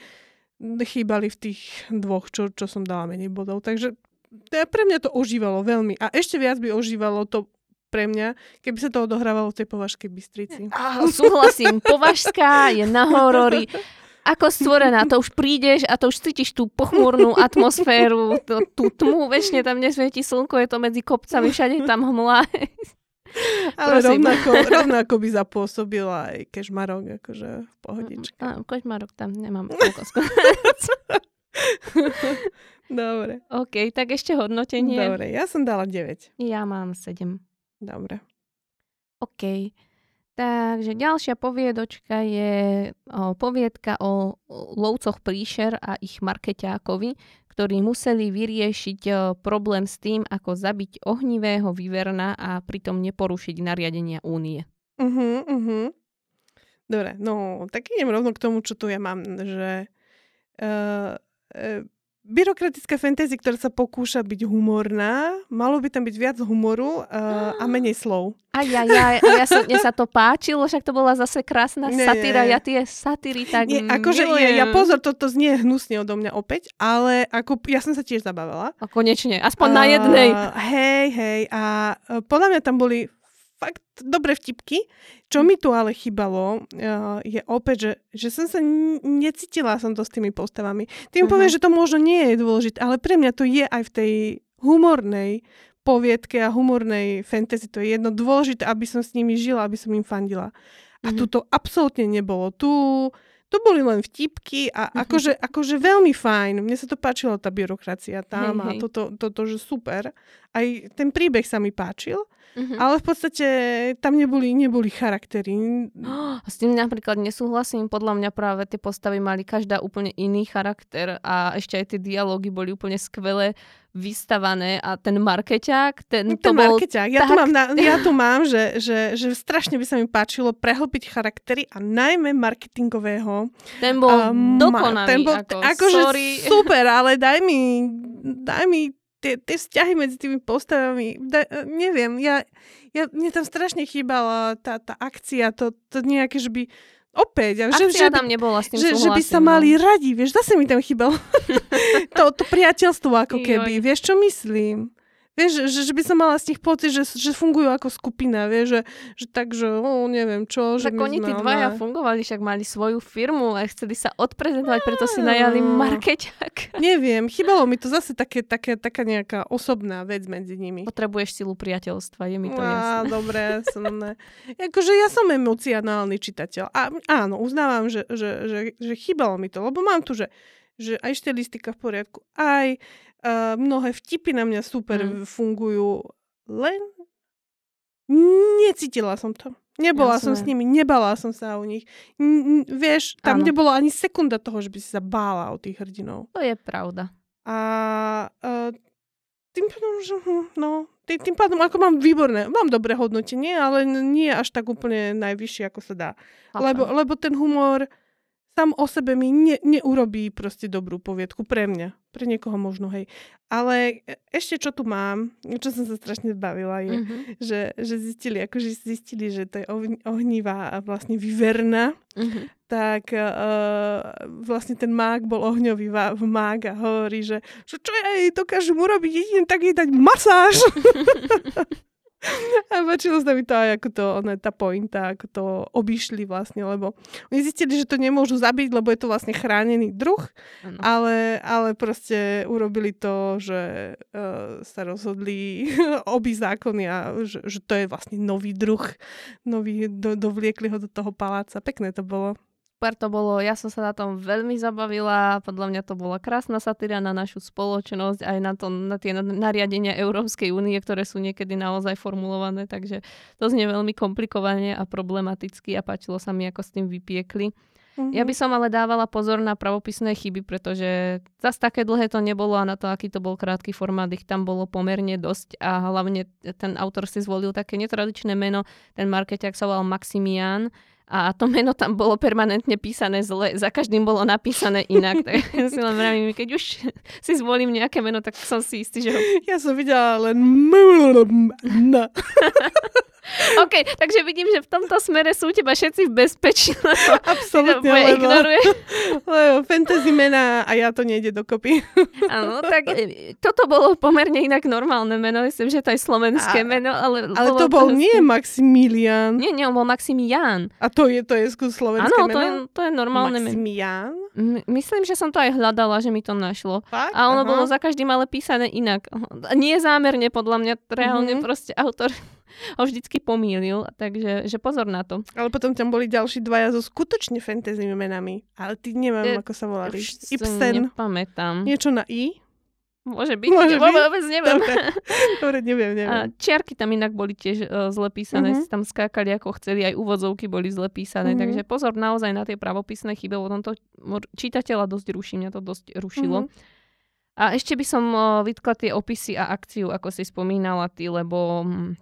Speaker 2: chýbali v tých dvoch, čo, čo som dala menej bodov. Takže pre mňa to ožívalo veľmi. A ešte viac by ožívalo to pre mňa, keby sa to odohrávalo v tej Považskej Bystrici.
Speaker 1: Áno, súhlasím. Považská je na horory ako stvorená, to už prídeš a to už cítiš tú pochmúrnu atmosféru, to, tú tmu, väčšine tam nesvieti slnko, je to medzi kopcami, všade tam hmla.
Speaker 2: Ale rovnako, rovnako by zapôsobila aj Kešmarok, akože v pohodičke.
Speaker 1: A, Kešmarok tam nemám toľko
Speaker 2: Dobre.
Speaker 1: OK, tak ešte hodnotenie.
Speaker 2: Dobre, ja som dala 9.
Speaker 1: Ja mám 7.
Speaker 2: Dobre.
Speaker 1: OK. Takže ďalšia poviedočka je poviedka o lovcoch príšer a ich markeťákovi, ktorí museli vyriešiť problém s tým, ako zabiť ohnivého vyverna a pritom neporušiť nariadenia únie.
Speaker 2: Uh-huh, uh-huh. Dobre, no tak idem rovno k tomu, čo tu ja mám, že uh, uh, byrokratická fantasy, ktorá sa pokúša byť humorná, malo by tam byť viac humoru uh, a menej slov.
Speaker 1: Aj, aj, aj, ja sa, mne sa to páčilo, však to bola zase krásna nie, satíra, ja tie satíry tak nie,
Speaker 2: akože ja, ja pozor, toto znie hnusne odo mňa opäť, ale ako, ja som sa tiež zabavila.
Speaker 1: A konečne, aspoň uh, na jednej.
Speaker 2: Hej, hej, a uh, podľa mňa tam boli fakt dobré vtipky. Čo mi tu ale chýbalo, uh, je opäť, že, že som sa n- necítila som to s tými postavami. Tým uh-huh. poviem, že to možno nie je dôležité, ale pre mňa to je aj v tej humornej poviedke a humornej fantasy. To je jedno dôležité, aby som s nimi žila, aby som im fandila. A uh-huh. tu to absolútne nebolo. Tu, tu boli len vtipky a uh-huh. akože, akože veľmi fajn. Mne sa to páčilo, tá byrokracia tam hej, a toto, to, to, že super. Aj ten príbeh sa mi páčil. Mm-hmm. Ale v podstate tam neboli, neboli charaktery.
Speaker 1: Oh, s tým napríklad nesúhlasím. Podľa mňa práve tie postavy mali každá úplne iný charakter a ešte aj tie dialógy boli úplne skvelé vystavané a ten markeťák, ten,
Speaker 2: ten to bol markeťák. Ja, tak... tu mám, na, ja tu mám, že, že, že strašne by sa mi páčilo prehlbiť charaktery a najmä marketingového.
Speaker 1: Ten bol um, dokonalý. Ten bol ako,
Speaker 2: akože super, ale daj mi, daj mi tie, tie vzťahy medzi tými postavami, da, neviem, ja, ja, mne tam strašne chýbala tá, tá akcia, to, to nejaké, že by opäť,
Speaker 1: Akcia že, že, tam nebola s tým
Speaker 2: že, že by sa mali no. radi, vieš, zase mi tam chýbalo to, to priateľstvo ako keby, vieš, čo myslím? Vieš, že, že by som mala z nich pocit, že, že fungujú ako skupina, vieš, že, že tak, že oh, neviem čo.
Speaker 1: Tak že oni tí dvaja fungovali, však mali svoju firmu a chceli sa odprezentovať, preto si najali markeťak.
Speaker 2: Neviem, chýbalo mi to zase také, také, taká nejaká osobná vec medzi nimi.
Speaker 1: Potrebuješ silu priateľstva, je mi to jasné. Á,
Speaker 2: dobre, som ne. Akože ja som emocionálny čitateľ. A áno, uznávam, že, že, že, že chýbalo mi to, lebo mám tu, že že aj štilistika v poriadku, aj uh, mnohé vtipy na mňa super mm. fungujú, len necítila som to. Nebola Jasné. som s nimi, nebala som sa o nich. N- vieš, tam ano. nebolo ani sekunda toho, že by si sa bála o tých hrdinov.
Speaker 1: To je pravda.
Speaker 2: A uh, tým pádom, že hm, no, tým, tým pádom, ako mám výborné, mám dobré hodnotenie, ale nie až tak úplne najvyššie, ako sa dá. Lebo, lebo ten humor sám o sebe mi ne, neurobí proste dobrú poviedku pre mňa. Pre niekoho možno, hej. Ale ešte čo tu mám, čo som sa strašne zbavila, je, mm-hmm. že, že zistili, akože zistili, že to je ohnivá a vlastne vyverná, mm-hmm. tak uh, vlastne ten mák bol ohňový mák a hovorí, že, čo ja jej dokážem urobiť, jedine tak jej dať masáž. A páčilo sa mi to aj ako to, ona, tá pointa, ako to obišli vlastne, lebo oni zistili, že to nemôžu zabiť, lebo je to vlastne chránený druh, ale, ale proste urobili to, že uh, sa rozhodli obi zákony a že, že to je vlastne nový druh, nový, do, dovliekli ho do toho paláca. Pekné to bolo.
Speaker 1: Super to bolo, ja som sa na tom veľmi zabavila, podľa mňa to bola krásna satíra na našu spoločnosť, aj na, to, na tie nariadenia Európskej únie, ktoré sú niekedy naozaj formulované, takže to znie veľmi komplikovane a problematicky a páčilo sa mi, ako s tým vypiekli. Mm-hmm. Ja by som ale dávala pozor na pravopisné chyby, pretože zase také dlhé to nebolo a na to, aký to bol krátky formát, ich tam bolo pomerne dosť a hlavne ten autor si zvolil také netradičné meno, ten markeťák sa volal Maximian a to meno tam bolo permanentne písané zle, za každým bolo napísané inak. tak si len vravím, keď už si zvolím nejaké meno, tak som si istý, že ho...
Speaker 2: Ja som videla len
Speaker 1: OK, takže vidím, že v tomto smere sú teba všetci v bezpečí.
Speaker 2: Absolutne, lebo, ignoruje. lebo fantasy mená a ja to nejde dokopy.
Speaker 1: Áno, tak e, toto bolo pomerne inak normálne meno, myslím, že to je slovenské a, meno. Ale,
Speaker 2: ale to bol to, nie Maximilian.
Speaker 1: Nie, nie, on bol Maximian.
Speaker 2: A to je, to je slovenské
Speaker 1: Áno,
Speaker 2: meno?
Speaker 1: to je, to je normálne
Speaker 2: Maximian? meno.
Speaker 1: Myslím, že som to aj hľadala, že mi to našlo.
Speaker 2: Fakt?
Speaker 1: A ono Aha. bolo za každým ale písané inak. Nie zámerne, podľa mňa, reálne mm-hmm. proste autor ho vždycky pomýlil, takže že pozor na to.
Speaker 2: Ale potom tam boli ďalší dvaja so skutočne fantasy menami. Ale ty neviem, ako sa volali.
Speaker 1: Ibsen. Nepamätám.
Speaker 2: Niečo na I?
Speaker 1: Môže byť, Môže byť? vôbec neviem.
Speaker 2: Dobre. Dobre, neviem, neviem. A
Speaker 1: čiarky tam inak boli tiež uh, zle písané, mm-hmm. tam skákali ako chceli, aj úvodzovky boli zle písané, mm-hmm. takže pozor naozaj na tie pravopisné chyby, lebo to čitateľa dosť ruší, mňa to dosť rušilo. Mm-hmm. A ešte by som uh, vytkla tie opisy a akciu, ako si spomínala ty, lebo hm,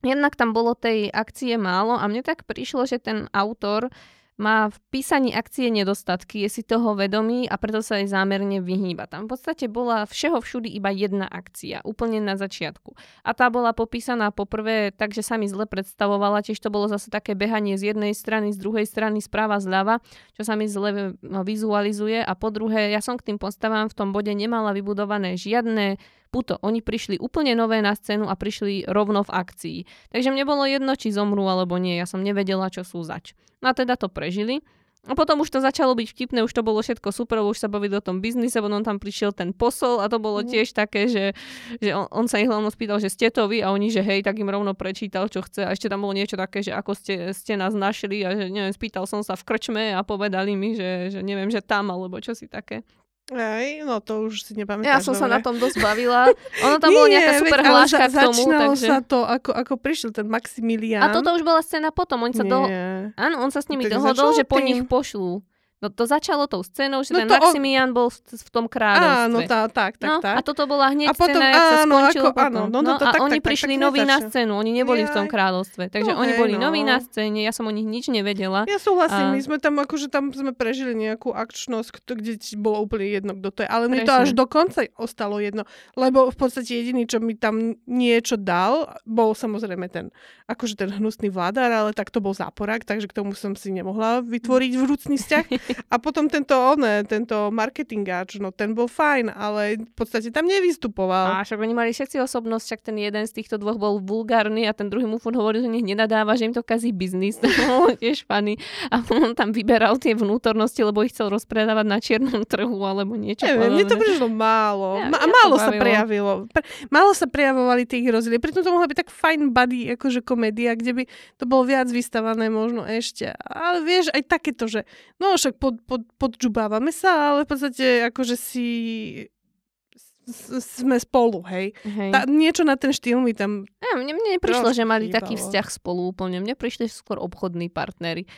Speaker 1: Jednak tam bolo tej akcie málo a mne tak prišlo, že ten autor má v písaní akcie nedostatky, je si toho vedomý a preto sa aj zámerne vyhýba. Tam v podstate bola všeho všudy iba jedna akcia, úplne na začiatku. A tá bola popísaná poprvé tak, že sa mi zle predstavovala, tiež to bolo zase také behanie z jednej strany, z druhej strany, správa, zľava, čo sa mi zle no, vizualizuje. A po druhé, ja som k tým postavám v tom bode nemala vybudované žiadne puto. Oni prišli úplne nové na scénu a prišli rovno v akcii. Takže mne bolo jedno, či zomrú alebo nie. Ja som nevedela, čo sú zač. No a teda to prežili. A potom už to začalo byť vtipné, už to bolo všetko super, už sa bavili o tom biznise, potom tam prišiel ten posol a to bolo mhm. tiež také, že, že on, on sa ich hlavne spýtal, že ste to vy a oni, že hej, tak im rovno prečítal, čo chce a ešte tam bolo niečo také, že ako ste, ste nás našli a že neviem, spýtal som sa v krčme a povedali mi, že, že neviem, že tam alebo čo si také.
Speaker 2: Aj, no to už si nepamätáš.
Speaker 1: Ja som dobre. sa na tom dosť bavila. Ono tam bolo nejaká super hláška
Speaker 2: za,
Speaker 1: k tomu.
Speaker 2: Takže... sa to, ako, ako prišiel ten Maximilian.
Speaker 1: A toto už bola scéna potom. On sa do... Áno, on sa s nimi tak dohodol, že po nich pošlú. No to začalo tou scénou, že no ten Maximian o... bol v, tom kráľovstve.
Speaker 2: Áno, tá, tak, tak,
Speaker 1: no,
Speaker 2: tak.
Speaker 1: A toto bola hneď a potom, scéna, jak sa skončilo
Speaker 2: ako, Áno, no, no,
Speaker 1: to,
Speaker 2: a
Speaker 1: tak, oni
Speaker 2: tak,
Speaker 1: prišli
Speaker 2: tak,
Speaker 1: noví na scénu, oni neboli Jaj. v tom kráľovstve. Takže no, oni hej, boli no. noví na scéne, ja som o nich nič nevedela.
Speaker 2: Ja súhlasím, a... my sme tam akože tam sme prežili nejakú akčnosť, kde ti bolo úplne jedno, kto to je. Ale mi to až do konca ostalo jedno. Lebo v podstate jediný, čo mi tam niečo dal, bol samozrejme ten, akože ten hnusný vládar, ale tak to bol záporák, takže k tomu som si nemohla vytvoriť vrúcný vzťah. A potom ten tento, one, tento marketingáč, no ten bol fajn, ale v podstate tam nevystupoval.
Speaker 1: A však oni mali všetci osobnosť, však ten jeden z týchto dvoch bol vulgárny a ten druhý mu furt hovoril, že nech nenadáva, že im to kazí biznis. Tiež funny. A on tam vyberal tie vnútornosti, lebo ich chcel rozpredávať na čiernom trhu alebo niečo
Speaker 2: Neviem, mne to prišlo málo. Ja, Ma- málo sa prejavilo. Pre- málo sa prejavovali tých rozdiely. Pritom to mohla byť tak fajn buddy, akože komédia, kde by to bolo viac vystavané možno ešte. Ale vieš, aj takéto, že no však pod, pod, pod podžubávame sa, ale v podstate akože si sme spolu, hej. hej. Tá, niečo na ten štýl mi tam...
Speaker 1: Ja, mne, mne neprišlo, že mali taký vzťah spolu úplne. Mne prišli skôr obchodní partnery.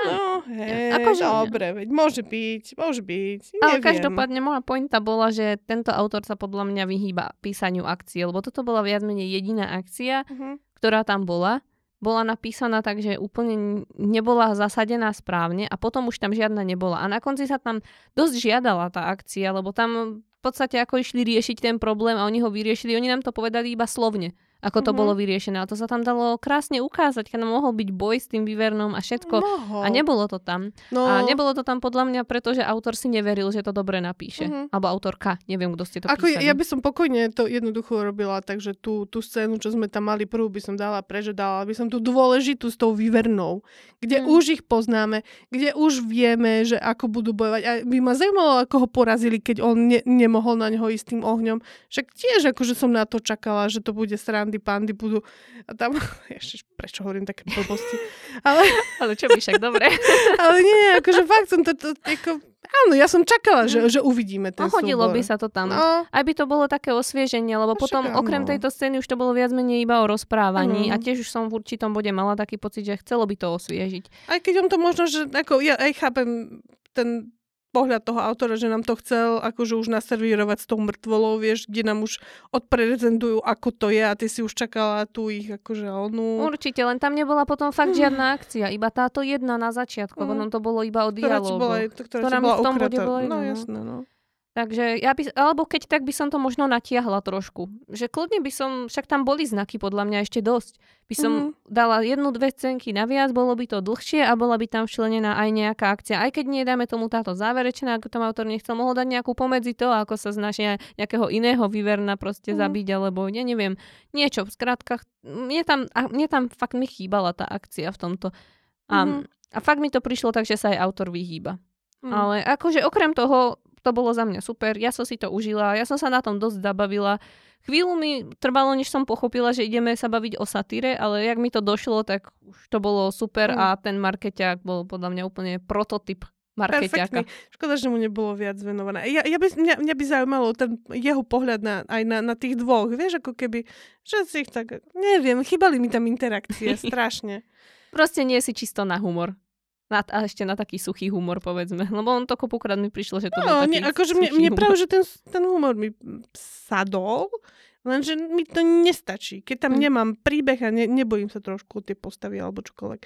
Speaker 2: No, hej, akože, dobre, veď môže byť, môže byť. Neviem.
Speaker 1: Ale každopádne moja pointa bola, že tento autor sa podľa mňa vyhýba písaniu akcie, lebo toto bola viac menej jediná akcia, uh-huh. ktorá tam bola bola napísaná tak, že úplne nebola zasadená správne a potom už tam žiadna nebola. A na konci sa tam dosť žiadala tá akcia, lebo tam v podstate ako išli riešiť ten problém a oni ho vyriešili, oni nám to povedali iba slovne ako to mm-hmm. bolo vyriešené. A to sa tam dalo krásne ukázať, keď mohol byť boj s tým vývernom a všetko. Mohol. A nebolo to tam. No. A nebolo to tam podľa mňa, pretože autor si neveril, že to dobre napíše. Mm-hmm. Alebo autorka, neviem, kto ste to
Speaker 2: Ako
Speaker 1: písali.
Speaker 2: ja by som pokojne to jednoducho robila, takže tú, tú scénu, čo sme tam mali prvú, by som dala preže, dala by som tú dôležitú s tou vývernou, kde mm. už ich poznáme, kde už vieme, že ako budú bojovať. A by ma zaujímalo, ako ho porazili, keď on ne, nemohol na neho ísť tým ohňom. Však tiež akože som na to čakala, že to bude sranda pandy, pandy budú a tam, ešte, prečo hovorím také blbosti, ale...
Speaker 1: ale čo by však, dobre.
Speaker 2: ale nie, akože fakt som to, to, ako, áno, ja som čakala, že, že uvidíme ten
Speaker 1: no, hodilo
Speaker 2: súbor.
Speaker 1: by sa to tam.
Speaker 2: No,
Speaker 1: Aj by to bolo také osvieženie, lebo
Speaker 2: No,
Speaker 1: potom
Speaker 2: však
Speaker 1: okrem tejto scény už to bolo viac menej iba o rozprávaní
Speaker 2: Áno.
Speaker 1: a tiež už som v určitom bode mala taký pocit, že chcelo by to osviežiť.
Speaker 2: aj keď on to možno, že ako, ja aj chápem ten pohľad toho autora, že nám to chcel akože už naservírovať s tou mŕtvolou, vieš, kde nám už odprezentujú, ako to je a ty si už čakala tu ich akože onú,
Speaker 1: Určite, len tam nebola potom fakt žiadna akcia, iba táto jedna na začiatku,
Speaker 2: Mm.
Speaker 1: potom to bolo iba o
Speaker 2: ktorá ti bola, ktorá
Speaker 1: ktorá
Speaker 2: bola
Speaker 1: v tom bode
Speaker 2: ukratá.
Speaker 1: bola
Speaker 2: No
Speaker 1: iná, no.
Speaker 2: jasné, no.
Speaker 1: Takže ja by, alebo keď tak by som to možno natiahla trošku. Že kľudne by som, však tam boli znaky podľa mňa ešte dosť. By som
Speaker 2: Mhm.
Speaker 1: dala jednu, dve scénky naviac, bolo by to dlhšie a bola by tam včlenená aj nejaká akcia. Aj keď nie dáme tomu táto záverečná, ako tam autor nechcel, mohol dať nejakú pomedzi to, ako sa snažia nejakého iného vyverna proste
Speaker 2: Mhm.
Speaker 1: zabiť, alebo ja neviem, niečo. Skrátka, mne tam, a mne tam fakt mi chýbala tá akcia v tomto. A,
Speaker 2: Mhm.
Speaker 1: a fakt mi to prišlo tak, že sa aj autor vyhýba.
Speaker 2: Mm.
Speaker 1: Ale akože okrem toho, to bolo za mňa super, ja som si to užila, ja som sa na tom dosť zabavila. Chvíľu mi trvalo, než som pochopila, že ideme sa baviť o satíre, ale jak mi to došlo, tak už to bolo super
Speaker 2: Mm.
Speaker 1: a ten markeťák bol podľa mňa úplne prototyp markeťáka.
Speaker 2: Perfektný. Škoda, že mu nebolo viac venované. Ja, ja by, mňa, mňa by zaujímalo ten jeho pohľad na, aj na, na tých dvoch. Vieš, ako keby, že si ich tak, neviem, chýbali mi tam interakcie strašne.
Speaker 1: Proste nie si čisto na humor. Na, a ešte na taký suchý humor, povedzme. Lebo on to kopukrát mi prišlo, že to bol
Speaker 2: No,
Speaker 1: taký
Speaker 2: nie, akože mne, mne práve, že ten, ten humor mi sadol, lenže mi to nestačí. Keď tam
Speaker 1: Mm.
Speaker 2: nemám príbeh a ne, nebojím sa trošku tie postavy alebo čokoľvek.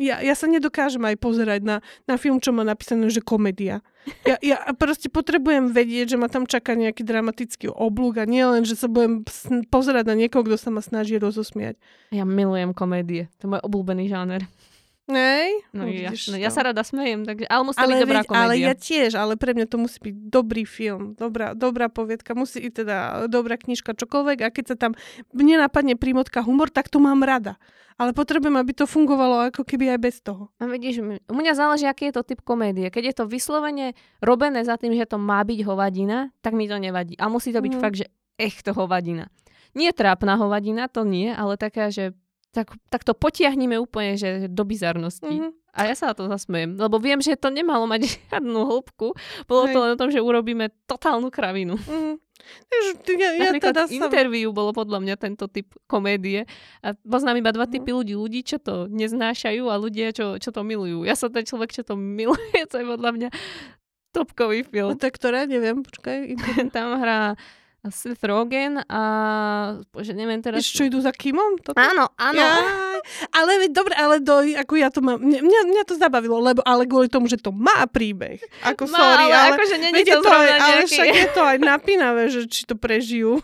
Speaker 2: Ja, ja sa nedokážem aj pozerať na, na film, čo má napísané, že komédia. Ja, ja proste potrebujem vedieť, že ma tam čaká nejaký dramatický oblúk a nie len, že sa budem pozerať na niekoho, kto sa ma snaží rozosmiať.
Speaker 1: Ja milujem komédie. To je môj obľúbený žáner.
Speaker 2: Nej?
Speaker 1: No,
Speaker 2: vidíš
Speaker 1: jasné. Ja
Speaker 2: to.
Speaker 1: sa rada smejem, takže, ale musí to byť
Speaker 2: ale,
Speaker 1: dobrá
Speaker 2: veď, ale
Speaker 1: komédia.
Speaker 2: ja tiež, ale pre mňa to musí byť dobrý film, dobrá, dobrá poviedka, musí byť teda dobrá knižka, čokoľvek a keď sa tam mne napadne prímotka humor, tak to mám rada. Ale potrebujem, aby to fungovalo ako keby aj bez toho.
Speaker 1: A vidíš, m- u mňa záleží, aký je to typ komédie. Keď je to vyslovene robené za tým, že to má byť hovadina, tak mi to nevadí. A musí to byť
Speaker 2: Mhm.
Speaker 1: fakt, že echt hovadina. Nie trápna hovadina, to nie, ale taká, že tak, tak to potiahneme úplne, že do bizarnosti.
Speaker 2: Mhm.
Speaker 1: A ja sa na to zasmejem, lebo viem, že to nemalo mať žiadnu hĺbku. Bolo to
Speaker 2: Hej.
Speaker 1: len o tom, že urobíme totálnu kravinu.
Speaker 2: Mhm. Ty- ja, ja
Speaker 1: Napríklad
Speaker 2: teda som...
Speaker 1: interviu bolo podľa mňa tento typ komédie. A poznám iba dva
Speaker 2: Mhm.
Speaker 1: typy ľudí. Ľudí, čo to neznášajú a ľudia, čo, čo to milujú. Ja som ten človek, čo to miluje, to je podľa mňa topkový
Speaker 2: A
Speaker 1: film.
Speaker 2: to je ktoré? Neviem, počkaj.
Speaker 1: Tam hrá Seth Rogen a bože, neviem teraz...
Speaker 2: Vieš, čo idú za Kimom? Toto?
Speaker 1: Áno, áno.
Speaker 2: Jaj, ale veď dobre, ale do, ako ja to mám, mňa, mňa, to zabavilo, lebo ale kvôli tomu, že to má príbeh. Ako
Speaker 1: Má,
Speaker 2: sorry,
Speaker 1: ale,
Speaker 2: ale,
Speaker 1: akože není
Speaker 2: Viete,
Speaker 1: to
Speaker 2: aj, ale
Speaker 1: nejaký...
Speaker 2: však je to aj napínavé, že či to prežijú.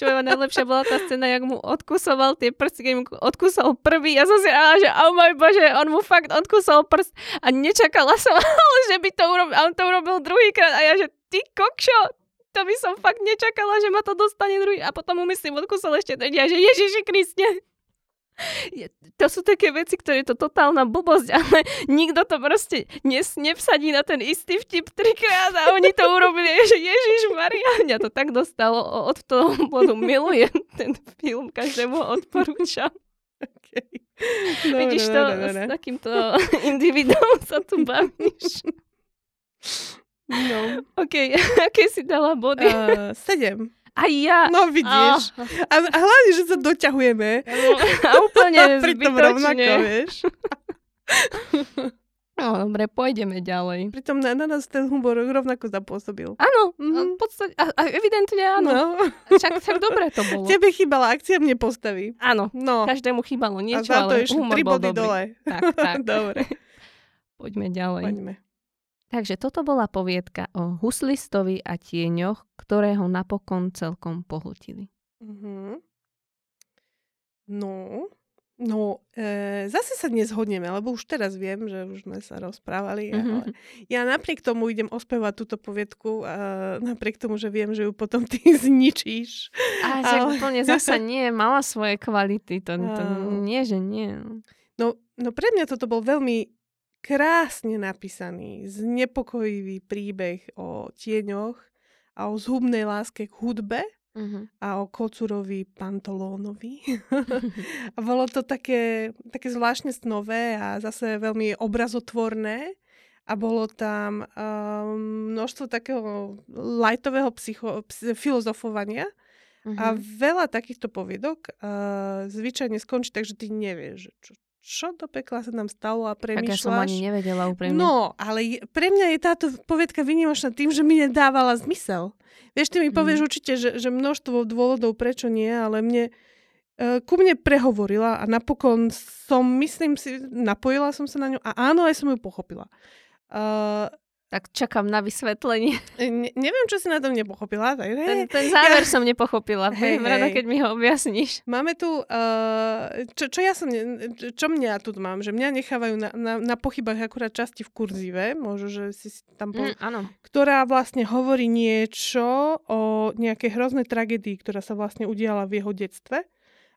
Speaker 1: Čo je najlepšia bola tá scéna, jak mu odkusoval tie prsty, keď mu odkusol prvý. Ja som si rála, že oh môj bože, on mu fakt odkusol prst a nečakala som, ale že by to urobil, a on to urobil druhýkrát a ja, že ty kokšo, to by som fakt nečakala, že ma to dostane druhý. A potom myslím, odkusol ešte tretí a že Ježiši Kriste. To sú také veci, ktoré je to totálna blbosť, ale nikto to proste nes, nevsadí na ten istý vtip trikrát a oni to urobili, že Ježiš Maria, mňa to tak dostalo od toho bodu. Milujem ten film, každému odporúčam.
Speaker 2: Okay. Dobre,
Speaker 1: Vidíš to,
Speaker 2: dobre,
Speaker 1: s
Speaker 2: dobre.
Speaker 1: takýmto individuom sa tu bavíš.
Speaker 2: No.
Speaker 1: OK, aké si dala body?
Speaker 2: Uh, sedem.
Speaker 1: A ja.
Speaker 2: No vidíš. A, a hlavne, že sa doťahujeme.
Speaker 1: A úplne
Speaker 2: Pri tom rovnako, vieš.
Speaker 1: No, dobre, pôjdeme ďalej.
Speaker 2: Pritom na, na nás ten humor rovnako zapôsobil.
Speaker 1: Áno,
Speaker 2: Mhm.
Speaker 1: v podstate, a, a evidentne áno.
Speaker 2: No.
Speaker 1: Však, však dobre to bolo.
Speaker 2: Tebe chýbala akcia, mne postaví.
Speaker 1: Áno,
Speaker 2: No.
Speaker 1: každému chýbalo
Speaker 2: A
Speaker 1: niečo,
Speaker 2: to
Speaker 1: ale humor bol
Speaker 2: body
Speaker 1: dobrý.
Speaker 2: dole.
Speaker 1: Tak, tak.
Speaker 2: Dobre,
Speaker 1: Poďme ďalej.
Speaker 2: poďme.
Speaker 1: Takže toto bola poviedka o huslistovi a tieňoch, ktoré ho napokon celkom pohltili.
Speaker 2: Mhm. No, no e, zase sa nezhodneme, lebo už teraz viem, že už sme sa rozprávali.
Speaker 1: Mhm.
Speaker 2: Ale ja napriek tomu idem ospevať túto poviedku, a napriek tomu, že viem, že ju potom ty zničíš.
Speaker 1: A že
Speaker 2: Ale-
Speaker 1: úplne zasa nie, mala svoje kvality, to, to
Speaker 2: Áno.
Speaker 1: nie, že nie.
Speaker 2: No, no pre mňa toto bol veľmi krásne napísaný, znepokojivý príbeh o tieňoch a o zhubnej láske k hudbe uh-huh. a o kocúrovi pantolónovi. a bolo to také, také zvláštne snové a zase veľmi obrazotvorné a bolo tam um, množstvo takého lajtového psycho, filozofovania uh-huh. a veľa takýchto poviedok uh, zvyčajne skončí tak, že ty nevieš, čo, čo do pekla sa nám stalo a premýšľaš. Tak ja
Speaker 1: som ani nevedela úprimne.
Speaker 2: No, ale pre mňa je táto povedka vynimočná tým, že mi nedávala zmysel. Vieš, ty mi povieš mm. určite, že, že množstvo dôvodov, prečo nie, ale mne uh, ku mne prehovorila a napokon som, myslím si, napojila som sa na ňu a áno, aj som ju pochopila. Uh,
Speaker 1: tak čakám na vysvetlenie.
Speaker 2: Ne, neviem, čo si na tom nepochopila. Tak,
Speaker 1: ten, ten záver ja... som nepochopila. Hej, hej. rada, keď mi ho objasníš.
Speaker 2: Máme tu, uh, čo, čo ja som, čo mňa tu mám, že mňa nechávajú na, na, na pochybách akurát časti v kurzíve, možno, že si tam po...
Speaker 1: mm, áno.
Speaker 2: ktorá vlastne hovorí niečo o nejakej hroznej tragédii, ktorá sa vlastne udiala v jeho detstve.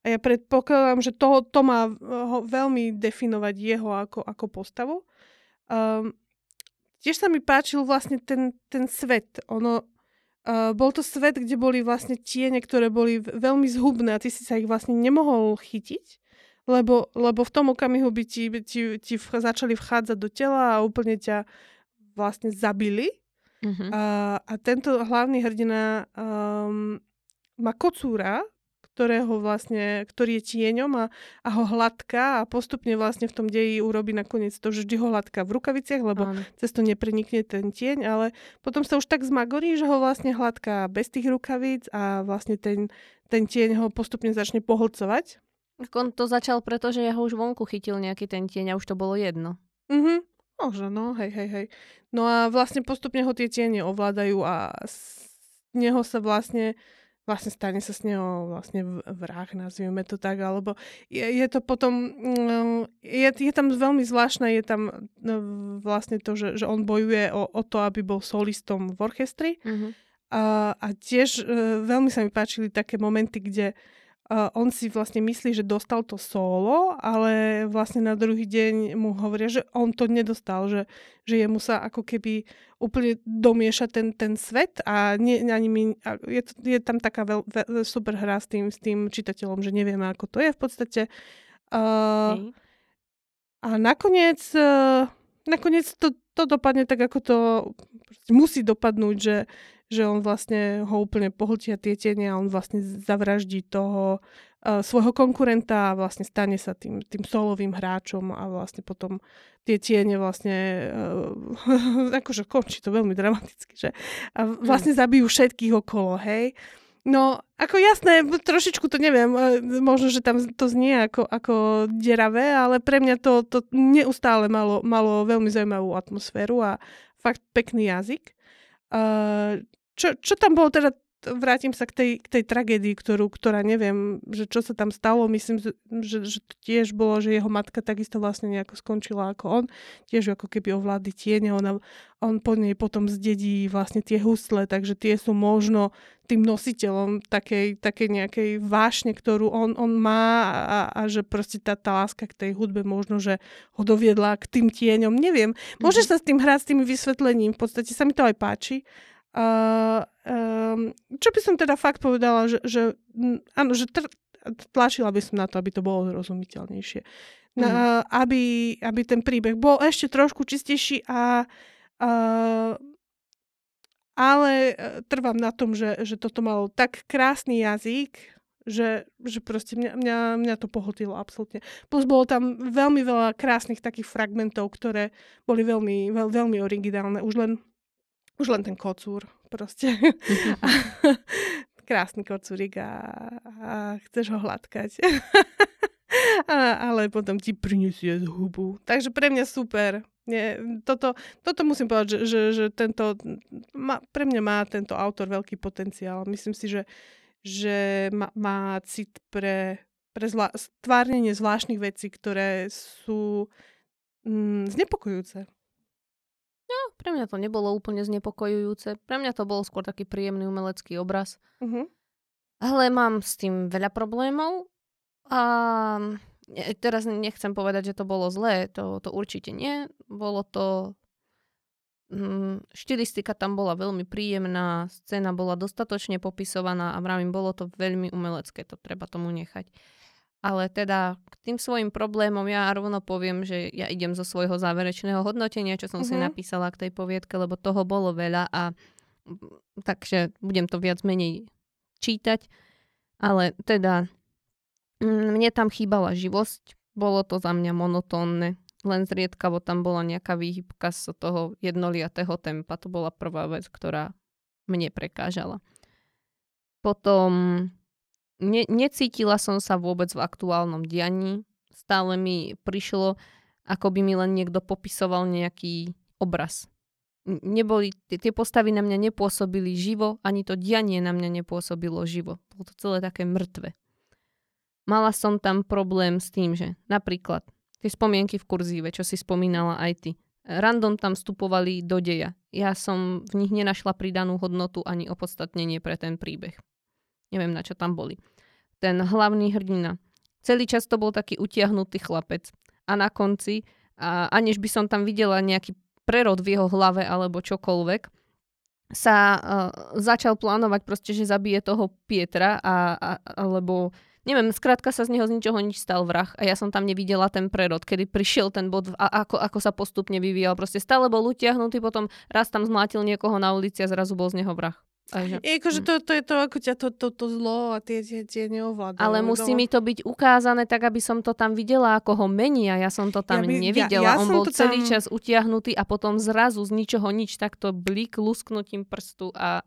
Speaker 2: A ja predpokladám, že to, to má ho veľmi definovať jeho ako, ako postavu. Um, tiež sa mi páčil vlastne ten, ten svet. Ono, uh, bol to svet, kde boli vlastne tiene, ktoré boli veľmi zhubné a ty si sa ich vlastne nemohol chytiť, lebo, lebo v tom okamihu by ti, ti, ti v, začali vchádzať do tela a úplne ťa vlastne zabili. Uh-huh. Uh, a tento hlavný hrdina um, má kocúra, ktorého vlastne, ktorý je tieňom a, a ho hladká a postupne vlastne v tom deji urobí nakoniec to, že vždy ho hladká v rukaviciach, lebo Áno. cez to neprenikne ten tieň, ale potom sa už tak zmagorí, že ho vlastne hladká bez tých rukavíc a vlastne ten, ten tieň ho postupne začne pohlcovať.
Speaker 1: On to začal, pretože ja ho už vonku chytil nejaký ten tieň a už to bolo jedno.
Speaker 2: Mhm. Možno, no, hej, hej, hej. No a vlastne postupne ho tie tiene ovládajú a z neho sa vlastne vlastne stane sa s neho vlastne vrah, nazvieme to tak, alebo je, je to potom, mm, je, je tam veľmi zvláštne, je tam no, vlastne to, že, že on bojuje o, o to, aby bol solistom v orchestri mm-hmm. a, a tiež uh, veľmi sa mi páčili také momenty, kde Uh, on si vlastne myslí, že dostal to solo, ale vlastne na druhý deň mu hovoria, že on to nedostal, že, že jemu sa ako keby úplne domieša ten, ten svet a, nie, ani a je, je tam taká veľ, veľ, super hra s tým, s tým čitateľom, že nevieme, ako to je v podstate. Uh, a nakoniec, uh, nakoniec to, to dopadne tak, ako to musí dopadnúť, že, že on vlastne ho úplne pohltia tie tiene a on vlastne zavraždí toho uh, svojho konkurenta a vlastne stane sa tým, tým solovým hráčom a vlastne potom tie tiene vlastne uh, akože končí to veľmi dramaticky, že a vlastne zabijú všetkých okolo, hej. No, ako jasné, trošičku to neviem, možno, že tam to znie ako, ako deravé, ale pre mňa to, to neustále malo, malo veľmi zaujímavú atmosféru a fakt pekný jazyk. Uh, čo, čo tam bolo teda, vrátim sa k tej, k tej tragédii, ktorú, ktorá neviem, že čo sa tam stalo, myslím, že, že tiež bolo, že jeho matka takisto vlastne nejako skončila ako on, tiež ako keby ovládli tiene, ona, on po nej potom zdedí vlastne tie husle, takže tie sú možno tým nositeľom takej, takej nejakej vášne, ktorú on, on má a, a že proste tá, tá láska k tej hudbe možno, že ho doviedla k tým tieňom, neviem. Môžeš mm-hmm. sa s tým hrať s tým vysvetlením, v podstate sa mi to aj páči, Uh, um, čo by som teda fakt povedala, že, že áno, že tr- tlačila by som na to, aby to bolo zrozumiteľnejšie. Na, mm. aby, aby ten príbeh bol ešte trošku čistejší a uh, ale e, trvám na tom, že, že toto malo tak krásny jazyk, že, že proste mňa, mňa, mňa to pohltilo absolútne. Plus bolo tam veľmi veľa krásnych takých fragmentov, ktoré boli veľmi, veľ, veľmi originálne. Už len už len ten kocúr proste. Krásny kocúrik a, a chceš ho hladkať. a, ale potom ti prinesie z hubu. Takže pre mňa super. Nie, toto, toto musím povedať, že, že, že tento, má, pre mňa má tento autor veľký potenciál. Myslím si, že, že má, má cit pre, pre zvla, stvárnenie zvláštnych vecí, ktoré sú mm, znepokojúce.
Speaker 1: Pre mňa to nebolo úplne znepokojujúce. Pre mňa to bol skôr taký príjemný umelecký obraz. Uh-huh. Ale mám s tým veľa problémov. A teraz nechcem povedať, že to bolo zlé. To, to určite nie. Bolo to Mm, štilistika tam bola veľmi príjemná, scéna bola dostatočne popisovaná a vravím, bolo to veľmi umelecké, to treba tomu nechať. Ale teda k tým svojim problémom ja rovno poviem, že ja idem zo svojho záverečného hodnotenia, čo som mm-hmm. si mhm. napísala k tej poviedke, lebo toho bolo veľa a mm, takže budem to viac menej čítať. Ale teda mm, mne tam chýbala živosť, bolo to za mňa monotónne len zriedkavo tam bola nejaká výhybka z toho jednoliatého tempa. To bola prvá vec, ktorá mne prekážala. Potom ne, necítila som sa vôbec v aktuálnom dianí. Stále mi prišlo, ako by mi len niekto popisoval nejaký obraz. Neboli, tie postavy na mňa nepôsobili živo, ani to dianie na mňa nepôsobilo živo. Bolo to celé také mŕtve. Mala som tam problém s tým, že napríklad tie spomienky v kurzíve, čo si spomínala aj ty. Random tam vstupovali do deja. Ja som v nich nenašla pridanú hodnotu ani opodstatnenie pre ten príbeh. Neviem, na čo tam boli. Ten hlavný hrdina. Celý čas to bol taký utiahnutý chlapec. A na konci, a aniž by som tam videla nejaký prerod v jeho hlave alebo čokoľvek, sa uh, začal plánovať proste, že zabije toho Pietra a, a, alebo neviem, skrátka sa z neho z ničoho nič stal vrah a ja som tam nevidela ten prerod, kedy prišiel ten bod a ako, ako sa postupne vyvíjal. Proste stále bol utiahnutý, potom raz tam zmlátil niekoho na ulici a zrazu bol z neho vrah.
Speaker 2: Že, je, akože hm. to, to je to, ako ťa to, to, to zlo a tie, tie, tie neovládajú.
Speaker 1: Ale musí no. mi to byť ukázané tak, aby som to tam videla, ako ho mení a ja som to tam ja by, nevidela. Ja, ja On bol celý tam... čas utiahnutý a potom zrazu z ničoho nič takto blík lusknutím prstu a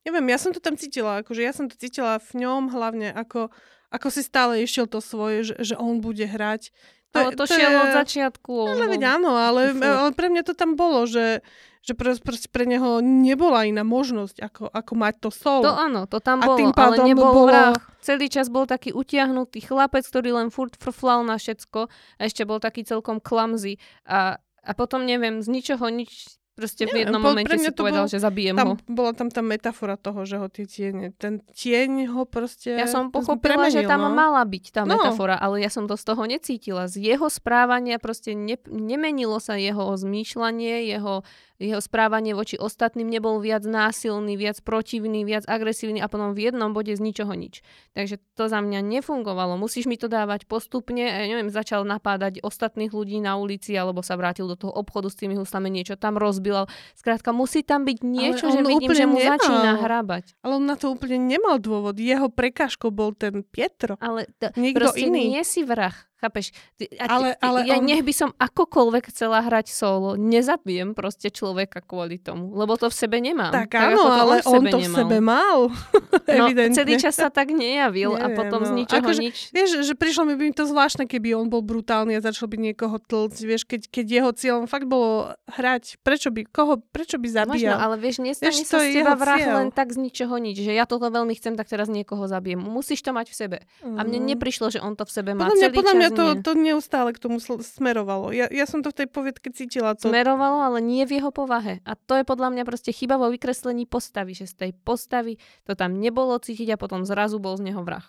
Speaker 2: Neviem, ja som to tam cítila, akože ja som to cítila v ňom hlavne ako ako si stále išiel to svoje, že, že on bude hrať.
Speaker 1: To, ale to, to šiel je... od začiatku.
Speaker 2: Ale veď áno, ale, ale pre mňa to tam bolo, že, že pre, pre, pre neho nebola iná možnosť, ako, ako mať to solo.
Speaker 1: To áno, to tam bolo, ale nebol bolo... vrah. Celý čas bol taký utiahnutý chlapec, ktorý len furt frflal na všetko a ešte bol taký celkom klamzy. A, a potom, neviem, z ničoho nič Proste v jednom momente si povedal, bol, že zabijem
Speaker 2: tam,
Speaker 1: ho.
Speaker 2: Bola tam tá metafora toho, že ho tie tiene, ten tieň ho proste
Speaker 1: Ja som pochopila, premenil, že tam no? mala byť tá no. metafora, ale ja som to z toho necítila. Z jeho správania proste ne, nemenilo sa jeho zmýšľanie, jeho jeho správanie voči ostatným nebol viac násilný, viac protivný, viac agresívny a potom v jednom bode z ničoho nič. Takže to za mňa nefungovalo. Musíš mi to dávať postupne. Ja neviem, začal napádať ostatných ľudí na ulici alebo sa vrátil do toho obchodu s tými huslami, niečo tam rozbilal. Skrátka, musí tam byť niečo, že vidím, že mu nemal. začína hrabať.
Speaker 2: Ale on na to úplne nemal dôvod. Jeho prekážkou bol ten Pietro.
Speaker 1: Ale to, Nikto iný. nie si vrah. Chápeš? Ty, a ale, ale ja on... nech by som akokoľvek chcela hrať solo, nezabijem proste človeka kvôli tomu, lebo to v sebe nemám.
Speaker 2: Tak, tak áno, ale on, on to nemal. v sebe mal.
Speaker 1: no, celý čas sa tak nejavil Neviem, a potom no. z ničoho akože, nič.
Speaker 2: Vieš, že prišlo mi by to zvláštne, keby on bol brutálny a začal by niekoho tlcť, vieš, keď, keď jeho cieľom fakt bolo hrať, prečo by, koho, prečo by zabíjal?
Speaker 1: Možno, ale vieš, nestane vieš, sa z teba vrah cieľ. len tak z ničoho nič, že ja toto veľmi chcem, tak teraz niekoho zabijem. Musíš to mať v sebe. Mm. A mne mhm. neprišlo, že on to v sebe má podľa celý podľa
Speaker 2: mňa to, to neustále k tomu smerovalo. Ja, ja som to v tej poviedke cítila. To...
Speaker 1: Smerovalo, ale nie v jeho povahe. A to je podľa mňa proste chyba vo vykreslení postavy, že z tej postavy to tam nebolo cítiť a potom zrazu bol z neho vrah.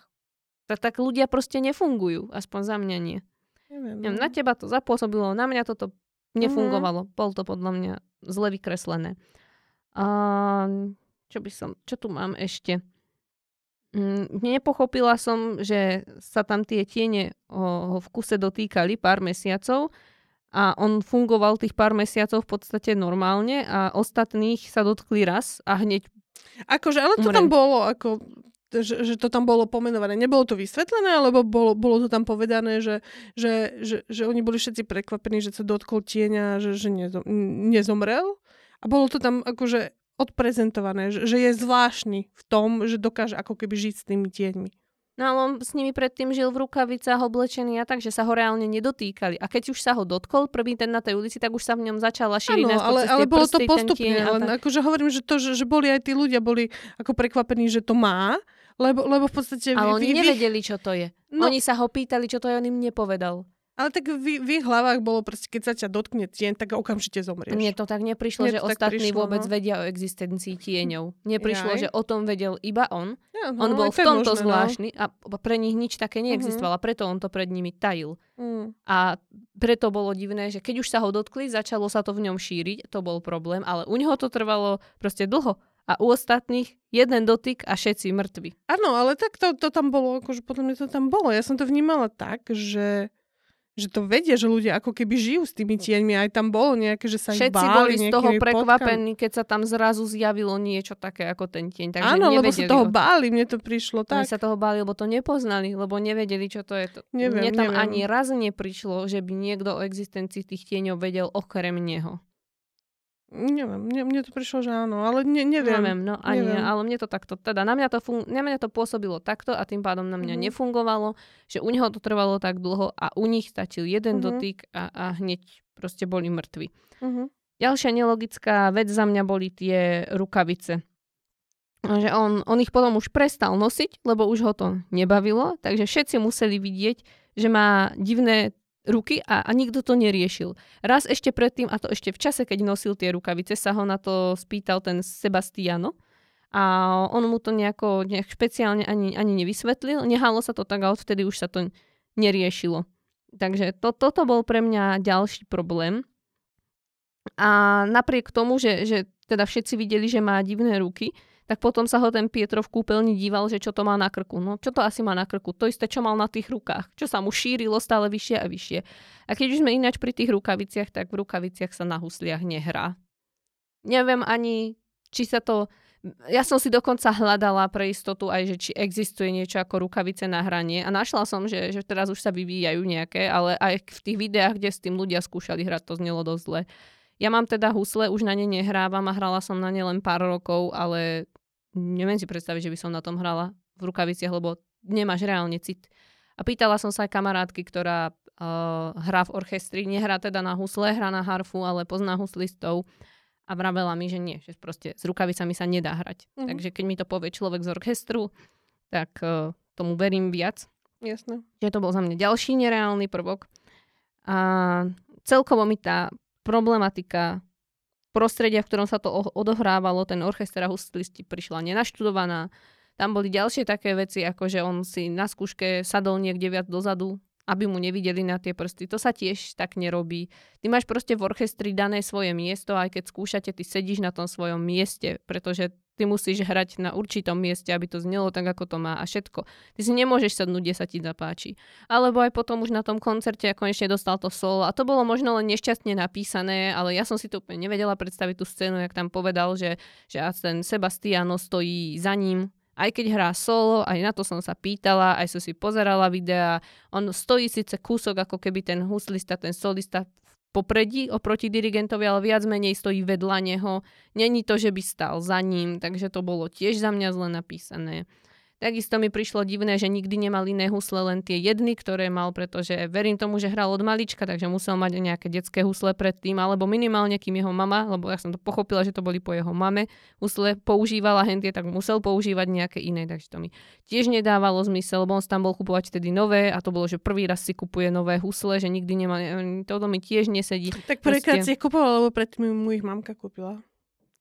Speaker 1: Tak, tak ľudia proste nefungujú, aspoň za mňa nie. Neviem, Neviem, na teba to zapôsobilo, na mňa toto nefungovalo. Mm-hmm. Bol to podľa mňa zle vykreslené. A, čo by som, čo tu mám ešte? Mm, nepochopila som, že sa tam tie tiene ho v kuse dotýkali pár mesiacov a on fungoval tých pár mesiacov v podstate normálne a ostatných sa dotkli raz a hneď
Speaker 2: Akože, ale to umrem. tam bolo, ako, že, že to tam bolo pomenované. Nebolo to vysvetlené, alebo bolo, bolo to tam povedané, že, že, že, že oni boli všetci prekvapení, že sa dotkol tieňa, že, že nezom, nezomrel. A bolo to tam akože odprezentované, že, že je zvláštny v tom, že dokáže ako keby žiť s tými tieňmi.
Speaker 1: No ale on s nimi predtým žil v rukavicách oblečený a tak, že sa ho reálne nedotýkali. A keď už sa ho dotkol, prvý ten na tej ulici, tak už sa v ňom začala šíriť
Speaker 2: Áno, ale, ale bolo prsty, to postupne. Len akože hovorím, že to, že, že boli aj tí ľudia, boli ako prekvapení, že to má, lebo, lebo v podstate...
Speaker 1: Ale oni vy, nevedeli, čo to je. No, oni sa ho pýtali, čo to je, on im nepovedal.
Speaker 2: Ale tak v, v ich hlavách bolo proste, keď sa ťa dotkne tieň, tak okamžite zomrieš.
Speaker 1: Mne to tak neprišlo,
Speaker 2: Mne
Speaker 1: že ostatní
Speaker 2: prišlo,
Speaker 1: vôbec
Speaker 2: no.
Speaker 1: vedia o existencii tieňov. Neprišlo,
Speaker 2: Jaj.
Speaker 1: že o tom vedel iba on.
Speaker 2: Ja,
Speaker 1: On
Speaker 2: no,
Speaker 1: bol
Speaker 2: aj
Speaker 1: v
Speaker 2: to
Speaker 1: tomto
Speaker 2: možné, no.
Speaker 1: zvláštny a pre nich nič také neexistovalo, preto on to pred nimi tajil.
Speaker 2: Mm.
Speaker 1: A preto bolo divné, že keď už sa ho dotkli, začalo sa to v ňom šíriť, to bol problém, ale u neho to trvalo proste dlho. A u ostatných jeden dotyk a všetci mŕtvi.
Speaker 2: Áno, ale tak to, to tam bolo, akože podľa mňa to tam bolo. Ja som to vnímala tak, že, že to vedia, že ľudia ako keby žijú s tými tieňmi. Aj tam bolo nejaké, že sa
Speaker 1: Všetci
Speaker 2: báli
Speaker 1: boli z toho prekvapení, keď sa tam zrazu zjavilo niečo také ako ten tieň. Takže
Speaker 2: Áno, lebo sa toho
Speaker 1: o-
Speaker 2: báli, mne to prišlo tak.
Speaker 1: sa toho báli, lebo to nepoznali, lebo nevedeli, čo to je.
Speaker 2: Neviem,
Speaker 1: mne tam
Speaker 2: neviem.
Speaker 1: ani raz neprišlo, že by niekto o existencii tých tieňov vedel okrem neho.
Speaker 2: Neviem, mne, mne to prišlo, že áno, ale ne, neviem.
Speaker 1: Neviem, no ani,
Speaker 2: neviem.
Speaker 1: ale mne to takto, teda na mňa to, fun- na mňa to pôsobilo takto a tým pádom na mňa
Speaker 2: Mhm.
Speaker 1: nefungovalo, že u neho to trvalo tak dlho a u nich stačil jeden
Speaker 2: Mhm.
Speaker 1: dotyk a, a hneď proste boli mŕtvi.
Speaker 2: Uh-huh.
Speaker 1: Ďalšia nelogická vec za mňa boli tie rukavice. Že on, on ich potom už prestal nosiť, lebo už ho to nebavilo, takže všetci museli vidieť, že má divné ruky a, a nikto to neriešil. Raz ešte predtým, a to ešte v čase, keď nosil tie rukavice, sa ho na to spýtal ten Sebastiano a on mu to nejako nejak špeciálne ani, ani nevysvetlil. Nehalo sa to tak a odvtedy už sa to neriešilo. Takže to, toto bol pre mňa ďalší problém. A napriek tomu, že, že teda všetci videli, že má divné ruky, tak potom sa ho ten Pietro v kúpeľni díval, že čo to má na krku. No čo to asi má na krku? To isté, čo mal na tých rukách. Čo sa mu šírilo stále vyššie a vyššie. A keď už sme ináč pri tých rukaviciach, tak v rukaviciach sa na husliach nehrá. Neviem ani, či sa to... Ja som si dokonca hľadala pre istotu aj, že či existuje niečo ako rukavice na hranie a našla som, že, že teraz už sa vyvíjajú nejaké, ale aj v tých videách, kde s tým ľudia skúšali hrať, to znelo dosť zle. Ja mám teda husle, už na ne nehrávam a hrala som na ne len pár rokov, ale neviem si predstaviť, že by som na tom hrala v rukaviciach, lebo nemáš reálne cit. A pýtala som sa aj kamarátky, ktorá uh, hrá v orchestri, nehrá teda na husle, hrá na harfu, ale pozná huslistov a vravela mi, že nie, že proste s rukavicami sa nedá hrať.
Speaker 2: Mhm.
Speaker 1: Takže keď mi to povie človek z orchestru, tak uh, tomu verím viac.
Speaker 2: Jasné.
Speaker 1: Že to bol za mňa ďalší nereálny prvok. A celkovo mi tá problematika prostredia, v ktorom sa to odohrávalo, ten orchester a huslisti prišla nenaštudovaná. Tam boli ďalšie také veci, ako že on si na skúške sadol niekde viac dozadu, aby mu nevideli na tie prsty. To sa tiež tak nerobí. Ty máš proste v orchestri dané svoje miesto, aj keď skúšate, ty sedíš na tom svojom mieste, pretože ty musíš hrať na určitom mieste, aby to znelo tak, ako to má a všetko. Ty si nemôžeš sadnúť, kde sa ti zapáči. Alebo aj potom už na tom koncerte a konečne dostal to solo. A to bolo možno len nešťastne napísané, ale ja som si to úplne nevedela predstaviť tú scénu, jak tam povedal, že, že ten Sebastiano stojí za ním aj keď hrá solo, aj na to som sa pýtala, aj som si pozerala videá. On stojí síce kúsok, ako keby ten huslista, ten solista popredí oproti dirigentovi, ale viac menej stojí vedľa neho. Není to, že by stal za ním, takže to bolo tiež za mňa zle napísané. Takisto mi prišlo divné, že nikdy nemal iné husle, len tie jedny, ktoré mal, pretože verím tomu, že hral od malička, takže musel mať nejaké detské husle predtým, alebo minimálne kým jeho mama, lebo ja som to pochopila, že to boli po jeho mame, husle používala hentie, tak musel používať nejaké iné, takže to mi tiež nedávalo zmysel, lebo on tam bol kupovať vtedy nové a to bolo, že prvý raz si kupuje nové husle, že nikdy nemá, toto mi tiež nesedí.
Speaker 2: Tak prvýkrát si ich kupovala, lebo predtým mu ich mamka kúpila.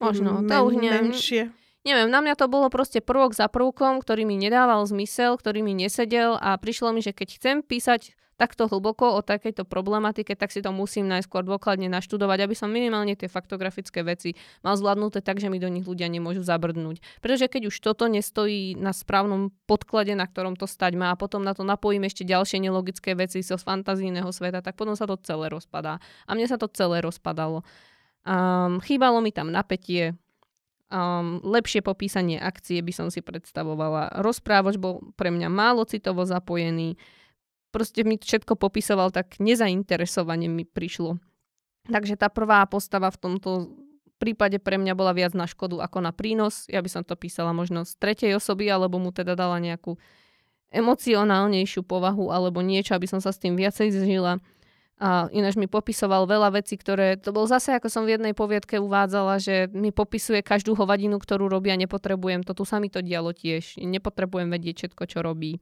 Speaker 1: Možno, to už neviem.
Speaker 2: Menšie.
Speaker 1: Neviem, na mňa to bolo proste prvok za prvkom, ktorý mi nedával zmysel, ktorý mi nesedel a prišlo mi, že keď chcem písať takto hlboko o takejto problematike, tak si to musím najskôr dôkladne naštudovať, aby som minimálne tie faktografické veci mal zvládnuté tak, že mi do nich ľudia nemôžu zabrdnúť. Pretože keď už toto nestojí na správnom podklade, na ktorom to stať má a potom na to napojím ešte ďalšie nelogické veci zo fantazijného sveta, tak potom sa to celé rozpadá. A mne sa to celé rozpadalo. Um, chýbalo mi tam napätie, um, lepšie popísanie akcie by som si predstavovala. Rozprávač bol pre mňa málo citovo zapojený. Proste mi všetko popisoval tak nezainteresovane mi prišlo. Takže tá prvá postava v tomto prípade pre mňa bola viac na škodu ako na prínos. Ja by som to písala možno z tretej osoby, alebo mu teda dala nejakú emocionálnejšiu povahu alebo niečo, aby som sa s tým viacej zžila. A ináč mi popisoval veľa vecí, ktoré... To bol zase, ako som v jednej poviedke uvádzala, že mi popisuje každú hovadinu, ktorú robí a nepotrebujem to. Tu sa mi to dialo tiež. Nepotrebujem vedieť všetko, čo robí.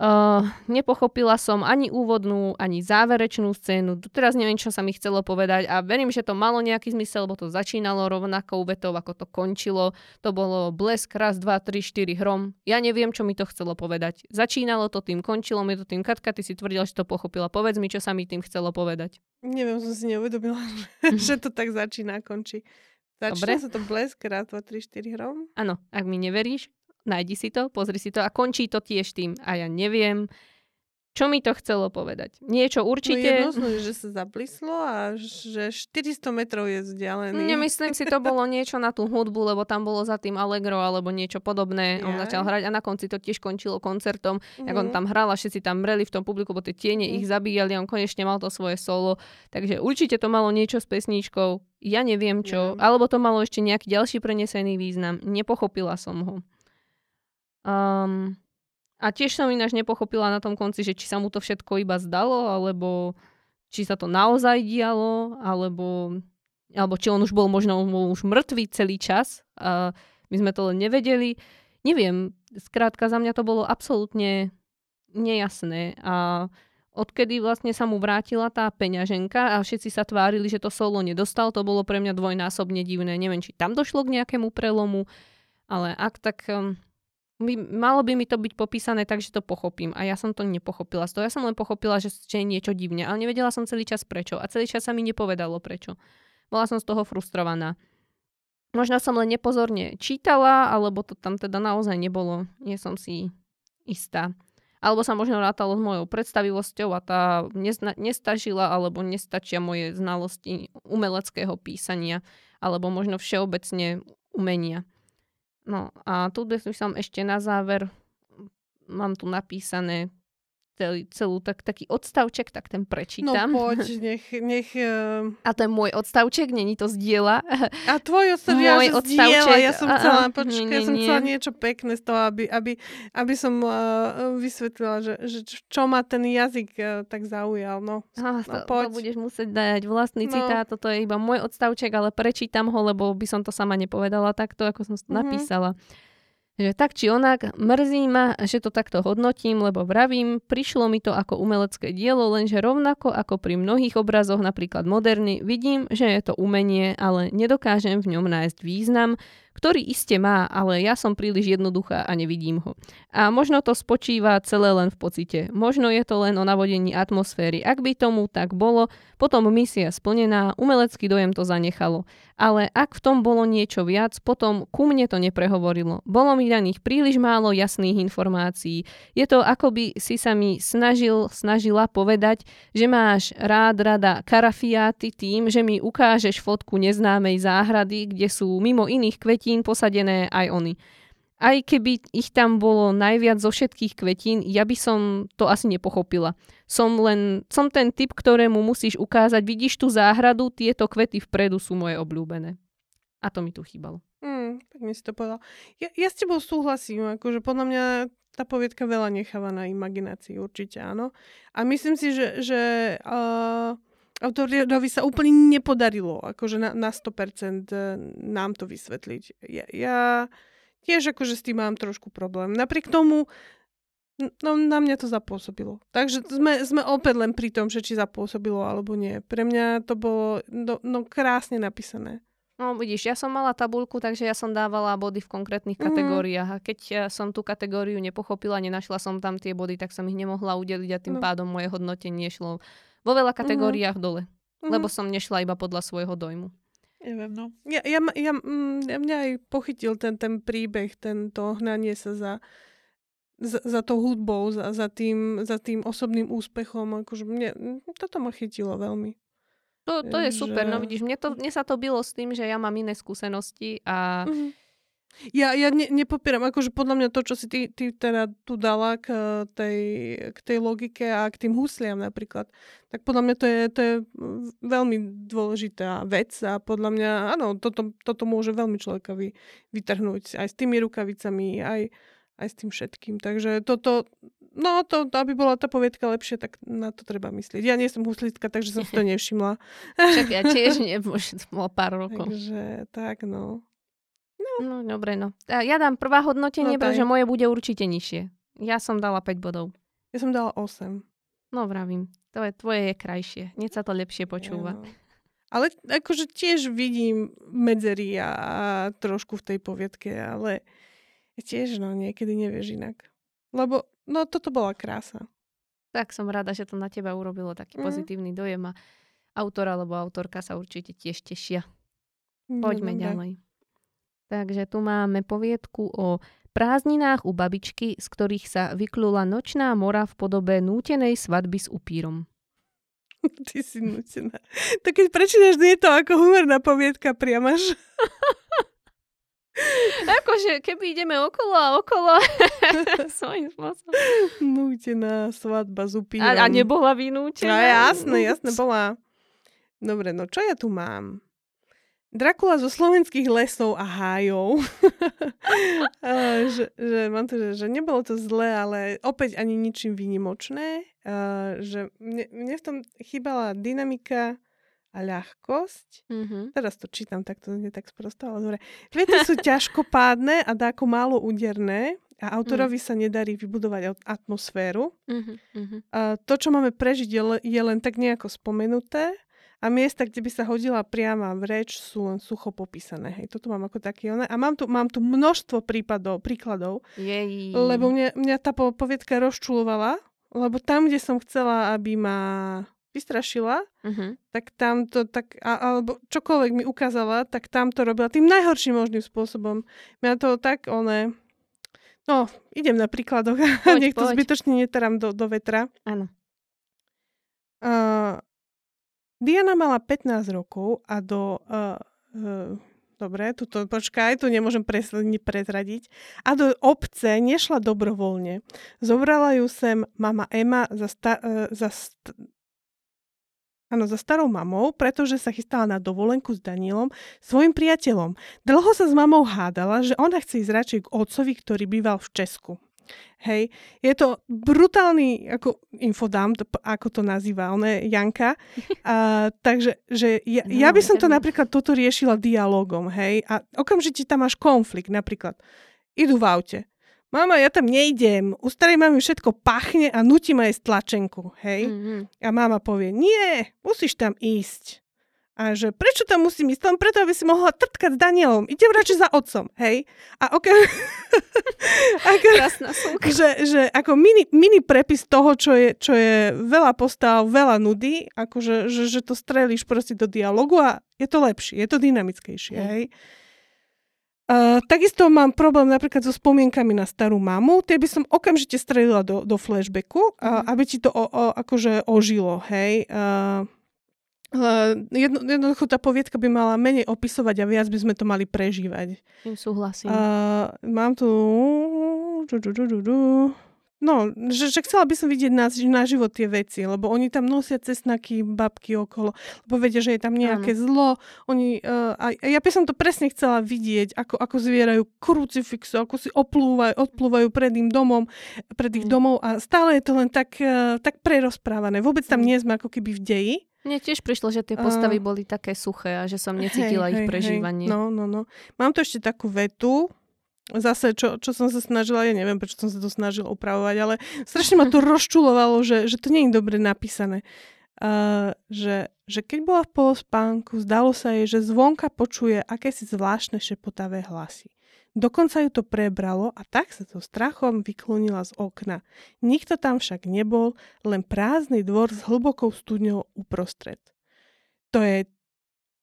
Speaker 1: Uh, nepochopila som ani úvodnú, ani záverečnú scénu. Teraz neviem, čo sa mi chcelo povedať a verím, že to malo nejaký zmysel, lebo to začínalo rovnakou vetou, ako to končilo. To bolo blesk, raz, dva, tri, štyri, hrom. Ja neviem, čo mi to chcelo povedať. Začínalo to tým, končilo mi to tým. Katka, ty si tvrdila, že to pochopila. Povedz mi, čo sa mi tým chcelo povedať.
Speaker 2: Neviem, som si neuvedomila, že to tak začína a končí. Začína Dobre. sa to blesk, raz, dva, tri, štyri, hrom.
Speaker 1: Áno, ak mi neveríš, nájdi si to, pozri si to a končí to tiež tým. A ja neviem, čo mi to chcelo povedať? Niečo určite...
Speaker 2: No jedno, že sa zaplislo a že 400 metrov je vzdialený.
Speaker 1: Nemyslím si, to bolo niečo na tú hudbu, lebo tam bolo za tým Allegro alebo niečo podobné. Ja. On začal hrať a na konci to tiež končilo koncertom. Mm. Jak on mhm. tam hral a všetci tam mreli v tom publiku, bo tie tiene mm. ich zabíjali a on konečne mal to svoje solo. Takže určite to malo niečo s pesničkou. Ja neviem čo. Ja. Alebo to malo ešte nejaký ďalší prenesený význam. Nepochopila som ho. Um, a tiež som ináč nepochopila na tom konci, že či sa mu to všetko iba zdalo, alebo či sa to naozaj dialo, alebo, alebo či on už bol možno už mŕtvý celý čas a my sme to len nevedeli. Neviem, skrátka za mňa to bolo absolútne nejasné a odkedy vlastne sa mu vrátila tá peňaženka a všetci sa tvárili, že to solo nedostal, to bolo pre mňa dvojnásobne divné. Neviem, či tam došlo k nejakému prelomu, ale ak tak by, malo by mi to byť popísané tak, že to pochopím. A ja som to nepochopila z toho. Ja som len pochopila, že, že je niečo divne, ale nevedela som celý čas prečo. A celý čas sa mi nepovedalo prečo. Bola som z toho frustrovaná. Možno som len nepozorne čítala, alebo to tam teda naozaj nebolo. Nie som si istá. Alebo sa možno rátalo s mojou predstavivosťou a tá nezna- nestažila, alebo nestačia moje znalosti umeleckého písania, alebo možno všeobecne umenia. No a tu by som ešte na záver, mám tu napísané celú tak, taký odstavček, tak ten prečítam.
Speaker 2: No poď, nech... nech uh...
Speaker 1: A to je môj odstavček, není to zdieľa.
Speaker 2: A tvoj odstavček, ja, odstavček, ja som chcela, a, počkaj, nie, ja som nie. chcela niečo pekné z toho, aby, aby, aby som uh, vysvetlila, že, že čo ma ten jazyk uh, tak zaujal. No,
Speaker 1: a, no to, poď. to budeš musieť dať vlastný no. citát, toto je iba môj odstavček, ale prečítam ho, lebo by som to sama nepovedala takto, ako som to mm-hmm. napísala že tak či onak, mrzí ma, že to takto hodnotím, lebo vravím, prišlo mi to ako umelecké dielo, lenže rovnako ako pri mnohých obrazoch, napríklad moderny, vidím, že je to umenie, ale nedokážem v ňom nájsť význam, ktorý iste má, ale ja som príliš jednoduchá a nevidím ho. A možno to spočíva celé len v pocite. Možno je to len o navodení atmosféry. Ak by tomu tak bolo, potom misia splnená, umelecký dojem to zanechalo. Ale ak v tom bolo niečo viac, potom ku mne to neprehovorilo. Bolo mi daných príliš málo jasných informácií. Je to ako by si sa mi snažil, snažila povedať, že máš rád rada karafiáty tým, že mi ukážeš fotku neznámej záhrady, kde sú mimo iných kvetí kvetín posadené aj oni. Aj keby ich tam bolo najviac zo všetkých kvetín, ja by som to asi nepochopila. Som len, som ten typ, ktorému musíš ukázať, vidíš tú záhradu, tieto kvety vpredu sú moje obľúbené. A to mi tu chýbalo.
Speaker 2: Mm, mi si to povedal. Ja, ja s tebou súhlasím, akože podľa mňa tá poviedka veľa necháva na imaginácii, určite áno. A myslím si, že, že uh, autorovi sa úplne nepodarilo akože na, na 100% e, nám to vysvetliť. Ja, ja tiež akože s tým mám trošku problém. Napriek tomu no, na mňa to zapôsobilo. Takže sme, sme opäť len pri tom, že či zapôsobilo alebo nie. Pre mňa to bolo no, no krásne napísané.
Speaker 1: No vidíš, ja som mala tabulku, takže ja som dávala body v konkrétnych mm-hmm. kategóriách a keď ja som tú kategóriu nepochopila, nenašla som tam tie body, tak som ich nemohla udeliť a tým no. pádom moje hodnotenie šlo vo veľa mhm. kategóriách mm-hmm. dole. Mm-hmm. Lebo som nešla iba podľa svojho dojmu.
Speaker 2: Neviem, no. Ja, ja, ja, mm, mňa aj pochytil ten, ten príbeh, tento hnanie sa za, za, za tou hudbou, za, za, tým, za tým osobným úspechom. Akože mne, toto ma chytilo veľmi.
Speaker 1: To, to je super, no vidíš, mne, to, mne sa to bylo s tým, že ja mám iné skúsenosti a mm-hmm
Speaker 2: ja, ja ne, nepopieram, akože podľa mňa to, čo si ty, ty teda tu dala k tej, k tej logike a k tým husliam napríklad, tak podľa mňa to je, to je veľmi dôležitá vec a podľa mňa, áno, toto, toto môže veľmi človeka vy, vytrhnúť aj s tými rukavicami, aj, aj s tým všetkým. Takže toto, no to, aby bola tá poviedka lepšie, tak na to treba myslieť. Ja nie som huslitka, takže som si to nevšimla.
Speaker 1: Čak ja tiež nie, to bolo pár rokov.
Speaker 2: Takže tak, no.
Speaker 1: No. dobre, no. Ja dám prvá hodnotenie, no, pretože moje bude určite nižšie. Ja som dala 5 bodov.
Speaker 2: Ja som dala 8.
Speaker 1: No vravím, to je, tvoje je krajšie. Hneď sa to lepšie počúva.
Speaker 2: Ja, no. Ale akože tiež vidím medzery a, a trošku v tej poviedke, ale tiež no niekedy nevieš inak. Lebo no toto bola krása.
Speaker 1: Tak som rada, že to na teba urobilo taký mm. pozitívny dojem a autor alebo autorka sa určite tiež tešia. Poďme no, ďalej. Takže tu máme poviedku o prázdninách u babičky, z ktorých sa vyklula nočná mora v podobe nútenej svadby s upírom.
Speaker 2: Ty si nutená. To keď prečítaš, nie je to ako humorná poviedka priamaž.
Speaker 1: akože keby ideme okolo a okolo svojím spôsobom.
Speaker 2: Nútená svadba s upírom.
Speaker 1: A, a nebola vynútená?
Speaker 2: No jasné, jasné, bola. Dobre, no čo ja tu mám? Drakula zo slovenských lesov a hájov. že, že, mám to, že, že nebolo to zlé, ale opäť ani ničím výnimočné. Uh, že mne, mne v tom chýbala dynamika a ľahkosť. Mm-hmm. Teraz to čítam, tak to nie tak sprosto, ale dobre. Vety sú ťažkopádne a dáko málo úderné a autorovi mm. sa nedarí vybudovať atmosféru. Mm-hmm. Uh, to, čo máme prežiť, je, je len tak nejako spomenuté a miesta, kde by sa hodila priama v reč, sú len sucho popísané. Hej, toto mám ako taký oné. A mám tu, mám tu množstvo prípadov, príkladov,
Speaker 1: Jej.
Speaker 2: lebo mňa, mňa tá poviedka rozčulovala, lebo tam, kde som chcela, aby ma vystrašila, uh-huh. tak tam to tak, a, alebo čokoľvek mi ukázala, tak tam to robila tým najhorším možným spôsobom. Mňa to tak, oné, no, idem na príkladoch, poď, nech to poď. zbytočne neterám do, do vetra.
Speaker 1: Áno.
Speaker 2: Uh, Diana mala 15 rokov a do... Uh, uh, dobre, tuto, počkaj, tu nemôžem prezradiť. A do obce nešla dobrovoľne. Zobrala ju sem mama Emma za, sta, uh, za, st- Áno, za starou mamou, pretože sa chystala na dovolenku s Danielom, svojim priateľom. Dlho sa s mamou hádala, že ona chce ísť radšej k otcovi, ktorý býval v Česku. Hej, je to brutálny ako infodám, ako to nazýva, on je Janka. A, takže že ja, no, ja by som to napríklad toto riešila dialogom, hej, a okamžite tam máš konflikt, napríklad. Idú v aute. Mama, ja tam nejdem. U starej mamy všetko pachne a nutí ma jesť tlačenku, hej. Mm-hmm. A mama povie, nie, musíš tam ísť. A že prečo tam musím ísť? Tam preto, aby si mohla trtkať s Danielom. Idem radšej za otcom, hej? A ok...
Speaker 1: ako,
Speaker 2: že, že ako mini, mini prepis toho, čo je, čo je veľa postav, veľa nudy, akože, že, že to strelíš proste do dialogu a je to lepšie, je to dynamickejšie, hej? Uh, takisto mám problém napríklad so spomienkami na starú mamu. Tie by som okamžite strelila do, do flashbacku, uh, aby ti to o, o, akože ožilo, hej? Uh, jedno, jednoducho tá poviedka by mala menej opisovať a viac by sme to mali prežívať.
Speaker 1: Tým súhlasím.
Speaker 2: Uh, mám tu... No, že, že chcela by som vidieť na, na život tie veci, lebo oni tam nosia cesnaky, babky okolo, lebo vedia, že je tam nejaké ano. zlo. Oni, uh, a ja by som to presne chcela vidieť, ako, ako zvierajú krucifixu, ako si oplúvajú, odplúvajú pred tým domom, pred ich mm. domov a stále je to len tak, uh, tak prerozprávané. Vôbec tam mm. nie sme ako keby v deji.
Speaker 1: Mne tiež prišlo, že tie postavy uh, boli také suché a že som necítila hej, ich prežívanie.
Speaker 2: Hej, no, no, no. Mám tu ešte takú vetu, zase, čo, čo som sa snažila, ja neviem, prečo som sa to snažila upravovať, ale strašne ma to rozčulovalo, že, že to nie je dobre napísané. Uh, že, že keď bola v polospánku, zdalo sa jej, že zvonka počuje akési zvláštne šepotavé hlasy. Dokonca ju to prebralo a tak sa so strachom vyklonila z okna. Nikto tam však nebol, len prázdny dvor s hlbokou studňou uprostred. To je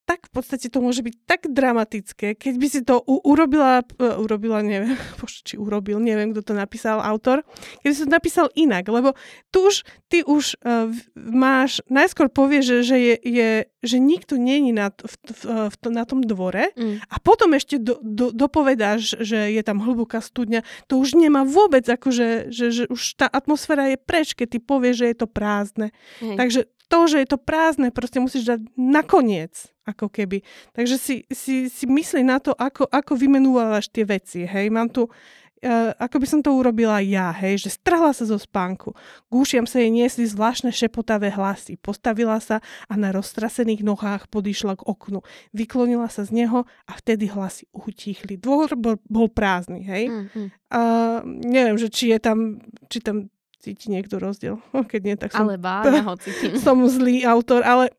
Speaker 2: tak v podstate to môže byť tak dramatické, keď by si to u- urobila, uh, urobila, neviem, bože, či urobil, neviem, kto to napísal, autor, keby si to napísal inak, lebo tu už, ty už uh, máš, najskôr povie, že, že, je, je, že nikto není na, v, v, v, na tom dvore mm. a potom ešte do, do, dopovedáš, že je tam hlboká studňa, to už nemá vôbec, akože, že, že už tá atmosféra je preč, keď ty povieš, že je to prázdne. Hej. Takže to, že je to prázdne, proste musíš dať nakoniec, ako keby. Takže si, si, si myslí na to, ako, ako vymenúvaš tie veci, hej. Mám tu, uh, ako by som to urobila ja, hej, že strhla sa zo spánku. Gúšiam sa jej niesli zvláštne šepotavé hlasy. Postavila sa a na roztrasených nohách podišla k oknu. Vyklonila sa z neho a vtedy hlasy utichli. Dvor bol, bol prázdny, hej. Mm-hmm. Uh, neviem, že či je tam, či tam cíti niekto rozdiel. Keď nie, tak som...
Speaker 1: Ale bá, ja ho cítim.
Speaker 2: Som zlý autor, ale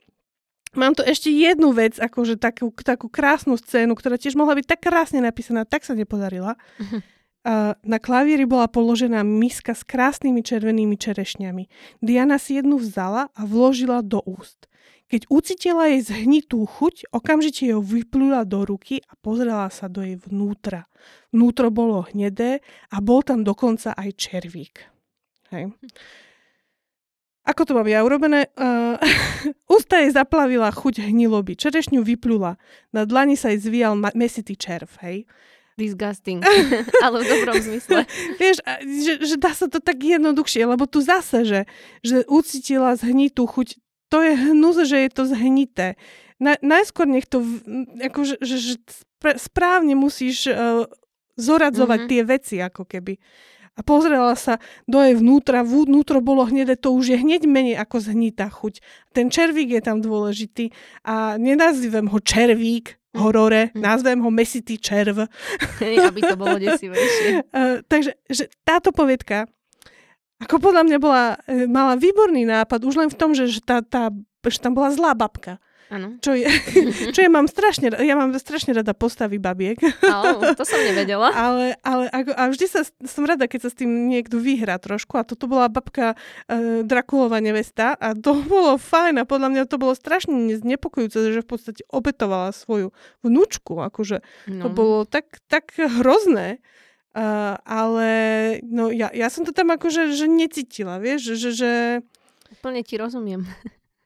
Speaker 2: Mám tu ešte jednu vec, akože takú, takú krásnu scénu, ktorá tiež mohla byť tak krásne napísaná, tak sa nepodarila. Uh-huh. Uh, na klavíri bola položená miska s krásnymi červenými čerešňami. Diana si jednu vzala a vložila do úst. Keď ucítila jej zhnitú chuť, okamžite ju vyplula do ruky a pozrela sa do jej vnútra. Vnútro bolo hnedé a bol tam dokonca aj červík. Hej. Ako to mám ja urobené? Uh, ústa jej zaplavila chuť hniloby. Čerešňu vyplula. Na dlani sa jej zvíjal ma- mesitý červ, hej.
Speaker 1: Disgusting. Ale v dobrom zmysle.
Speaker 2: Vieš, že, že dá sa to tak jednoduchšie, lebo tu zase, že, že ucítila zhnitú chuť. To je hnus, že je to zhnité. Na, najskôr nech to, ako, že, že, že správne musíš uh, zoradzovať mm-hmm. tie veci, ako keby a pozrela sa do jej vnútra, vnútro bolo hnedé, to už je hneď menej ako zhnitá chuť. Ten červík je tam dôležitý a nenazývam ho červík, horore, mm. nazvem ho mesitý červ.
Speaker 1: Hej, aby to bolo desivejšie.
Speaker 2: uh, takže že táto povietka, ako podľa mňa bola, e, mala výborný nápad, už len v tom, že, že, tá, tá, že tam bola zlá babka.
Speaker 1: Ano.
Speaker 2: Čo, je, čo je, mám strašne, ja mám strašne rada postavy babiek.
Speaker 1: Oh, to som nevedela.
Speaker 2: ale, ale ako, a vždy sa, som rada, keď sa s tým niekto vyhrá trošku a toto bola babka uh, Drakulova nevesta a to bolo fajn a podľa mňa to bolo strašne znepokojúce, že v podstate obetovala svoju vnúčku, akože no. to bolo tak, tak hrozné. Uh, ale no ja, ja som to tam akože že necítila, vieš, že, že...
Speaker 1: Úplne ti rozumiem.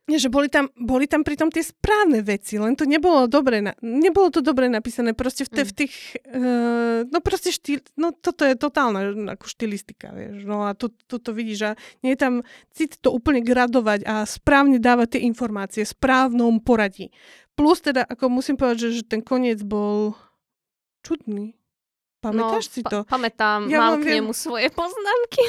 Speaker 2: Že boli tam, boli tam pritom tie správne veci, len to nebolo dobre, na, nebolo to dobre napísané, proste v, te, mm. v tých, uh, no proste štýl, no toto je totálna ako štilistika, vieš, no a tu, tu to vidíš a nie je tam cít to úplne gradovať a správne dávať tie informácie v správnom poradí. Plus teda, ako musím povedať, že, že ten koniec bol čudný. Pamätáš no, si to?
Speaker 1: Pa- pamätám, ja mám k nemu svoje poznámky.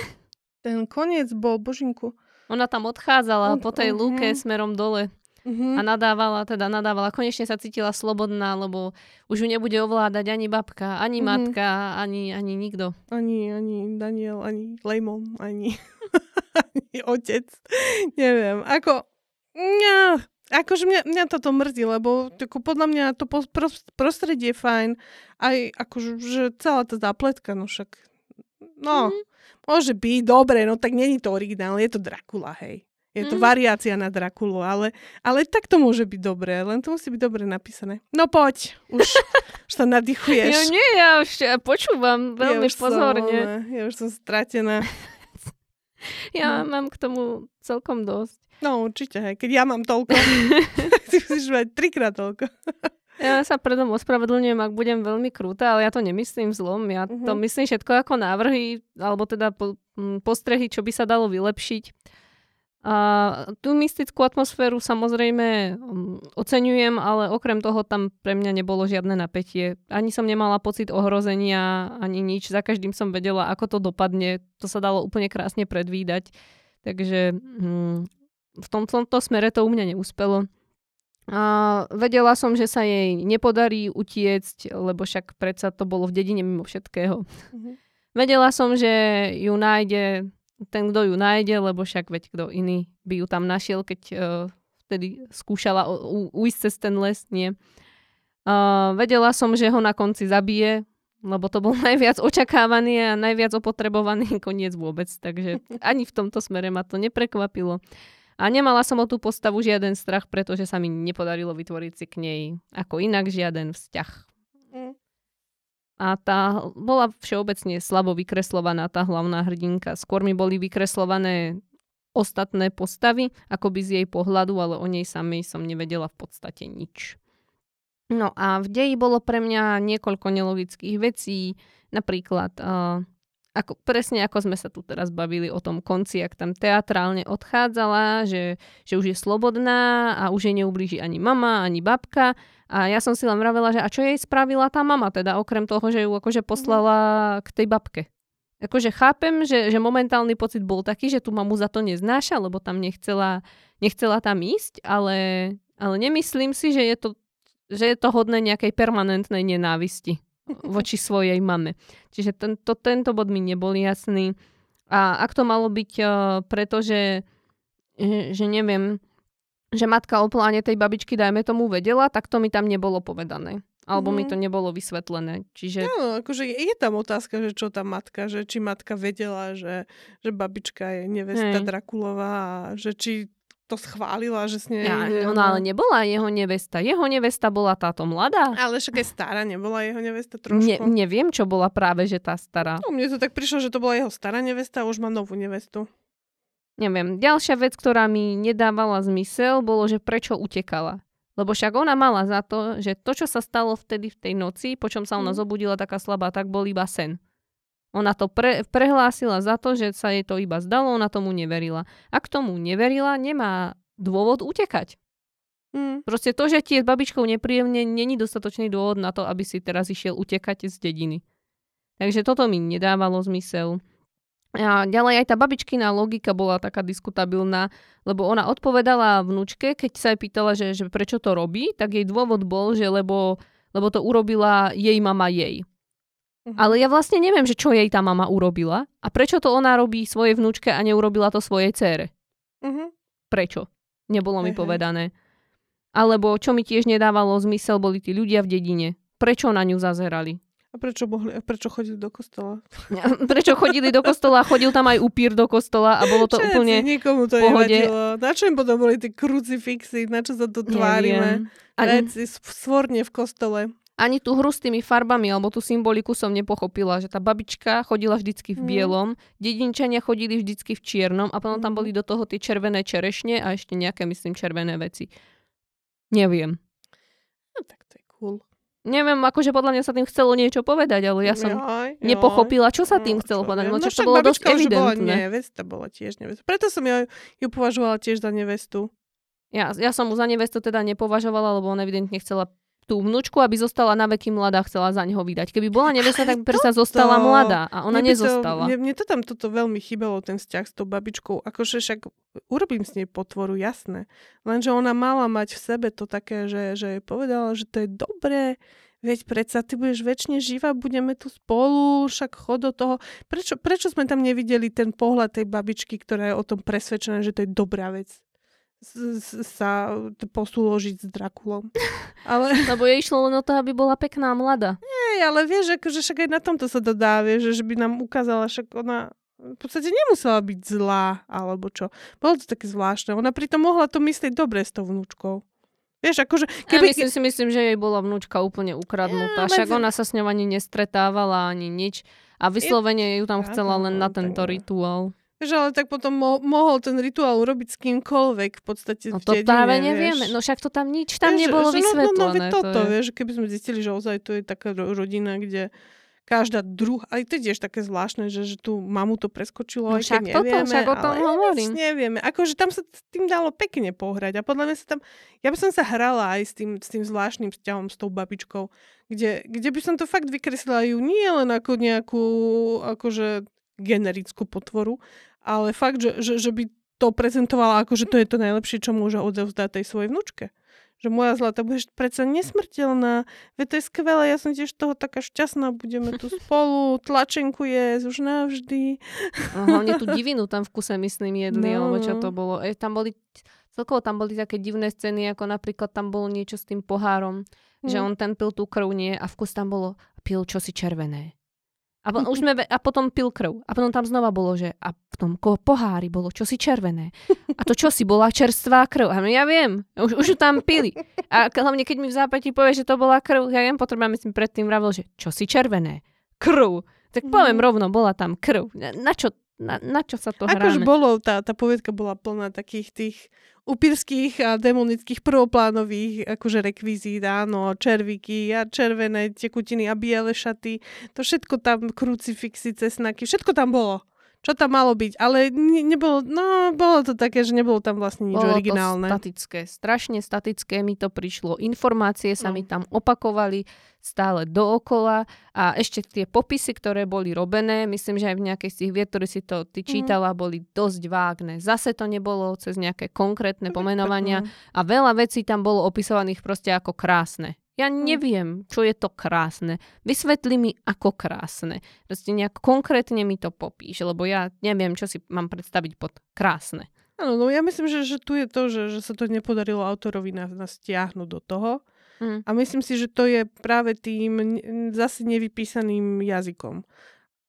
Speaker 2: Ten koniec bol, božinku,
Speaker 1: ona tam odchádzala po tej lúke uh-huh. smerom dole. Uh-huh. A nadávala, teda nadávala. Konečne sa cítila slobodná, lebo už ju nebude ovládať ani babka, ani uh-huh. matka, ani, ani nikto.
Speaker 2: Ani, ani Daniel, ani Lejmon, ani, ani otec. Neviem. Ako... Ja, akože mňa, mňa toto mrzí, lebo tako, podľa mňa to prostredie je fajn. Aj akože že celá tá zápletka, no však... No, mm-hmm. Môže byť, dobre, no tak není to originál, je to Dracula, hej. Je to mm. variácia na Drakulu, ale, ale tak to môže byť dobré, len to musí byť dobre napísané. No poď, už, už sa nadýchuješ.
Speaker 1: Ja nie, ja už počúvam veľmi ja pozorne.
Speaker 2: Som, ja už som stratená.
Speaker 1: ja no. mám k tomu celkom dosť.
Speaker 2: No určite, hej. keď ja mám toľko, ty musíš mať trikrát toľko.
Speaker 1: Ja sa predom ospravedlňujem, ak budem veľmi krúta, ale ja to nemyslím zlom. Ja uh-huh. to mhm. myslím všetko ako návrhy, alebo teda po, m, postrehy, čo by sa dalo vylepšiť. A tú mystickú atmosféru samozrejme oceňujem, ale okrem toho tam pre mňa nebolo žiadne napätie. Ani som nemala pocit ohrozenia, ani nič. Za každým som vedela, ako to dopadne. To sa dalo úplne krásne predvídať. Takže um, v tomto smere to u mňa neúspelo. A vedela som, že sa jej nepodarí utiecť, lebo však predsa to bolo v dedine mimo všetkého. Mm-hmm. Vedela som, že ju nájde ten, kto ju nájde, lebo však veď kto iný by ju tam našiel, keď uh, vtedy skúšala ujsť cez ten les, nie. Uh, vedela som, že ho na konci zabije, lebo to bol najviac očakávaný a najviac opotrebovaný koniec vôbec, takže ani v tomto smere ma to neprekvapilo. A nemala som o tú postavu žiaden strach, pretože sa mi nepodarilo vytvoriť si k nej ako inak žiaden vzťah. Mm. A tá bola všeobecne slabo vykreslovaná, tá hlavná hrdinka. Skôr mi boli vykreslované ostatné postavy, akoby z jej pohľadu, ale o nej samej som nevedela v podstate nič. No a v deji bolo pre mňa niekoľko nelogických vecí, napríklad uh, ako, presne ako sme sa tu teraz bavili o tom konci, ak tam teatrálne odchádzala, že, že už je slobodná a už jej neublíži ani mama, ani babka. A ja som si len vravela, že a čo jej spravila tá mama, teda okrem toho, že ju akože poslala k tej babke. Akože chápem, že, že momentálny pocit bol taký, že tu mamu za to neznáša, lebo tam nechcela, nechcela tam ísť, ale, ale nemyslím si, že je to, že je to hodné nejakej permanentnej nenávisti voči svojej mame. Čiže tento, tento bod mi nebol jasný. A ak to malo byť, uh, pretože, že neviem, že matka o pláne tej babičky, dajme tomu, vedela, tak to mi tam nebolo povedané. Alebo mm. mi to mhm. nebolo vysvetlené. Čiže...
Speaker 2: No, akože je tam otázka, že čo tá matka, že či matka vedela, že, že babička je nevesta Hej. Drakulová že či to schválila, že s nej...
Speaker 1: Ja, ona ale nebola jeho nevesta. Jeho nevesta bola táto mladá.
Speaker 2: Ale však aj stará nebola jeho nevesta trošku.
Speaker 1: Ne, neviem, čo bola práve, že tá stará.
Speaker 2: No, mne to tak prišlo, že to bola jeho stará nevesta a už má novú nevestu.
Speaker 1: Neviem. Ďalšia vec, ktorá mi nedávala zmysel, bolo, že prečo utekala. Lebo však ona mala za to, že to, čo sa stalo vtedy v tej noci, po čom sa ona mm. zobudila taká slabá, tak bol iba sen. Ona to pre, prehlásila za to, že sa jej to iba zdalo, ona tomu neverila. Ak tomu neverila, nemá dôvod utekať. Mm. Proste to, že ti je s babičkou nepríjemne, není dostatočný dôvod na to, aby si teraz išiel utekať z dediny. Takže toto mi nedávalo zmysel. A ďalej aj tá babičkina logika bola taká diskutabilná, lebo ona odpovedala vnúčke, keď sa jej pýtala, že, že prečo to robí, tak jej dôvod bol, že lebo, lebo to urobila jej mama jej. Uh-huh. Ale ja vlastne neviem, že čo jej tá mama urobila a prečo to ona robí svojej vnúčke a neurobila to svojej cére. Uh-huh. Prečo? Nebolo mi uh-huh. povedané. Alebo čo mi tiež nedávalo zmysel, boli tí ľudia v dedine. Prečo na ňu zazerali?
Speaker 2: A prečo, mohli, a prečo chodili do kostola?
Speaker 1: prečo chodili do kostola? Chodil tam aj upír do kostola a bolo to Všetci, úplne
Speaker 2: nikomu to pohode. nevadilo. Na čo im potom boli tie krucifixy? Na čo sa to tvárime? Veci svorne v kostole.
Speaker 1: Ani tú hru s tými farbami alebo tú symboliku som nepochopila, že tá babička chodila vždycky v mhm. bielom, mm. dedinčania chodili vždycky v čiernom a potom tam mhm. boli do toho tie červené čerešne a ešte nejaké, myslím, červené veci. Neviem.
Speaker 2: No tak to je cool.
Speaker 1: Neviem, akože podľa mňa sa tým chcelo niečo povedať, ale ja som jaj, jaj. nepochopila, čo sa tým no, chcelo povedať. No, no to bolo dosť evidentné.
Speaker 2: Bola nevesta, bola tiež nevesta. Preto som ja ju považovala tiež za nevestu.
Speaker 1: Ja, ja som mu za nevestu teda nepovažovala, lebo on evidentne chcela tú vnúčku, aby zostala na veky mladá, chcela za neho vydať. Keby bola nevesta, tak by sa zostala mladá a ona mne nezostala.
Speaker 2: To, mne, mne to tam toto veľmi chýbalo, ten vzťah s tou babičkou. Akože však urobím s nej potvoru, jasné. Lenže ona mala mať v sebe to také, že, že povedala, že to je dobré, Veď predsa ty budeš väčšine živá, budeme tu spolu, však chod do toho. Prečo, prečo sme tam nevideli ten pohľad tej babičky, ktorá je o tom presvedčená, že to je dobrá vec? Sa posúložiť s Drakulom.
Speaker 1: Ale... Lebo jej išlo len o to, aby bola pekná mladá.
Speaker 2: Nie, ale vieš, akože však aj na tomto sa dodá, vieš, že by nám ukázala, však ona v podstate nemusela byť zlá, alebo čo. Bolo to také zvláštne. Ona pritom mohla to myslieť dobre s tou vnúčkou. Vieš, akože...
Speaker 1: Keby... Ja myslím si, myslím, že jej bola vnúčka úplne ukradnutá. Ja, Však medzi... ona sa s ňou ani nestretávala, ani nič. A vyslovene ju tam chcela len na tento rituál.
Speaker 2: Vieš, ale tak potom mo- mohol ten rituál urobiť s kýmkoľvek v podstate
Speaker 1: No to práve nevieme. No však to tam nič tam vieš, nebolo že, vysvetlené. No, no, no,
Speaker 2: toto, to je... vieš, keby sme zistili, že ozaj to je taká rodina, kde každá druhá, aj to je tiež také zvláštne, že, že tu mamu to preskočilo, no, aj keď nevieme,
Speaker 1: však o tom
Speaker 2: ale
Speaker 1: hovorím.
Speaker 2: nevieme. Akože tam sa s tým dalo pekne pohrať a podľa mňa sa tam, ja by som sa hrala aj s tým, s tým zvláštnym vzťahom s tou babičkou, kde, kde by som to fakt vykreslila ju nie len ako nejakú akože generickú potvoru, ale fakt, že, že, že by to prezentovala ako, že to je to najlepšie, čo môže odovzdať tej svojej vnúčke že moja zlata, budeš predsa nesmrteľná, veď to je skvelé, ja som tiež toho taká šťastná, budeme tu spolu, tlačenku je už navždy.
Speaker 1: No, hlavne tú divinu tam v kuse, myslím, jedli, no. alebo čo to bolo. E, tam boli, celkovo tam boli také divné scény, ako napríklad tam bolo niečo s tým pohárom, mm. že on ten pil tú krv nie a v kus tam bolo, pil čosi červené. A, po, už sme, a potom pil krv. A potom tam znova bolo, že a v tom pohári bolo čosi červené. A to čosi bola čerstvá krv. A no ja viem, už, už ju tam pili. A hlavne, keď mi v zápäti povie, že to bola krv, ja viem, potrebujem, myslím, predtým vravil, že čosi červené. Krv. Tak poviem mm. rovno, bola tam krv. Na čo na, na čo sa to?
Speaker 2: Akož bolo, tá, tá povedka bola plná takých tých upírských a demonických prvoplánových akože rekvizít, áno, červíky a červené tekutiny a biele šaty. To všetko tam, krucifixy, cesnaky, všetko tam bolo čo tam malo byť, ale ne, nebolo, no, bolo to také, že nebolo tam vlastne nič bolo originálne.
Speaker 1: Bolo statické, strašne statické mi to prišlo. Informácie sa no. mi tam opakovali stále dookola a ešte tie popisy, ktoré boli robené, myslím, že aj v nejakej z tých vied, ktoré si to ty mhm. čítala, mm. boli dosť vágne. Zase to nebolo cez nejaké konkrétne pomenovania a veľa vecí tam bolo opisovaných proste ako krásne Ja hm. neviem, čo je to krásne. Vysvetli mi, ako krásne. Proste nejak konkrétne mi to popíš, lebo ja neviem, čo si mám predstaviť pod krásne.
Speaker 2: Áno, no ja myslím, že, že tu je to, že, že sa to nepodarilo autorovi nás, nás stiahnuť do toho. Mm. A myslím si, že to je práve tým zase nevypísaným jazykom.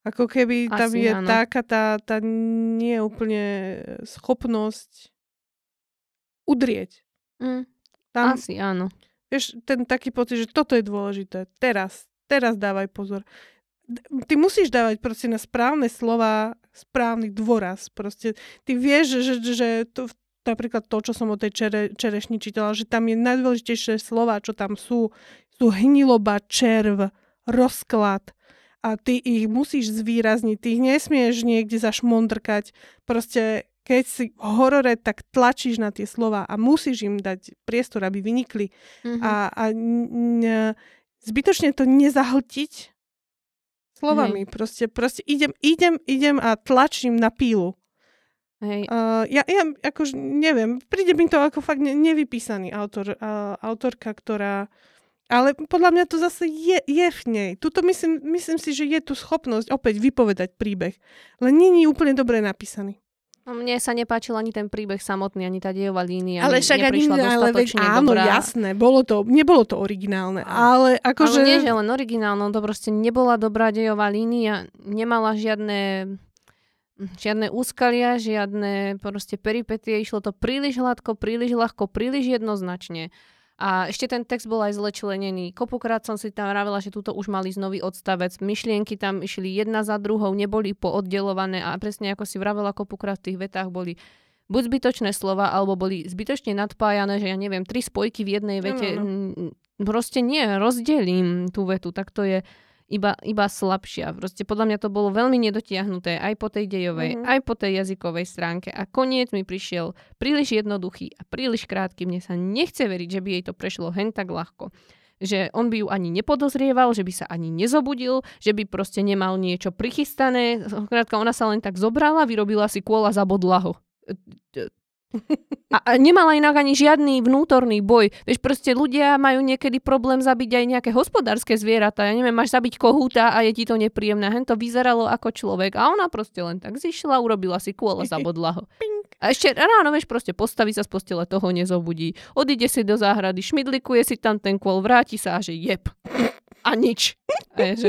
Speaker 2: Ako keby Asi, tam je áno. taká tá, tá nie úplne schopnosť udrieť.
Speaker 1: Mm. Tam, Asi áno.
Speaker 2: Vieš, ten taký pocit, že toto je dôležité. Teraz, teraz dávaj pozor ty musíš dávať proste na správne slova správny dôraz. Proste ty vieš, že, že, to, napríklad to, čo som o tej čere, čerešni čítala, že tam je najdôležitejšie slova, čo tam sú, sú hniloba, červ, rozklad a ty ich musíš zvýrazniť, ty ich nesmieš niekde zašmondrkať. Proste keď si v horore, tak tlačíš na tie slova a musíš im dať priestor, aby vynikli. Mm-hmm. A, a n- zbytočne to nezahltiť slovami. Hej. Proste, proste idem, idem, idem a tlačím na pílu.
Speaker 1: Hej.
Speaker 2: Uh, ja, ja akož neviem, príde mi to ako fakt ne, nevypísaný autor, uh, autorka, ktorá ale podľa mňa to zase je, je v nej. Tuto myslím, myslím si, že je tu schopnosť opäť vypovedať príbeh. Len je úplne dobre napísaný.
Speaker 1: No, mne sa nepáčil ani ten príbeh samotný, ani tá dejová línia.
Speaker 2: Ale však ani, ale veď, áno, dobrá. jasné, bolo to, nebolo to originálne, ale akože...
Speaker 1: Ale nie, že len originálne, to proste nebola dobrá dejová línia, nemala žiadne žiadne úskalia, žiadne proste peripetie, išlo to príliš hladko, príliš ľahko, príliš jednoznačne. A ešte ten text bol aj zle členený. Kopukrát som si tam vravila, že túto už mali znový odstavec. Myšlienky tam išli jedna za druhou, neboli pooddelované a presne ako si vravela, kopukrát v tých vetách boli buď zbytočné slova, alebo boli zbytočne nadpájané, že ja neviem, tri spojky v jednej vete. No, no, no. Proste nie, rozdelím tú vetu, tak to je iba, iba slabšia. Proste podľa mňa to bolo veľmi nedotiahnuté aj po tej dejovej, mm-hmm. aj po tej jazykovej stránke. A koniec mi prišiel príliš jednoduchý a príliš krátky. Mne sa nechce veriť, že by jej to prešlo hen tak ľahko že on by ju ani nepodozrieval, že by sa ani nezobudil, že by proste nemal niečo prichystané. Krátka, ona sa len tak zobrala, vyrobila si kôl a zabodla ho. A, a nemala inak ani žiadny vnútorný boj. Vieš, proste ľudia majú niekedy problém zabiť aj nejaké hospodárske zvieratá. Ja neviem, máš zabiť kohúta a je ti to nepríjemné. Hen to vyzeralo ako človek. A ona proste len tak zišla, urobila si kôl a zabodla ho. A ešte ráno, vieš, proste postaví sa z postele, toho nezobudí. Odíde si do záhrady, šmidlikuje si tam ten kôl, vráti sa a že jeb. A nič. A je, že,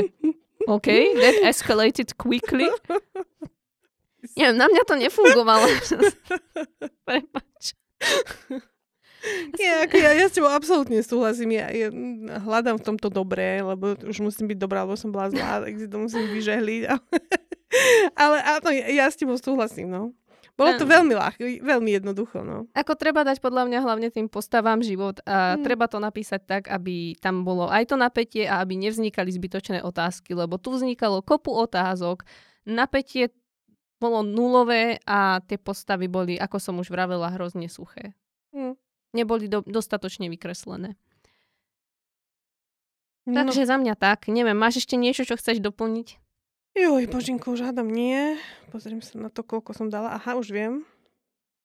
Speaker 1: OK, that escalated quickly. Neviem, na mňa to nefungovalo. Prepač.
Speaker 2: Nie, ako ja, ja s tebou absolútne súhlasím. Ja, ja hľadám v tomto dobré, lebo už musím byť dobrá, lebo som bola zlá, tak si to musím vyžehliť. Ale áno, ja, ja s tebou súhlasím, no. Bolo to veľmi ľahké, veľmi jednoducho, no.
Speaker 1: Ako treba dať podľa mňa hlavne tým postavám život a mm. treba to napísať tak, aby tam bolo aj to napätie a aby nevznikali zbytočné otázky, lebo tu vznikalo kopu otázok, napätie bolo nulové a tie postavy boli, ako som už vravela, hrozne suché. Mm. Neboli do, dostatočne vykreslené. No. Takže za mňa tak. Neviem, máš ešte niečo, čo chceš doplniť?
Speaker 2: Joj, božinko, už hádam nie. Pozriem sa na to, koľko som dala. Aha, už viem.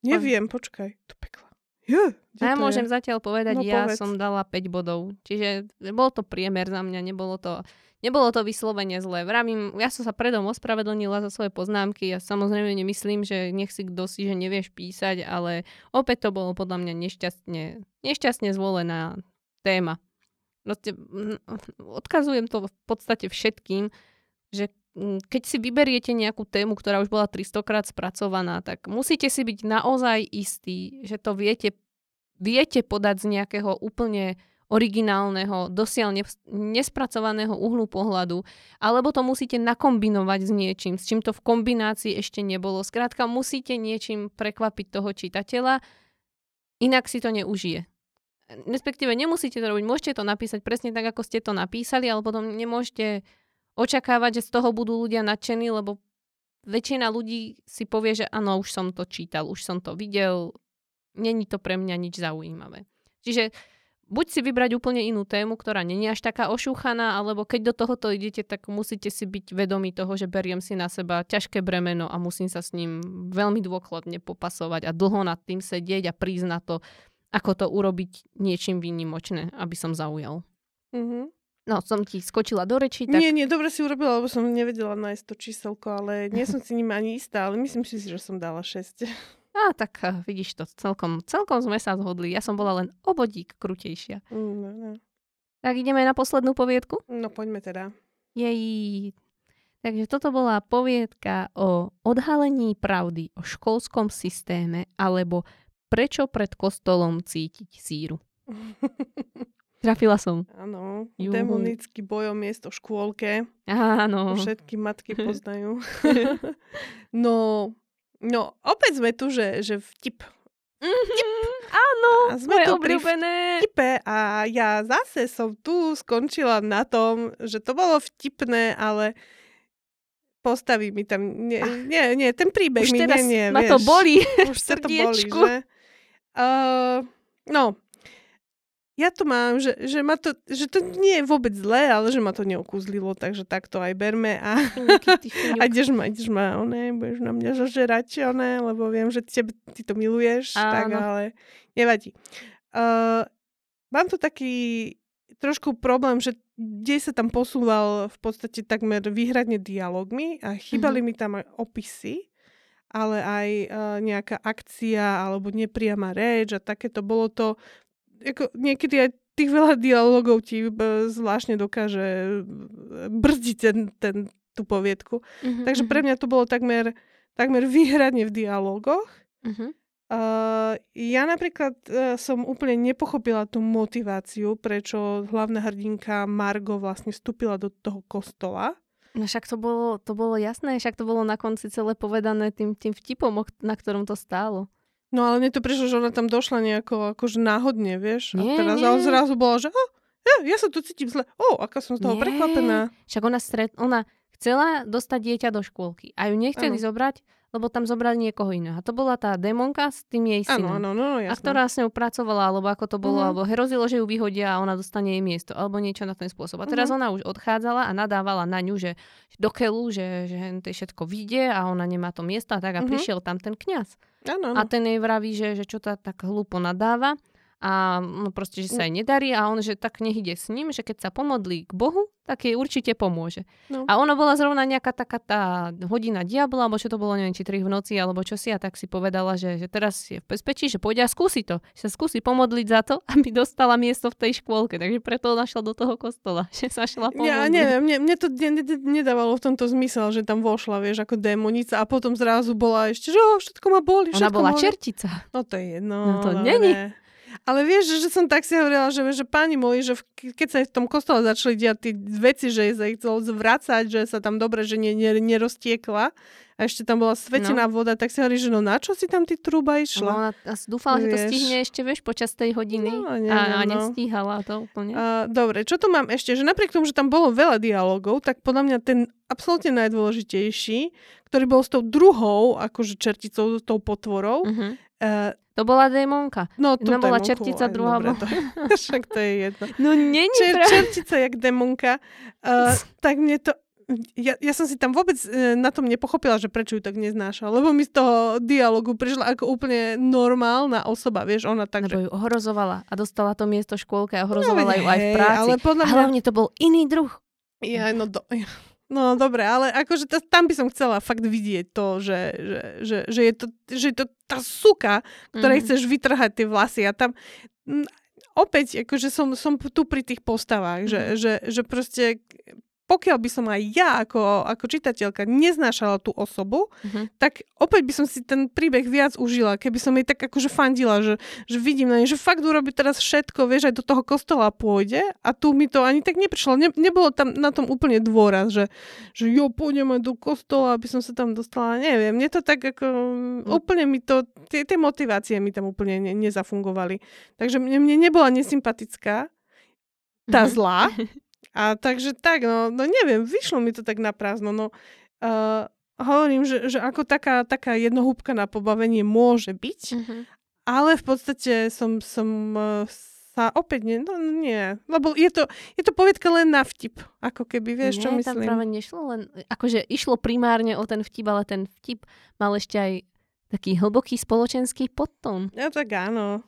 Speaker 2: Neviem, počkaj. To pekla.
Speaker 1: Je, ja môžem je? zatiaľ povedať, no, ja povedz. som dala 5 bodov. Čiže bol to priemer za mňa, nebolo to Nebolo to vyslovene zlé. Vravím, ja som sa predom ospravedlnila za svoje poznámky. Ja samozrejme nemyslím, že nech si kto si, že nevieš písať, ale opäť to bolo podľa mňa nešťastne, nešťastne zvolená téma. Proste, odkazujem to v podstate všetkým, že keď si vyberiete nejakú tému, ktorá už bola 300 krát spracovaná, tak musíte si byť naozaj istí, že to viete, viete podať z nejakého úplne originálneho, dosiaľ nespracovaného uhlu pohľadu, alebo to musíte nakombinovať s niečím, s čím to v kombinácii ešte nebolo. Skrátka, musíte niečím prekvapiť toho čitateľa, inak si to neužije. Respektíve nemusíte to robiť, môžete to napísať presne tak, ako ste to napísali, ale potom nemôžete očakávať, že z toho budú ľudia nadšení, lebo väčšina ľudí si povie, že áno, už som to čítal, už som to videl, není to pre mňa nič zaujímavé. Čiže buď si vybrať úplne inú tému, ktorá není až taká ošúchaná, alebo keď do tohoto idete, tak musíte si byť vedomí toho, že beriem si na seba ťažké bremeno a musím sa s ním veľmi dôkladne popasovať a dlho nad tým sedieť a prísť na to, ako to urobiť niečím výnimočné, aby som zaujal.
Speaker 2: Mm-hmm.
Speaker 1: No, som ti skočila do reči. Tak...
Speaker 2: Nie, nie, dobre si urobila, lebo som nevedela nájsť to číselko, ale nie som si ním ani istá, ale myslím si, že som dala 6.
Speaker 1: Á, tak uh, vidíš to, celkom, celkom sme sa zhodli. Ja som bola len obodík krutejšia.
Speaker 2: Mm, no, no.
Speaker 1: Tak ideme na poslednú poviedku?
Speaker 2: No poďme teda.
Speaker 1: Jej. Takže toto bola poviedka o odhalení pravdy o školskom systéme alebo prečo pred kostolom cítiť síru. Trafila som.
Speaker 2: Áno, demonický bojom miesto v škôlke.
Speaker 1: Áno.
Speaker 2: Všetky matky poznajú. no, no, opäť sme tu, že, že vtip.
Speaker 1: Mm-hmm, áno, a sme moje obľúbené.
Speaker 2: Vtipe a ja zase som tu skončila na tom, že to bolo vtipné, ale postaví mi tam, nie, nie, nie ten príbeh
Speaker 1: už
Speaker 2: mi
Speaker 1: teraz
Speaker 2: nie, nie,
Speaker 1: ma
Speaker 2: vieš,
Speaker 1: to bolí
Speaker 2: už sa to bolí, že? Uh, no, ja to mám, že, že, ma to, že to nie je vôbec zlé, ale že ma to neokúzlilo, takže tak to aj berme a, a ideš ma, ideš ma, oné, budeš na mňa zažerať, oné, lebo viem, že tebe, ty to miluješ, Áno. tak ale nevadí. Uh, mám tu taký trošku problém, že kde sa tam posúval v podstate takmer výhradne dialogmi a chýbali mm-hmm. mi tam opisy, ale aj uh, nejaká akcia alebo nepriama reč a takéto bolo to ako niekedy aj tých veľa dialogov ti zvláštne dokáže e, brzdiť ten, ten, tú poviedku. Uh-huh, Takže pre mhm. mňa to bolo takmer, takmer výhradne v dialogoch. Uh-huh. Uh, ja napríklad uh, som úplne nepochopila tú motiváciu, prečo hlavná hrdinka Margo vlastne vstúpila do toho kostola.
Speaker 1: No však to bolo, to bolo jasné, však to bolo na konci celé povedané tým, tým vtipom, na ktorom to stálo.
Speaker 2: No ale mne to prišlo, že ona tam došla nejako akože náhodne, vieš.
Speaker 1: Nie,
Speaker 2: a teraz
Speaker 1: nie.
Speaker 2: zrazu bolo, že oh, ja, ja sa tu cítim zle. O, oh, aká som z toho nie. prekvapená.
Speaker 1: Však ona, stret, ona chcela dostať dieťa do škôlky a ju nechceli ano. zobrať, lebo tam zobrali niekoho iného. A to bola tá demonka s tým jej synom.
Speaker 2: Áno, áno, no,
Speaker 1: A ktorá s ňou pracovala, alebo ako to bolo, uh-huh. alebo hrozilo, že ju vyhodia a ona dostane jej miesto, alebo niečo na ten spôsob. A teraz uh-huh. ona už odchádzala a nadávala na ňu, že do keľu, že, že všetko vyjde a ona nemá to miesto a tak. A uh-huh. prišiel tam ten kňaz.
Speaker 2: Ano, ano.
Speaker 1: A ten jej vraví, že, že čo tá tak hlúpo nadáva a no proste, že sa jej nedarí a on, že tak nech ide s ním, že keď sa pomodlí k Bohu, tak jej určite pomôže. No. A ona bola zrovna nejaká taká tá hodina diabla, alebo čo to bolo, neviem, či 3 v noci, alebo čo si, a tak si povedala, že, že teraz je v bezpečí, že pôjde a skúsi to. Že sa skúsi pomodliť za to, aby dostala miesto v tej škôlke. Takže preto našla do toho kostola, že sa šla pomodliť.
Speaker 2: Ja neviem, mne, mne to ne, ne, nedávalo v tomto zmysel, že tam vošla, vieš, ako démonica a potom zrazu bola ešte, že oh, všetko ma boli.
Speaker 1: Ona bola čertica.
Speaker 2: No to je jedno.
Speaker 1: No to není.
Speaker 2: Ale vieš, že som tak si hovorila, že, že páni moji, že keď sa v tom kostole začali diať tie veci, že sa ich chcelo zvracať, že sa tam dobre, že ne, ne, nerostiekla a ešte tam bola svetená no. voda, tak si hovorí, že no na čo si tam ty trúba išla?
Speaker 1: No, ona dúfala, vieš. že to stihne ešte, vieš, počas tej hodiny no, neviem, a, a no. nestíhala to úplne.
Speaker 2: Uh, dobre, čo tu mám ešte? Že napriek tomu, že tam bolo veľa dialogov, tak podľa mňa ten absolútne najdôležitejší, ktorý bol s tou druhou, akože čerticou, tou potvorou, uh-huh.
Speaker 1: Uh, to bola démonka.
Speaker 2: No, to
Speaker 1: Jedna bola čertica, druhá bola...
Speaker 2: To, však to je jedno.
Speaker 1: No není
Speaker 2: Čer, Čertica jak démonka. Uh, tak mne to... Ja, ja som si tam vôbec uh, na tom nepochopila, že prečo ju tak neznáša. Lebo mi z toho dialogu prišla ako úplne normálna osoba, vieš, ona tak,
Speaker 1: Lebo ju ohrozovala a dostala to miesto škôlke a ohrozovala no, ju aj v práci. Ale
Speaker 2: podľa mňa...
Speaker 1: A hlavne to bol iný druh.
Speaker 2: Ja, no do... No dobre, ale akože to, tam by som chcela fakt vidieť to, že, že, že, že, je, to, že je to tá suka, ktorej mm-hmm. chceš vytrhať tie vlasy a tam m, opäť, akože som, som tu pri tých postavách, mm-hmm. že, že, že proste pokiaľ by som aj ja ako, ako čitateľka neznášala tú osobu, uh-huh. tak opäť by som si ten príbeh viac užila, keby som jej tak akože fandila, že, že vidím na nej, že fakt urobí teraz všetko, vieš, aj do toho kostola pôjde a tu mi to ani tak neprišlo. Ne, nebolo tam na tom úplne dôraz, že, že jo, pôjdem aj do kostola, aby som sa tam dostala. Neviem, mne to tak ako, uh-huh. úplne mi to, tie, tie motivácie mi tam úplne ne, nezafungovali. Takže mne, mne nebola nesympatická tá uh-huh. zlá, A takže tak, no, no neviem, vyšlo mi to tak na prázdno. No, uh, hovorím, že, že ako taká, taká jednohúbka na pobavenie môže byť, uh-huh. ale v podstate som, som uh, sa opäť nie, no nie, lebo je to, je to povedka len na vtip, ako keby, vieš, nie, čo myslím.
Speaker 1: Nie, tam práve nešlo len, akože išlo primárne o ten vtip, ale ten vtip mal ešte aj taký hlboký spoločenský podtón.
Speaker 2: Ja tak áno.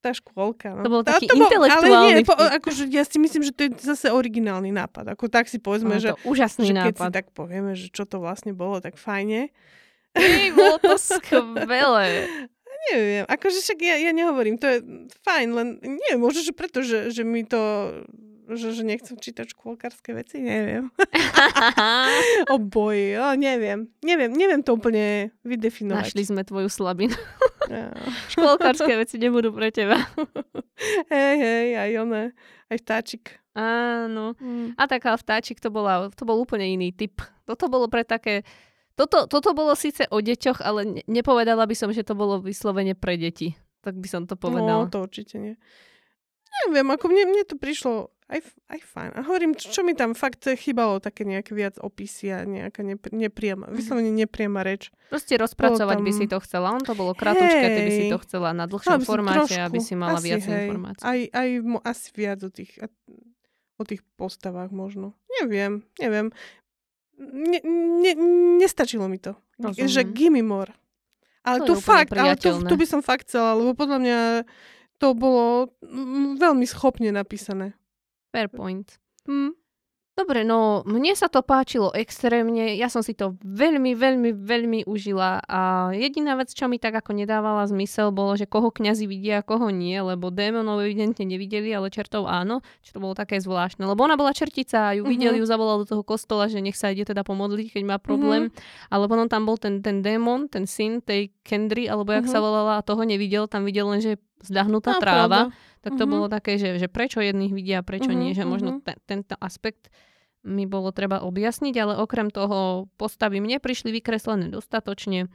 Speaker 2: Tá škôlka. No.
Speaker 1: To bol taký
Speaker 2: to bol,
Speaker 1: intelektuálny
Speaker 2: ale nie, po, akože ja si myslím, že to je zase originálny nápad. Ako tak si povedzme,
Speaker 1: Ale
Speaker 2: že,
Speaker 1: úžasný
Speaker 2: že keď si
Speaker 1: nápad.
Speaker 2: tak povieme, že čo to vlastne bolo, tak fajne.
Speaker 1: Hej, bolo to skvelé.
Speaker 2: Neviem, akože však ja, ja nehovorím, to je fajn, len neviem, možno, že preto, že, že mi to že, že nechcem čítať škôlkarské veci, neviem. o boji, o, neviem. Neviem, neviem to úplne vydefinovať.
Speaker 1: Našli sme tvoju slabinu. Škôlkarské veci nebudú pre teba.
Speaker 2: Hej, hej, aj one, aj vtáčik.
Speaker 1: Áno.
Speaker 2: Mm.
Speaker 1: A taká vtáčik to, bola, to bol úplne iný typ. Toto bolo pre také... Toto, toto bolo síce o deťoch, ale ne- nepovedala by som, že to bolo vyslovene pre deti. Tak by som to povedala.
Speaker 2: No, to určite nie. Neviem, ako mne, mne to prišlo aj, aj fajn. A hovorím, čo, mi tam fakt chýbalo, také nejaké viac opisy a nejaká nepr- nepriama, vyslovene nepriama reč.
Speaker 1: Proste rozpracovať by
Speaker 2: tam-
Speaker 1: si to chcela. On to bolo kratučké, ty by si to chcela na dlhšom
Speaker 2: by
Speaker 1: formáte,
Speaker 2: trošku,
Speaker 1: aby si mala
Speaker 2: asi,
Speaker 1: viac
Speaker 2: hej.
Speaker 1: informácií.
Speaker 2: Aj, aj mo, asi viac o tých, o tých postavách možno. Neviem, neviem. Ne, ne, nestačilo mi to.
Speaker 1: Rozumiem.
Speaker 2: Že gimme more. Ale
Speaker 1: To
Speaker 2: tu fakt, ale tu, tu by som fakt chcela, lebo podľa mňa to bolo veľmi schopne napísané.
Speaker 1: Fair point.
Speaker 2: Hm.
Speaker 1: Dobre, no mne sa to páčilo extrémne, ja som si to veľmi, veľmi, veľmi užila a jediná vec, čo mi tak ako nedávala zmysel, bolo, že koho kňazi vidia a koho nie, lebo démonov evidentne nevideli, ale čertov áno, čo to bolo také zvláštne, lebo ona bola čertica a ju
Speaker 2: Mhm.
Speaker 1: videli, ju zavolal do toho kostola, že nech sa ide teda pomodliť, keď má problém, ale potom tam bol ten, ten démon, ten syn tej Kendry, alebo jak
Speaker 2: Mhm.
Speaker 1: sa volala, a toho nevidel, tam videl len, že zľahnutá
Speaker 2: No,
Speaker 1: tráva,
Speaker 2: pravda.
Speaker 1: tak to
Speaker 2: Mhm.
Speaker 1: bolo také, že, že prečo jedných vidia a prečo
Speaker 2: Mhm,
Speaker 1: nie, že možno
Speaker 2: mhm.
Speaker 1: te, tento aspekt mi bolo treba objasniť, ale okrem toho postavy mne prišli vykreslené dostatočne,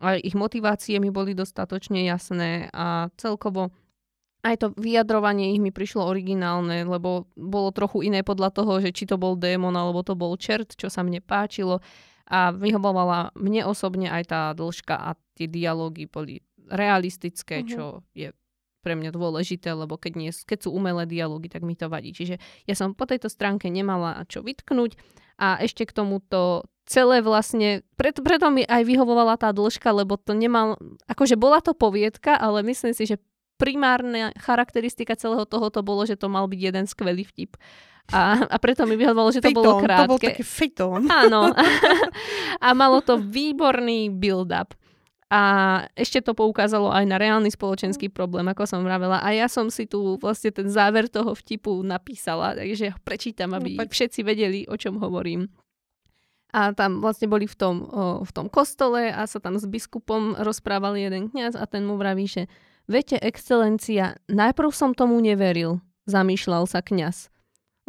Speaker 1: aj ich motivácie mi boli dostatočne jasné a celkovo aj to vyjadrovanie ich mi prišlo originálne, lebo bolo trochu iné podľa toho, že či to bol démon alebo to bol čert, čo sa mne páčilo a vyhovovala mne osobne aj tá dĺžka a tie dialógy boli realistické,
Speaker 2: Mhm.
Speaker 1: čo je pre mňa dôležité, lebo keď, nie, keď sú umelé dialógy, tak mi to vadí. Čiže ja som po tejto stránke nemala čo vytknúť a ešte k tomuto celé vlastne, preto, preto mi aj vyhovovala tá dĺžka, lebo to nemal, akože bola to poviedka, ale myslím si, že primárna charakteristika celého tohoto bolo, že to mal byť jeden skvelý vtip. A, a preto mi vyhovovalo, že to bolo
Speaker 2: Fejtón,
Speaker 1: krátke.
Speaker 2: To bol taký fejtón.
Speaker 1: Áno. a malo to výborný build-up. A ešte to poukázalo aj na reálny spoločenský problém, ako som vravela. A ja som si tu vlastne ten záver toho vtipu napísala, takže ho prečítam, aby
Speaker 2: No,
Speaker 1: všetci vedeli, o čom hovorím. A tam vlastne boli v tom, o, v tom kostole a sa tam s biskupom rozprával jeden kňaz a ten mu vraví, že Viete, excelencia, najprv som tomu neveril, zamýšľal sa kňaz.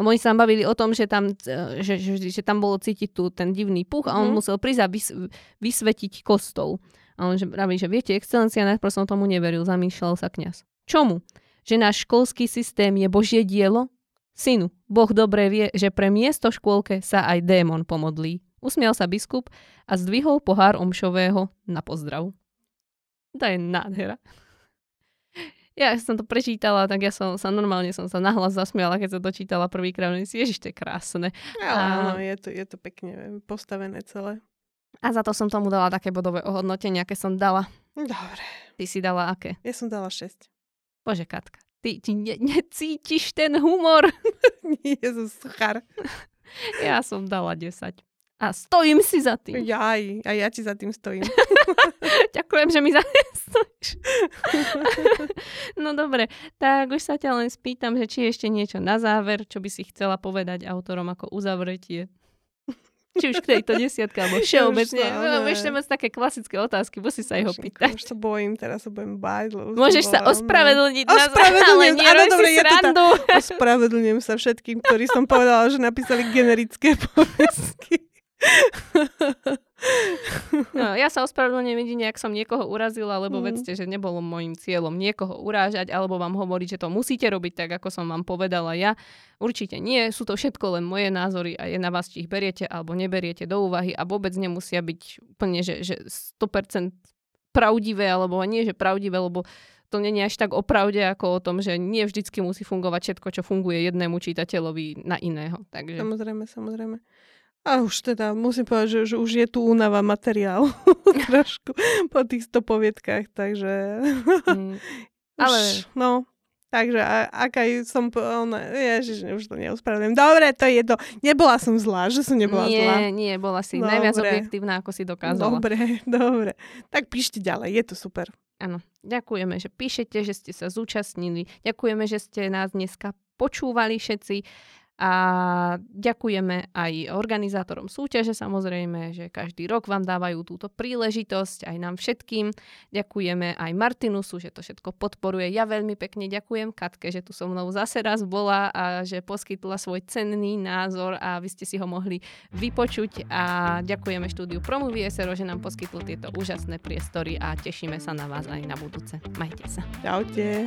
Speaker 1: Oni sa bavili o tom, že tam, e, že, že, že tam bolo cítiť tu ten divný puch a on
Speaker 2: Mhm.
Speaker 1: musel prísť a vys, vysvetiť kostol. A on že vraví, že viete, excelencia, najprv som tomu neveril, zamýšľal sa kňaz. Čomu? Že náš školský systém je Božie dielo? Synu, Boh dobre vie, že pre miesto škôlke sa aj démon pomodlí. Usmial sa biskup a zdvihol pohár omšového na pozdrav. To je nádhera. Ja som to prečítala, tak ja som sa normálne som sa nahlas zasmiala, keď som to čítala prvýkrát. Ježiš, to je krásne.
Speaker 2: Ale
Speaker 1: A-
Speaker 2: áno, je to, je to pekne postavené celé.
Speaker 1: A za to som tomu dala také bodové ohodnotenie, aké som dala.
Speaker 2: Dobre,
Speaker 1: Ty si dala aké?
Speaker 2: ja som dala 6.
Speaker 1: Bože, Katka, ty, ty ne, necítiš ten humor.
Speaker 2: Nie, som suchár.
Speaker 1: Ja som dala 10. A stojím si za tým.
Speaker 2: Jaj, a ja ti za tým stojím.
Speaker 1: Ďakujem, že mi za stojíš. no dobre, tak už sa ťa len spýtam, že či ešte niečo na záver, čo by si chcela povedať autorom ako uzavretie. Či už k tejto desiatke, alebo všeobecne.
Speaker 2: sa,
Speaker 1: No, ešte máš také klasické otázky, musí sa ich
Speaker 2: Už-
Speaker 1: opýtať.
Speaker 2: Už sa bojím, teraz sa budem báť.
Speaker 1: Môžeš sa ospravedlniť
Speaker 2: Ospravedlňujem, áno,
Speaker 1: neroj
Speaker 2: dobre, tá-
Speaker 1: srandu.
Speaker 2: Ospravedlňujem sa všetkým, ktorí som povedala, že napísali generické povestky.
Speaker 1: No, ja sa ospravedlňujem jedine, ak som niekoho urazila, lebo
Speaker 2: Mm.
Speaker 1: vedzte, že nebolo môjim cieľom niekoho urážať alebo vám hovoriť, že to musíte robiť tak, ako som vám povedala ja. Určite nie, sú to všetko len moje názory a je na vás, či ich beriete alebo neberiete do úvahy a vôbec nemusia byť úplne, že, že 100% pravdivé, alebo nie, že pravdivé, lebo to je až tak o pravde, ako o tom, že nie vždycky musí fungovať všetko, čo funguje jednému čitateľovi na iného. Takže...
Speaker 2: Samozrejme, samozrejme. A už teda musím povedať, že, že už je tu únava materiál trošku po tých stopoviedkách, takže
Speaker 1: Mm.
Speaker 2: Ale... Už, no, Takže ak aj som, ona, ježiš, už to neuspravedlím. Dobre, to je to. Nebola som zlá, že som nebola
Speaker 1: nie,
Speaker 2: zlá.
Speaker 1: Nie, nie, bola si dobre. najviac objektívna, ako si dokázala.
Speaker 2: Dobre, dobre. Tak píšte ďalej, je to super.
Speaker 1: Áno, ďakujeme, že píšete, že ste sa zúčastnili. Ďakujeme, že ste nás dneska počúvali všetci. A ďakujeme aj organizátorom súťaže samozrejme, že každý rok vám dávajú túto príležitosť, aj nám všetkým. Ďakujeme aj Martinusu, že to všetko podporuje. Ja veľmi pekne ďakujem Katke, že tu so mnou zase raz bola a že poskytla svoj cenný názor a vy ste si ho mohli vypočuť. A ďakujeme štúdiu Promovie SRO, že nám poskytlo tieto úžasné priestory a tešíme sa na vás aj na budúce. Majte sa.
Speaker 2: Čaute.